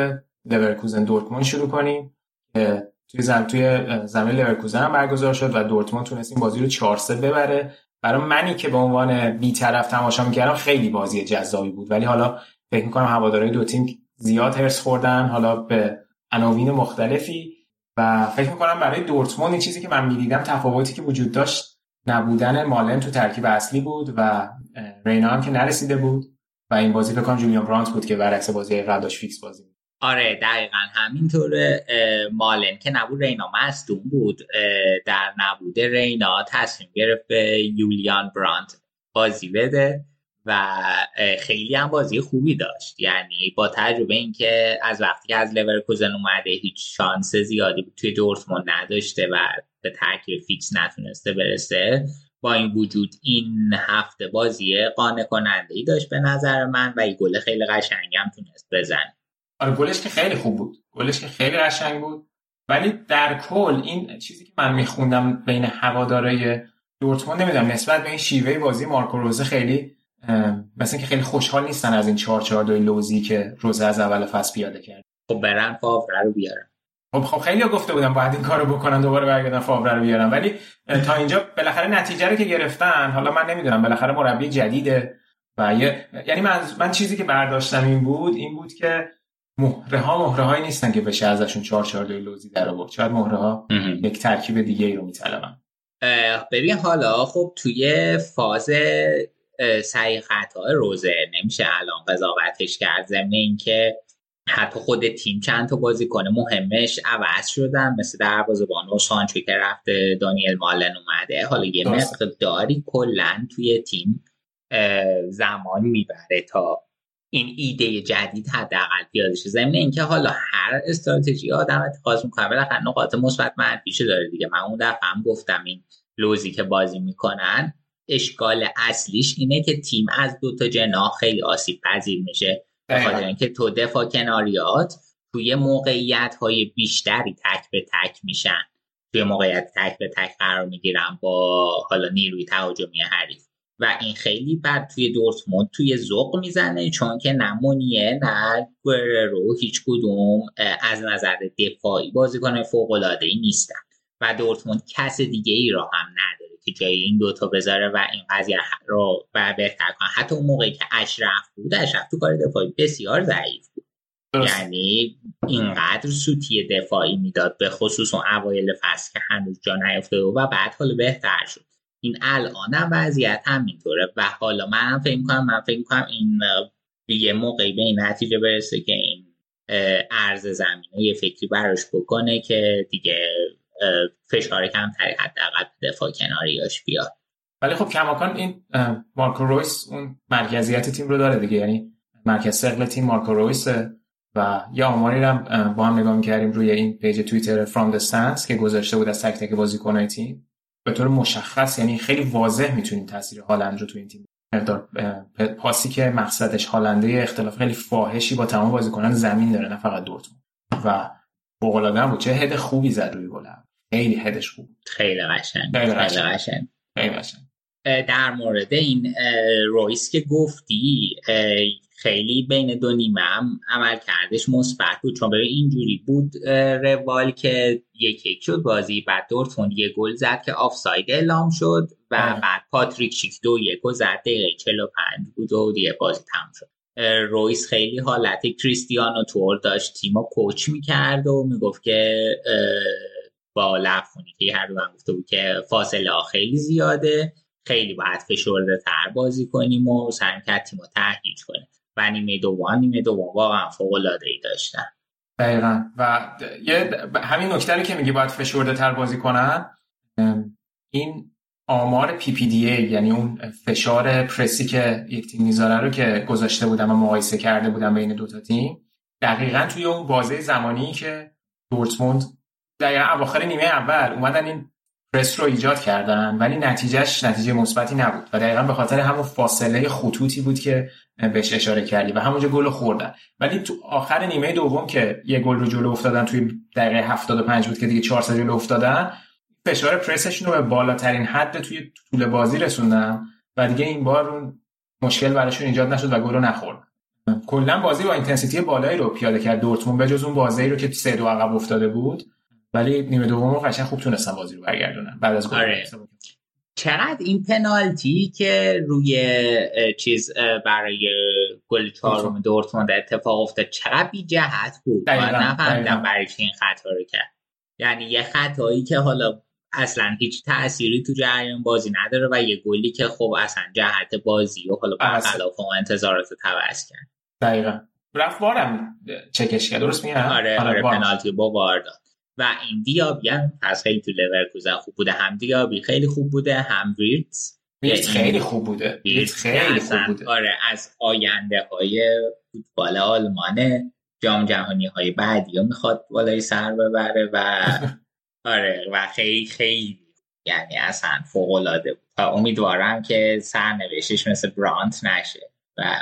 [SPEAKER 6] لورکوزن دورتموند شروع کنیم که توی زمین توی زمین لورکوزن هم برگزار شد و دورتموند تونست این بازی رو 4 ببره. برای منی که به عنوان بیطرف تماشا می‌کردم خیلی بازی جذابی بود. ولی حالا فکر می‌کنم هوادارهای دو تیم زیاد هرس خوردن حالا به عناوین مختلفی. و فکر می‌کنم برای دورتموند این چیزی که من می‌دیدم تفاوتی که وجود داشت نبودن مالن تو ترکیب اصلی بود و رینا هم که نرسیده بود. و این بازی فکر کنم جولیان برانت بود که برعکس بازی قبل فیکس بازی
[SPEAKER 7] آره دقیقا همینطور مالن که نبود رینا مصدوم بود. در نبود رینا تصمیم گرفت به یولیان برانت بازی بده و خیلی هم بازی خوبی داشت. یعنی با توجه به اینکه از وقتی که از لورکوزن اومده هیچ شانس زیادی توی دورتموند نداشته و به ترکیب fix نتونسته برسه با این وجود این هفته بازی قانع کننده ای داشت به نظر من و این گل خیلی قشنگی هم تونست بزنه.
[SPEAKER 6] آره گلش که خیلی خوب بود. گلش که خیلی قشنگ بود. ولی در کل این چیزی که من میخوندم بین هوادارای دورتموند نمی‌دونم نسبت به این شیوه بازی مارکو روزه خیلی مثلا که خیلی خوشحال نیستن از این 4 4 2 لوزی که روزه از اول فصل پیاده کرد.
[SPEAKER 7] خب برن فاوره رو بیارن.
[SPEAKER 6] خب خب خیلی گفته بودم باید این کارو بکنن دوباره برگردن فاوره رو بیارن. ولی تا اینجا بالاخره نتیجه رو که گرفتن حالا من نمی‌دونم بالاخره مربی جدیده. و یعنی من من چیزی که برداشتم این بود این بود که مهره ها مهره هایی نیستن که بشه ازشون 4 4 2 لوزی در آورد. شاید مهره ها یک ترکیب دیگه ای رو میطلبن.
[SPEAKER 7] ببین حالا خب توی فاز سعی خطا روزه نمیشه الان قضاوتش کرد. ضمن اینکه حتی خود تیم چند تا بازی کنه مهمش عوض شدن. مثل دروازه‌بان و سانچو که رفته دانیل مالن اومده. حالا یه مقداری کلا توی تیم زمان می‌بره تا این ایده جدید حداقل پیاده شه. ضمن اینکه حالا هر استراتژی آدم اتخاذ می‌کنه بالاخره نقاط مثبت منفیش داره دیگه. من اون دفعه هم گفتم این لوزی که بازی می‌کنن اشکال اصلیش اینه که تیم از دو تا جناح خیلی آسیب پذیر میشه. بخاطر اینکه تو دفاع کناریات توی موقعیت های بیشتری تک به تک میشن. توی موقعیت تک به تک قرار می‌گیرن با حالا نیروی تهاجمی حریف. و این خیلی بد توی دورتموند توی ذوق می‌زنه چون که نه مونیه نه رو هیچ کدوم از نظر دفاعی بازیکن فوق العاده ای نیستن. و دورتموند کس دیگه ای را هم نداره که جای این دوتا بذاره و این قضیه رو بهتر کنه. حتی اون موقعی که اشرف بود اشرف تو کار دفاعی بسیار ضعیف بود. یعنی اینقدر سوتی دفاعی می‌داد به خصوص اون اوایل فصل که هنوز جا نیفته و بعد حالا بهتر شد. این الان هم وضعیت همینطوره. و حالا من فکر کنم من فکر کنم این یه موقعی به این نتیجه برسه که این در زمینه یه فکری براش بکنه که دیگه فشار کمتری حداقل دفاع کناریاش بیاد.
[SPEAKER 6] ولی خب کماکان این مارکو رویس اون مرکزیت تیم رو داره دیگه. یعنی مرکز ثقل تیم مارکو رویس و یه آماری هم با هم نگاه می‌کردیم روی این پیج توییتر From Distance که گذاشته بود از تک تک بازیکن‌های تیم. به طور مشخص یعنی خیلی واضح می‌تونیم تاثیر هالند رو تو این تیم مقدار پاسی که مقصدش هالنده اختلاف خیلی فاحشی با تمام بازیکنان زمین داره نه فقط دورتموند. و فوق العاده بود. چه هد خوبی زد روی گل. خیلی هدش خوب
[SPEAKER 7] خیلی قشنگ. خیلی قشنگ.
[SPEAKER 6] خیلی قشنگ.
[SPEAKER 7] در مورد این رویس که گفتی خیلی بین دو نیمه هم عمل کردش مثبت بود. چون ببین اینجوری بود روال که یک یک شد بازی بعد دورتموند یه گل زد که آفساید اعلام شد و آه. بعد پاتریک شیک دو یک زد دقیقه 45 بود و دیگه بازی تموم شد. رویس خیلی حالت کریستیانو تور داشت تیما کوچ می‌کرد و می‌گفت که با لفونی که هر دو گفته بود که فاصله خیلی زیاده خیلی باید فشرده تر بازی کنیم و سعی کرد تیم تهیج کنیم و نیمه دوم نیمه دوم واقعا فوق العاده ای داشتن.
[SPEAKER 6] دقیقا. و یه همین نکته که میگی باید فشرده تر بازی کنن این آمار پی پی دی ای یعنی اون فشار پرسی که یک تیم می‌ذاره رو که گذاشته بودم و مقایسه کرده بودم بین دو تا تیم دقیقا توی اون بازه زمانی که دورتموند دقیقا اواخر نیمه اول اومدن این پرس رو ایجاد کردن ولی نتیجهش نتیجه مثبتی نبود و دقیقا به خاطر همون فاصله خطوطی بود که بهش اشاره کردی و همونجا گل خوردن. ولی تو آخر نیمه دوم که یه گل رو جلو افتادن توی دقیقه 75 بود که دیگه 4 جلو افتادن فشار پرسشون رو به بالاترین حد توی طول بازی رسوندن و دیگه این بار مشکل براشون ایجاد نشد و گل رو نخوردن کلا بازی با intensity بالایی رو پیاده کرد دورتموند به جز اون بازی رو که 3 دو عقب افتاده بود. ولی نیمه دوم رو قشنگ خوب تونستن بازی رو برگردونن بعد از گل آره.
[SPEAKER 7] چقدر این پنالتی که روی چیز برای گل چهارم دورتموند. اتفاق افتاد چقدر بی جهت بود من نفهمیدم برای چی این خطا رو کرد. یعنی یه خطایی که حالا اصلا هیچ تأثیری تو جریان بازی نداره و یه گلی که خب اصلا جهت بازی و حالا برخلاف اون انتظارات رو تبعث کرد.
[SPEAKER 6] دقیقا. رفت بارم چکش کرد درست میگم؟
[SPEAKER 7] آره آره, آره پنالتی با بار داد. و این دیابی هم از خیلی تو لورکوزن خوب بوده. هم دیابی خیلی خوب بوده هم ویرتز
[SPEAKER 6] ویرتز خیلی خوب بوده. ویرتز خیلی خوب بوده.
[SPEAKER 7] آره از آینده های فوتبال آلمانه جام جهانی های بعدی رو می‌خواد بالای سر ببره و [LAUGHS] آره و خیلی خیلی یعنی اصلا فوق العاده بود. و امیدوارم که سرنوشتش مثل برانت نشه و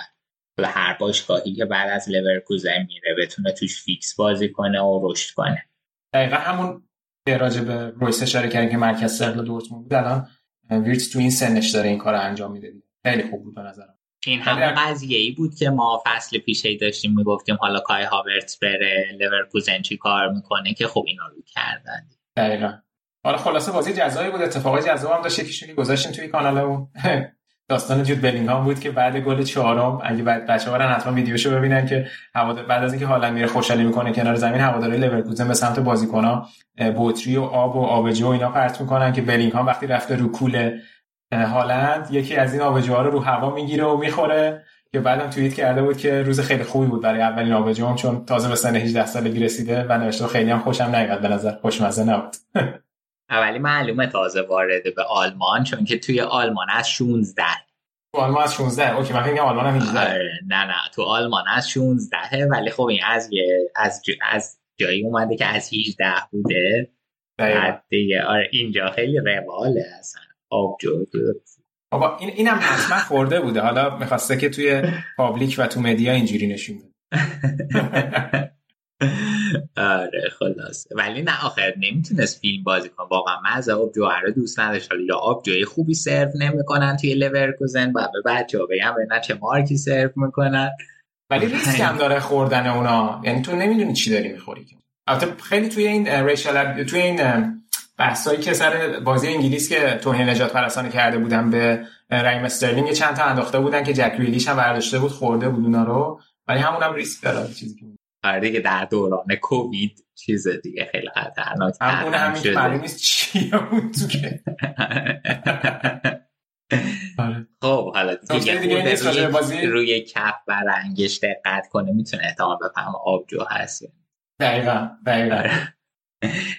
[SPEAKER 7] هر باشگاهی که بعد از لورکوزن میره بتونه توش fix بازی کنه و رشد کنه.
[SPEAKER 6] دقیقا همون راجع به رویس اشاره کردیم که مرکز ثقل دورتموند بود الان ویرتس تو این سنش داره این کار انجام میده خیلی خوب بود به نظرم.
[SPEAKER 7] این همون قضیه ای بود که ما فصل پیشی داشتیم می‌گفتیم حالا کای هاورتس بره لورکوزن چی کار می‌کنه که خب اینا رو کردن.
[SPEAKER 6] دقیقا. حالا خلاصه بازی جذابی بود اتفاقای جذابی هم داشت یکیشونی گذاشتیم توی کانالمون [LAUGHS] داستان جود بلینگهام بود که بعد گل چهارم اگه بعد بچه‌ها برن حتما ویدیوشو ببینن که بعد از اینکه هالند میره خوشحالی می‌کنه کنار زمین هواداری لورکوزن به سمت بازیکن‌ها بوتری و آب و آبجو و اینا پرت می‌کنن که بلینگهام وقتی رفته رو کول هالند یکی از این آبجوها رو رو هوا می‌گیره و می‌خوره که بعدم توییت کرده بود که روز خیلی خوبی بود برای اولین آبجوم چون تازه به سن 18 سالگی رسیده و نوشته خیلی هم خوشم نیومد به نظر خوشمزه نبود. [LAUGHS]
[SPEAKER 7] اولی معلومه تازه وارد به آلمان چون که توی آلمان از 16
[SPEAKER 6] تو آلمان از 16 OK من فکر آلمان هم 18
[SPEAKER 7] آره نه نه تو آلمان از 16 ولی خب این از یه از ج... از جایی اومده که از 18 بوده. بعد دیگه آره اینجا خیلی رواله اصلا. آبجو
[SPEAKER 6] بابا این اینم حتما خورده بوده. حالا می‌خواسته که توی public و تو media اینجوری نشون بده. [LAUGHS]
[SPEAKER 7] آره خلاصه. ولی نه آخر نمی‌تونست فیلم بازی کنه. واقعا من از آبجو رو دوست نداشت. یا آبجوی خوبی سرو نمی‌کنن توی لورکوزن و به بچه ها بگم نه چه مارکی سرو می‌کنن.
[SPEAKER 6] ولی ریسک هم داره خوردن اونا. یعنی تو نمی‌دونی چی داری می‌خوری البته خیلی توی این racial توی این بحثایی که سر بازی انگلیس که توهین نژاد پرستانه کرده بودن به رحیم استرلینگ چند تا انداخته بودن که جک گریلیش هم برداشته بود خورده بود اونا رو. ولی همون هم ریسک داره چیزی که
[SPEAKER 7] آره دیگه در دوران کووید چیز دیگه خیلی خطرناک
[SPEAKER 6] همون همین معلوم نیست چیه اون تو که. [LAUGHS]
[SPEAKER 7] آره. خب حالا دیگه, دیگه روی, روی کف برنگش دقت کنه می‌تونه احتمال بفهم آبجو هست.
[SPEAKER 6] دقیقا دقیقا.
[SPEAKER 7] آره.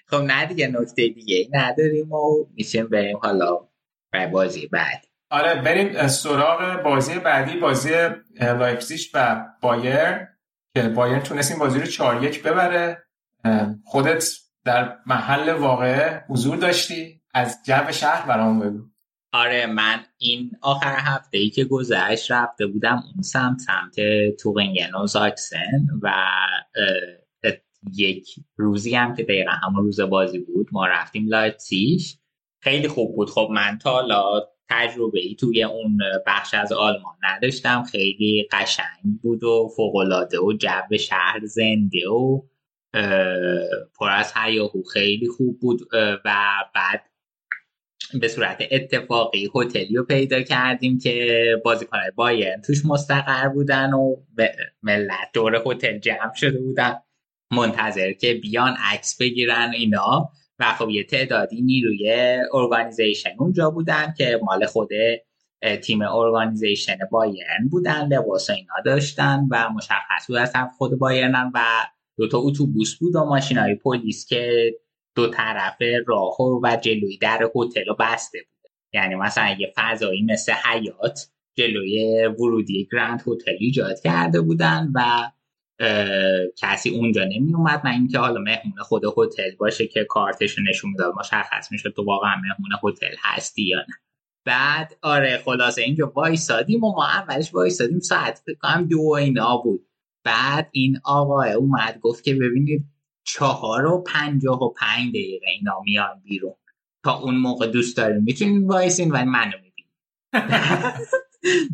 [SPEAKER 7] خب نه دیگه نکته دیگه نداریم و میشیم بریم حالا به بازی بعد.
[SPEAKER 6] آره بریم سراغ بازی بعدی بازی لایپزیش و بایر که بایر تونست این بازی رو 4 یک ببره. خودت در محل واقعه حضور داشتی. از جو شهر برام بگو.
[SPEAKER 7] آره من این آخر هفته ای که گذشت رفته بودم اون سمت سمت توغنگن و زاکسن و یک روزی هم که دقیقا همون روز بازی بود ما رفتیم لایپزیگ. خیلی خوب بود. خب من تا حالا تجربه ای توی اون بخش از آلمان نداشتم. خیلی قشنگ بود و فوقالعاده و جو شهر زنده و پر از هیاهو. خیلی خوب بود و بعد به صورت اتفاقی هتلی رو پیدا کردیم که بازیکنهای بایرن توش مستقر بودن و ملت دور هتل جمع شده بودن. منتظر که بیان عکس بگیرن اینا. و خب یه تعدادی نیروی organization. اونجا بودن که مال خود تیم organization بایرن بودن لباس اینا داشتن و مشخص بود از خود بایرنن و دوتا اتوبوس بود و ماشین های پلیس که دو طرف راه و جلوی در هتل رو بسته بود. یعنی مثلا یه فضایی مثل حیات جلوی ورودی گرند هتل ایجاد کرده بودن و کسی اونجا نمی اومد من اینکه حالا مهمون خود هتل باشه که کارتش نشون می‌داد مشخص می‌شد تو واقعا مهمون هتل هستی یا نه. بعد آره خلاصه اینجا وایسادیم و ما اولش وایسادیم ساعت کنم دو اینا بود. بعد این آقای اومد گفت که ببینید چهار و پنجاه و پنج دقیقه اینا میان بیرون. تا اون موقع دوست داریم می‌تونین وایسین ولی منو می‌بینید. [LAUGHS]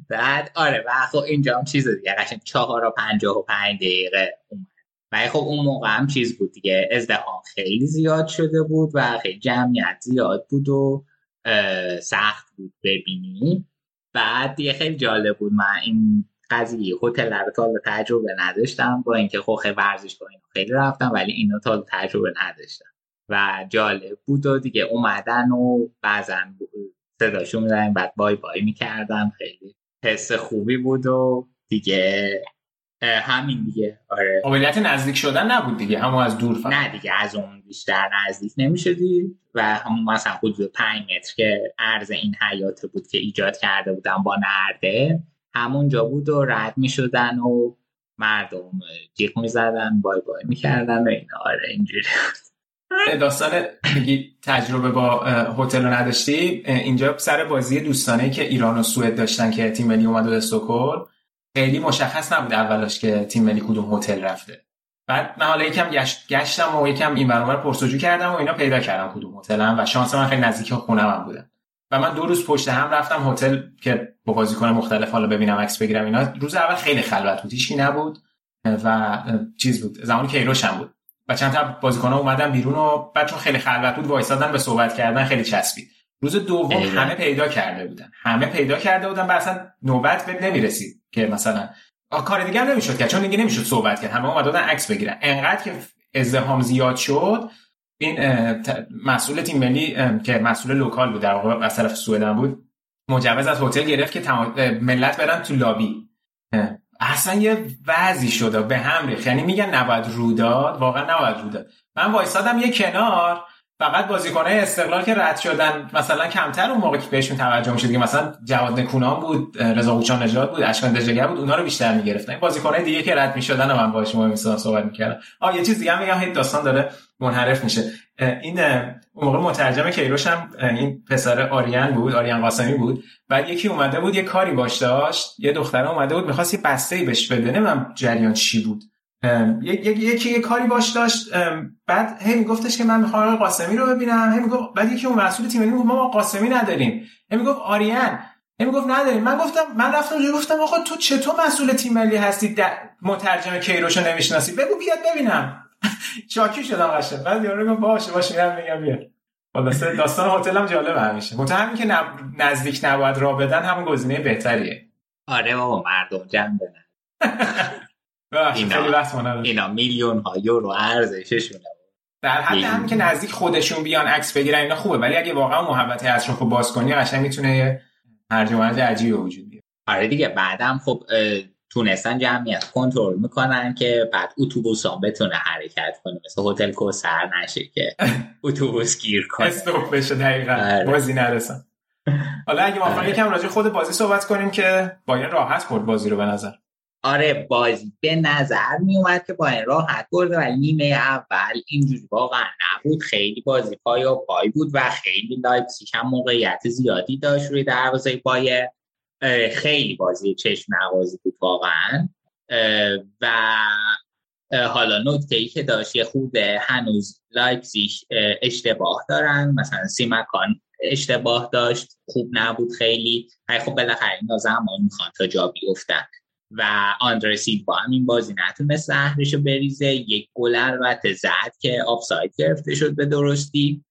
[SPEAKER 7] بعد آره و خب اینجا هم چیز دیگه قشنگ چهار و پنجاه و پنج دقیقه اومد. و خب اون موقع هم چیز بود دیگه ازدهام خیلی زیاد شده بود و خیلی جمعیت زیاد بود و سخت بود ببینی. بعد دیگه خیلی جالب بود من این قضیه هتل رو تا تجربه نداشتم با اینکه خب خیلی ورزشگاه خیلی رفتم ولی اینو تا تجربه نداشتم. و جالب بود و دیگه اومدن و بعضا صداشون میدن بعد بای بای می‌کردن خیلی حس خوبی بود و دیگه همین دیگه. آره.
[SPEAKER 6] قابلیت نزدیک شدن نبود دیگه همون از دور فقط.
[SPEAKER 7] نه دیگه از اون بیشتر نزدیک نمی‌شدی و همون مثلا حدود 5 متر که عرض این حیات بود که ایجاد کرده بودن با نرده همونجا بود و رد می‌شدن و مردم جیغ می‌زدن بای بای می‌کردن و این آره اینجوری
[SPEAKER 6] داستان میگی تجربه با هتل رو نداشتی؟ اینجا سر بازی دوستانه که ایران و سوئد داشتن که تیم ملی اومد استکهلم خیلی مشخص نبود اولش که تیم ملی کدوم هتل رفته. بعد من حالا یکم گشت گشتم و یکم این برنامه پرسجو کردم و اینا پیدا کردم کدوم هتلم و شانس من خیلی نزدیک خونه من بودن. و من دو روز پشت هم رفتم هتل که با بازیکن مختلف حالا ببینم عکس بگیرم اینا. روز اول خیلی خلوت بود هیچی نبود و چیز بود زمانی کیروش هم بود. و چند تا بازیکن ها اومدن بیرون و بعد چون خیلی خلوت بود وایسادن به صحبت کردن خیلی چسبید. روز دوم همه پیدا کرده بودن. همه پیدا کرده بودن و اصلا نوبت به نمی‌رسید که مثلا کار دیگه نمی‌شد که چون دیگه نمی‌شد صحبت کرد. همه اومدن عکس بگیرن. انقدر که ازدهام زیاد شد این مسئول تیم ملی که مسئول local بود در واقع از طرف سوئد بود مجوز از هتل گرفت که ملت برن تو لابی. اصلا یه وضعی شده به هم ریخت. یعنی میگن نباید رو داد واقعا نباید رو داد من وایسادم یه کنار فقط بازیکنای استقلال که رد شدن مثلا کمتر اون موقع که بهشون توجه میشه دیگه مثلا جواد نکونام بود رضا قوچان نژاد بود اشکان دژاگه بود اونا رو بیشتر می‌گرفتن. این بازیکنای دیگه که رد می‌شدن من باهاش مهم صحبت می‌کردم. آ یه چیز دیگه هم میگم هی داستان داره منحرف میشه. این اون موقع مترجم کیروش هم این پسر آریان بود آریان قاسمی بود. بعد یکی اومده بود یه کاری باش داشت یه دختره اومده بود می‌خواست یه بسته بهش بده نمی‌دونم جریان چی بود. یکی یه کاری باش داشت بعد هی میگفتش که من می‌خوام آقای قاسمی رو ببینم. هی می‌گفت بعد یکی اون مسئول تیم ملی ما قاسمی نداریم. هی می‌گفت آریان. هی می‌گفت نداریم. من گفتم من رفتم اونجا گفتم آقا تو چطور مسئول تیم ملی هستی مترجم کیروشو نمی‌شناسی. بگو بیاد ببینم. [LAUGHS] شاکی شدم قشنگ. بعد یارو گفت باشه باشه میرم میگم بیا خلاص داستان هتلم جالب همیشه. متهم که نزدیک نباید را بدن همون گزینه بهتریه.
[SPEAKER 7] آره بابا مردم جمع بدن. [LAUGHS]
[SPEAKER 6] اینا,
[SPEAKER 7] اینا میلیون ها یورو ارزششونه.
[SPEAKER 6] در حد هم که نزدیک خودشون بیان عکس بگیرن اینا خوبه. ولی اگه واقعا محبت اطراف رو باز کنی قشنگ می‌تونه هرج عجیبی وجود بیاره.
[SPEAKER 7] آره دیگه بعدم خب تونستن جمعیت کنترل می‌کنن که بعد اتوبوس هم بتونه حرکت کنه. مثل هتل کوثر نشه که [LAUGHS] اتوبوس گیر کنه.
[SPEAKER 6] استوب بشه دقیقا. آره. بازی نرسن. حالا اگه ما آره. یکم راجع خود بازی صحبت کنیم که باید راحت برد بازی رو به نظر.
[SPEAKER 7] آره بازی به نظر می اومد که با این راحت برده ولی نیمه اول اینجوری واقعا نبود. خیلی بازی پایاپای بود و خیلی لایپزیگ هم موقعیت زیادی داشت روی دروازه بایر خیلی بازی چشم نوازی بود واقعا. و حالا نکته ای که داشت یه خوبه هنوز لایپزیگ اشتباه دارن. مثلا سیماکان اشتباه داشت خوب نبود خیلی. خب بالاخره اینا زمان می‌خوان تا جا بیفتن. و آندره سیلوا هم این بازی نتونست زهرش رو بریزه. یک گل البته زد که آفساید گرفته شد به درستی.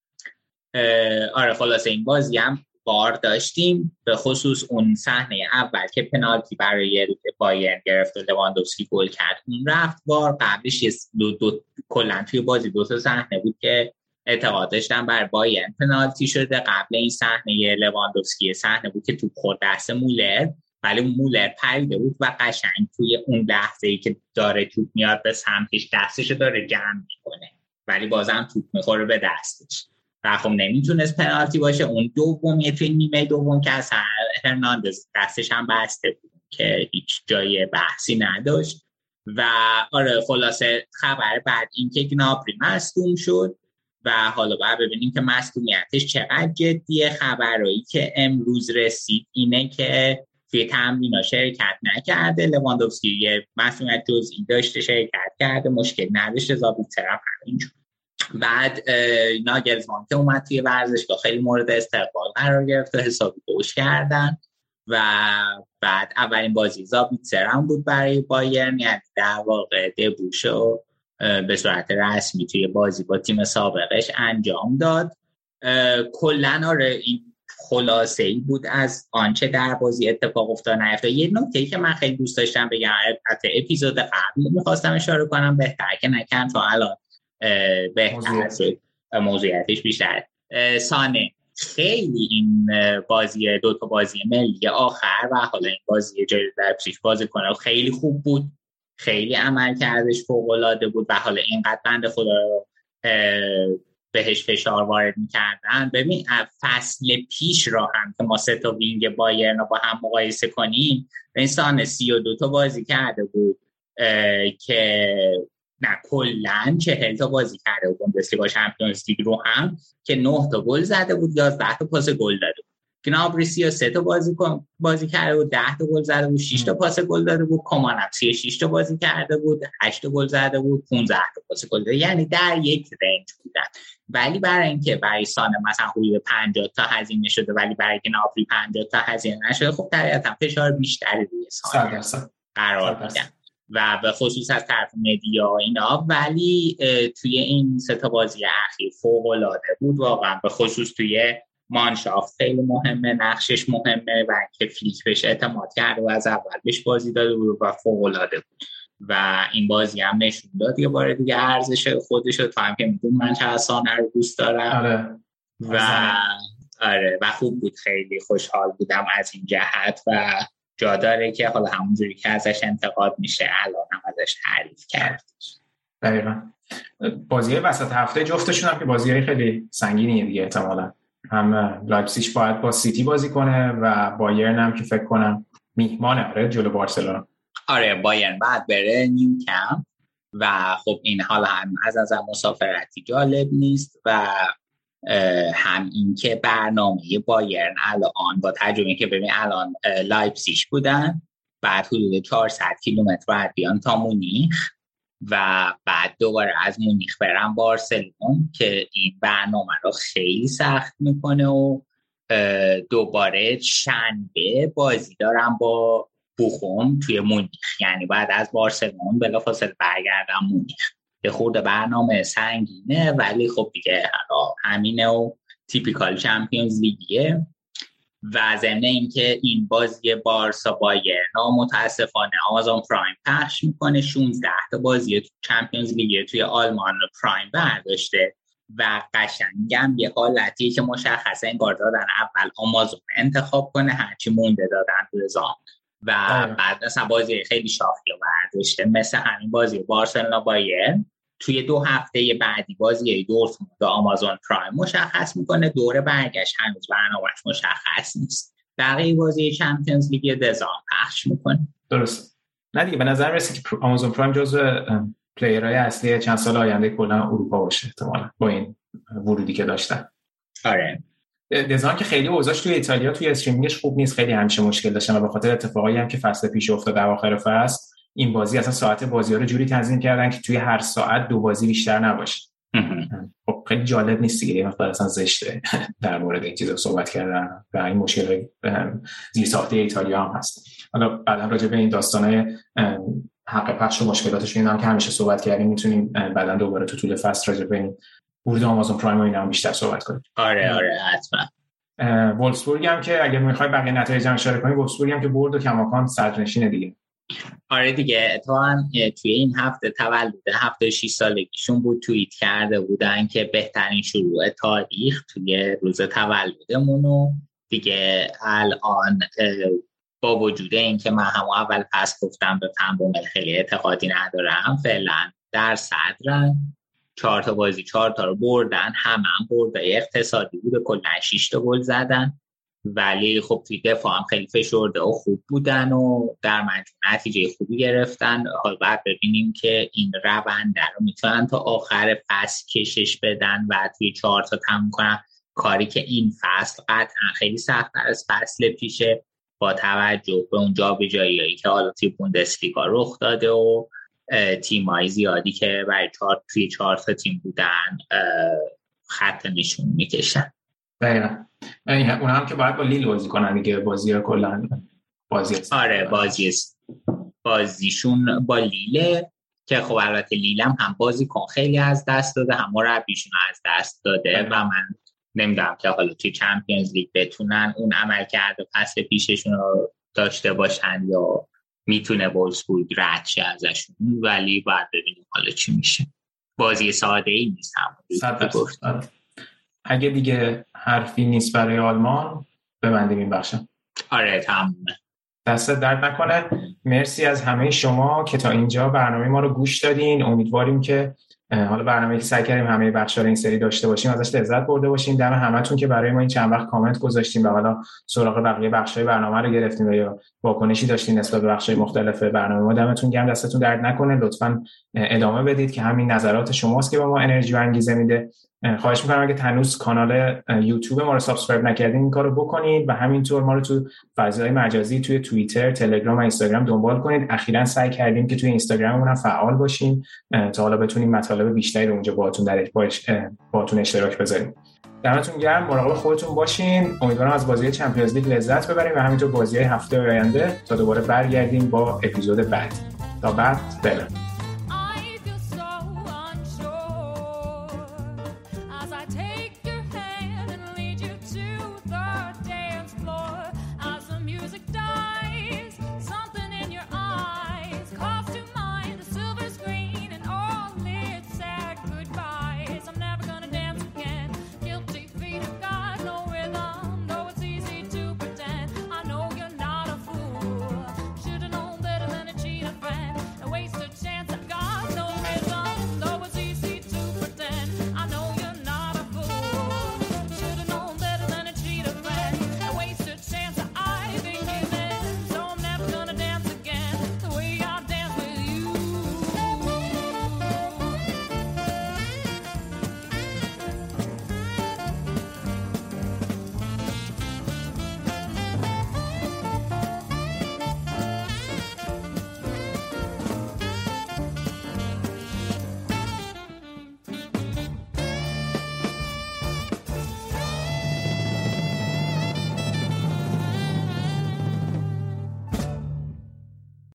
[SPEAKER 7] آره خلاصه این بازی هم بار داشتیم. به خصوص اون صحنه اول که پنالتی برای بایرن گرفت و لواندوفسکی گل کرد اون رفت بار قبلش دو, دو کلا توی بازی دو تا صحنه بود که اعتقاد داشتن بر بایرن پنالتی شده. قبل این صحنه لواندوفسکی صحنه بود که تو خود دست مولر. ولی مولر پریده بود و قشنگ توی اون لحظه ای که داره توپ میاد به سمتش دستش داره جمع می‌کنه. ولی بازم توپ می‌خوره به دستش. و خب نمی‌تونست پنالتی باشه. اون دومیه توی نیمه دوم که اصلا هرناندز دستش هم بسته بود که هیچ جای بحثی نداشت. و آره خلاصه خبر بعد این که گنابری مستوم شد. و حالا باید ببینیم که مصدومیتش چقدر جدیه. خبرهایی که امروز رسید اینه که توی تمرین شرکت نکرده. لواندوفسکی یه مسئولیت جزئی داشته شرکت کرده مشکل نداشته. زابیتر هم همینجور بعد ناگلزمان که اومد توی ورزشگاه. خیلی مورد استقبال قرار گرفت و حسابی گوش کردن. و بعد اولین بازی زابیتسر هم بود برای بایرن. یعنی در واقع دبوشو به صورت رسمی توی بازی با تیم سابقش انجام داد. کلا آره این خلاصه ای بود از آنچه در بازی اتفاق افتاد نیفتاد یه نکته که من خیلی دوست داشتم بگم البته اپیزود قبل می‌خواستم اشاره کنم بهتر که نکن تا الان. بهتر شد. موضوعیتش بیشتر. سانه. خیلی این بازی دو تا بازی ملی آخر و حالا این بازی جای در پیش بازی کنه خیلی خوب بود. خیلی عمل کردش فوق العاده بود و حالا اینقدر بنده خدا رو بهش فشار وارد می‌کردن. ببین فصل پیش را هم که ما سه تا وینگ بایرن رو با هم مقایسه کنیم انسان سی و دو تا بازی کرده بود که نه کلا چهل تا بازی کرده بود. با چمپیونز لیگ رو هم که نه تا گل زده بود یازده تا پاس گل داده بود. گنابری سی سه تا بازی بازی کرده بود ده تا گل زده بود 6 تا پاس گل داده بود کمان هم 36 تا بازی کرده بود 8 تا گل زده بود 15 تا پاس گل داده یعنی در یک رنج بودن. ولی برای اینکه برای سان مثلا حدود 50 تا هزینه شده ولی برای گنابری 50 تا هزینه نشده خب طبیعتا فشار بیشتری روی سان قرار میدن. و به خصوص از طرف مدیا اینا ولی توی این سه تا بازی اخیر فوق العاده بود واقعا. به خصوص توی مانشافت خیلی مهمه نقشش مهمه و که فلیک بهش اعتماد کرده و از اول بهش بازی داده بود و فوق العاده بود. و این بازی هم نشون داد یه بار دیگه ارزش خودش رو تا هم که میدون من چه رو دوست دارم.
[SPEAKER 6] آره.
[SPEAKER 7] و آره. و خوب بود. خیلی خوشحال بودم از این جهت و جا داره که حالا همونجوری که ازش انتقاد میشه الان هم ازش تعریف کرد.
[SPEAKER 6] دقیقا. بازی وسط هفته جفتشون هم که بازی خیلی سنگینیه دیگه احتمالا. هم لایپسیش باید با سیتی بازی کنه و بایرن هم که فکر کنم میهمانه آره جلو بارسلونا.
[SPEAKER 7] آره بایرن بعد بره نیوکمپ و خب این حال هم از از مسافرتی جالب نیست و هم اینکه برنامه بایرن الان با تجربه که ببین الان لایپسیش بودن بعد حدود 400 کیلومتر بعد بیان تا مونیخ. و بعد دوباره از مونیخ برم بارسلون که این برنامه رو خیلی سخت می‌کنه و دوباره شنبه بازی دارم با بوخوم توی مونیخ. یعنی بعد از بارسلون بلافاصله برگردم مونیخ. یه خورده برنامه سنگینه ولی خب دیگه همینه و تیپیکال چمپیونز لیگیه. و ضمن اینکه این بازی بارسا بایرن متاسفانه آمازون پرایم پخش می‌کنه. 16 تا بازی تو چمپیونز لیگ توی آلمان رو پرایم برداشته و قشنگم یه حالتیه که مشخصه این دادن اول آمازون انتخاب کنه هرچی مونده دادن تو و آره. بعد مثلا بازی خیلی شاخی برداشته مثل همین بازی بارسلونا بایرن توی دو هفته بعدی بازی دورتموند و آمازون پرایم. مشخص می‌کنه دوره برگشت هنوز برنامهش مشخص نیست. بقیه بازی Champions League DAZN پخش می‌کنه.
[SPEAKER 6] درست نه دیگه به نظر می‌رسه که آمازون پرایم جزو player های اصلی چند سال آینده کلا اروپا باشه احتمالا با این ورودی که داشتن.
[SPEAKER 7] آره.
[SPEAKER 6] DAZN که خیلی اوضاعش توی ایتالیا توی streaming ش خوب نیست خیلی همیشه مشکل داشتن و به خاطر اتفاقایی هم که فصل پیش افتاد در آخر فصل این بازی اصلا ساعت بازی ها رو جوری تنظیم کردن که توی هر ساعت دو بازی بیشتر نباشه. خب خیلی جالب نیست دیگه. یه اصلا زشته [LAUGHS] در مورد این چیزا صحبت کردن و این مشکل زیر ساخته ایتالیا هم هست. حالا بعدا راجع به این داستانه حق پخش و مشکلاتش این هم که همیشه صحبت کردیم می‌تونیم بعدا دوباره تو طول فصل راجع به این ورود آمازون پرایم و اینا هم بیشتر صحبت کنیم.
[SPEAKER 7] آره آره حتما.
[SPEAKER 6] وولفسبورگ هم که اگه می‌خوای بقیه نتایج هم اشاره کنیم وولفسبورگ هم که برد و کماکان صدرنشینه دیگه.
[SPEAKER 7] آره دیگه هم توی این هفته تولد هفته 6 سالگیشون بود توییت کرده بودن که بهترین شروع تاریخ توی روز تولدمون دیگه الان با وجود اینکه من هم اول پس گفتم به پنبومل خیلی اعتقادی ندارم فعلا در صدرن. چهار تا بازی چهار تا رو بردن هم هم برده اقتصادی بود کلا 6 تا گل زدن. ولی خب توی دفاع هم خیلی فشرده و خوب بودن و در مجموع نتیجه خوبی گرفتن. حال بعد ببینیم که این روند رو می‌تونن تا آخر فصل کشش بدن و توی چهار تا تموم کنن. کاری که این فصل قطعا خیلی سخت از فصل پیشه. با توجه به اون جایی که حالا توی بوندسلیگا رخ داده و تیمایی زیادی که برای چهار توی چهار تا تیم بودن خط نشون می‌کشن.
[SPEAKER 6] دقیقا. اون هم که باید با لیل بازی کنن دیگه بازی ها کلن بازی
[SPEAKER 7] آره بازی بازیشون با لیله که خب البته لیلم هم بازی کن. خیلی از دست داده هم مربیشون از دست داده و من نمی‌دونم که حالا توی چمپیونز لیگ بتونن اون عمل کرده پس پیششون رو داشته باشن یا می‌تونه بولسبورگ رد شه ازشون ولی باید ببینیم حالا چی میشه. بازی ساده ای نیست هم
[SPEAKER 6] اگه دیگه حرفی نیست برای آلمان ببندیم این بخشم
[SPEAKER 7] آره تمومه.
[SPEAKER 6] دست درد نکنه. مرسی از همه شما که تا اینجا برنامه ما رو گوش دادین. امیدواریم که حالا برنامه که سعی کردیم همه بخش‌ها این سری داشته باشیم ازش لذت برده باشیم. دم همتون که برای ما این چند وقت کامنت گذاشتیم و حالا سراغ بقیه بخش‌های برنامه رو گرفتیم و یا واکنشی داشتین نسبت به بخش‌های مختلف برنامه ما. دمتون گرم دستتون درد نکنه. لطفا ادامه بدید که همین نظرات شماست که به ما انرژی و انگیزه میده. خواهش می‌کنم اگه هنوز کانال یوتیوب ما رو subscribe نکردین این کارو بکنید و همینطور ما رو تو فضای مجازی توی توییتر تلگرام و اینستاگرام دنبال کنید. اخیرا سعی کردیم که توی اینستاگراممون هم فعال باشیم تا حالا بتونیم مطالب بیشتری رو اونجا باهاتون در باهاتون اشتراک بذاریم. دمتون گرم مراقب خودتون باشین. امیدوارم از بازی چمپیونز لیگ لذت ببریم و همینطور بازی هفته آینده تا دوباره برگردیم با اپیزود بعد. تا بعد بله.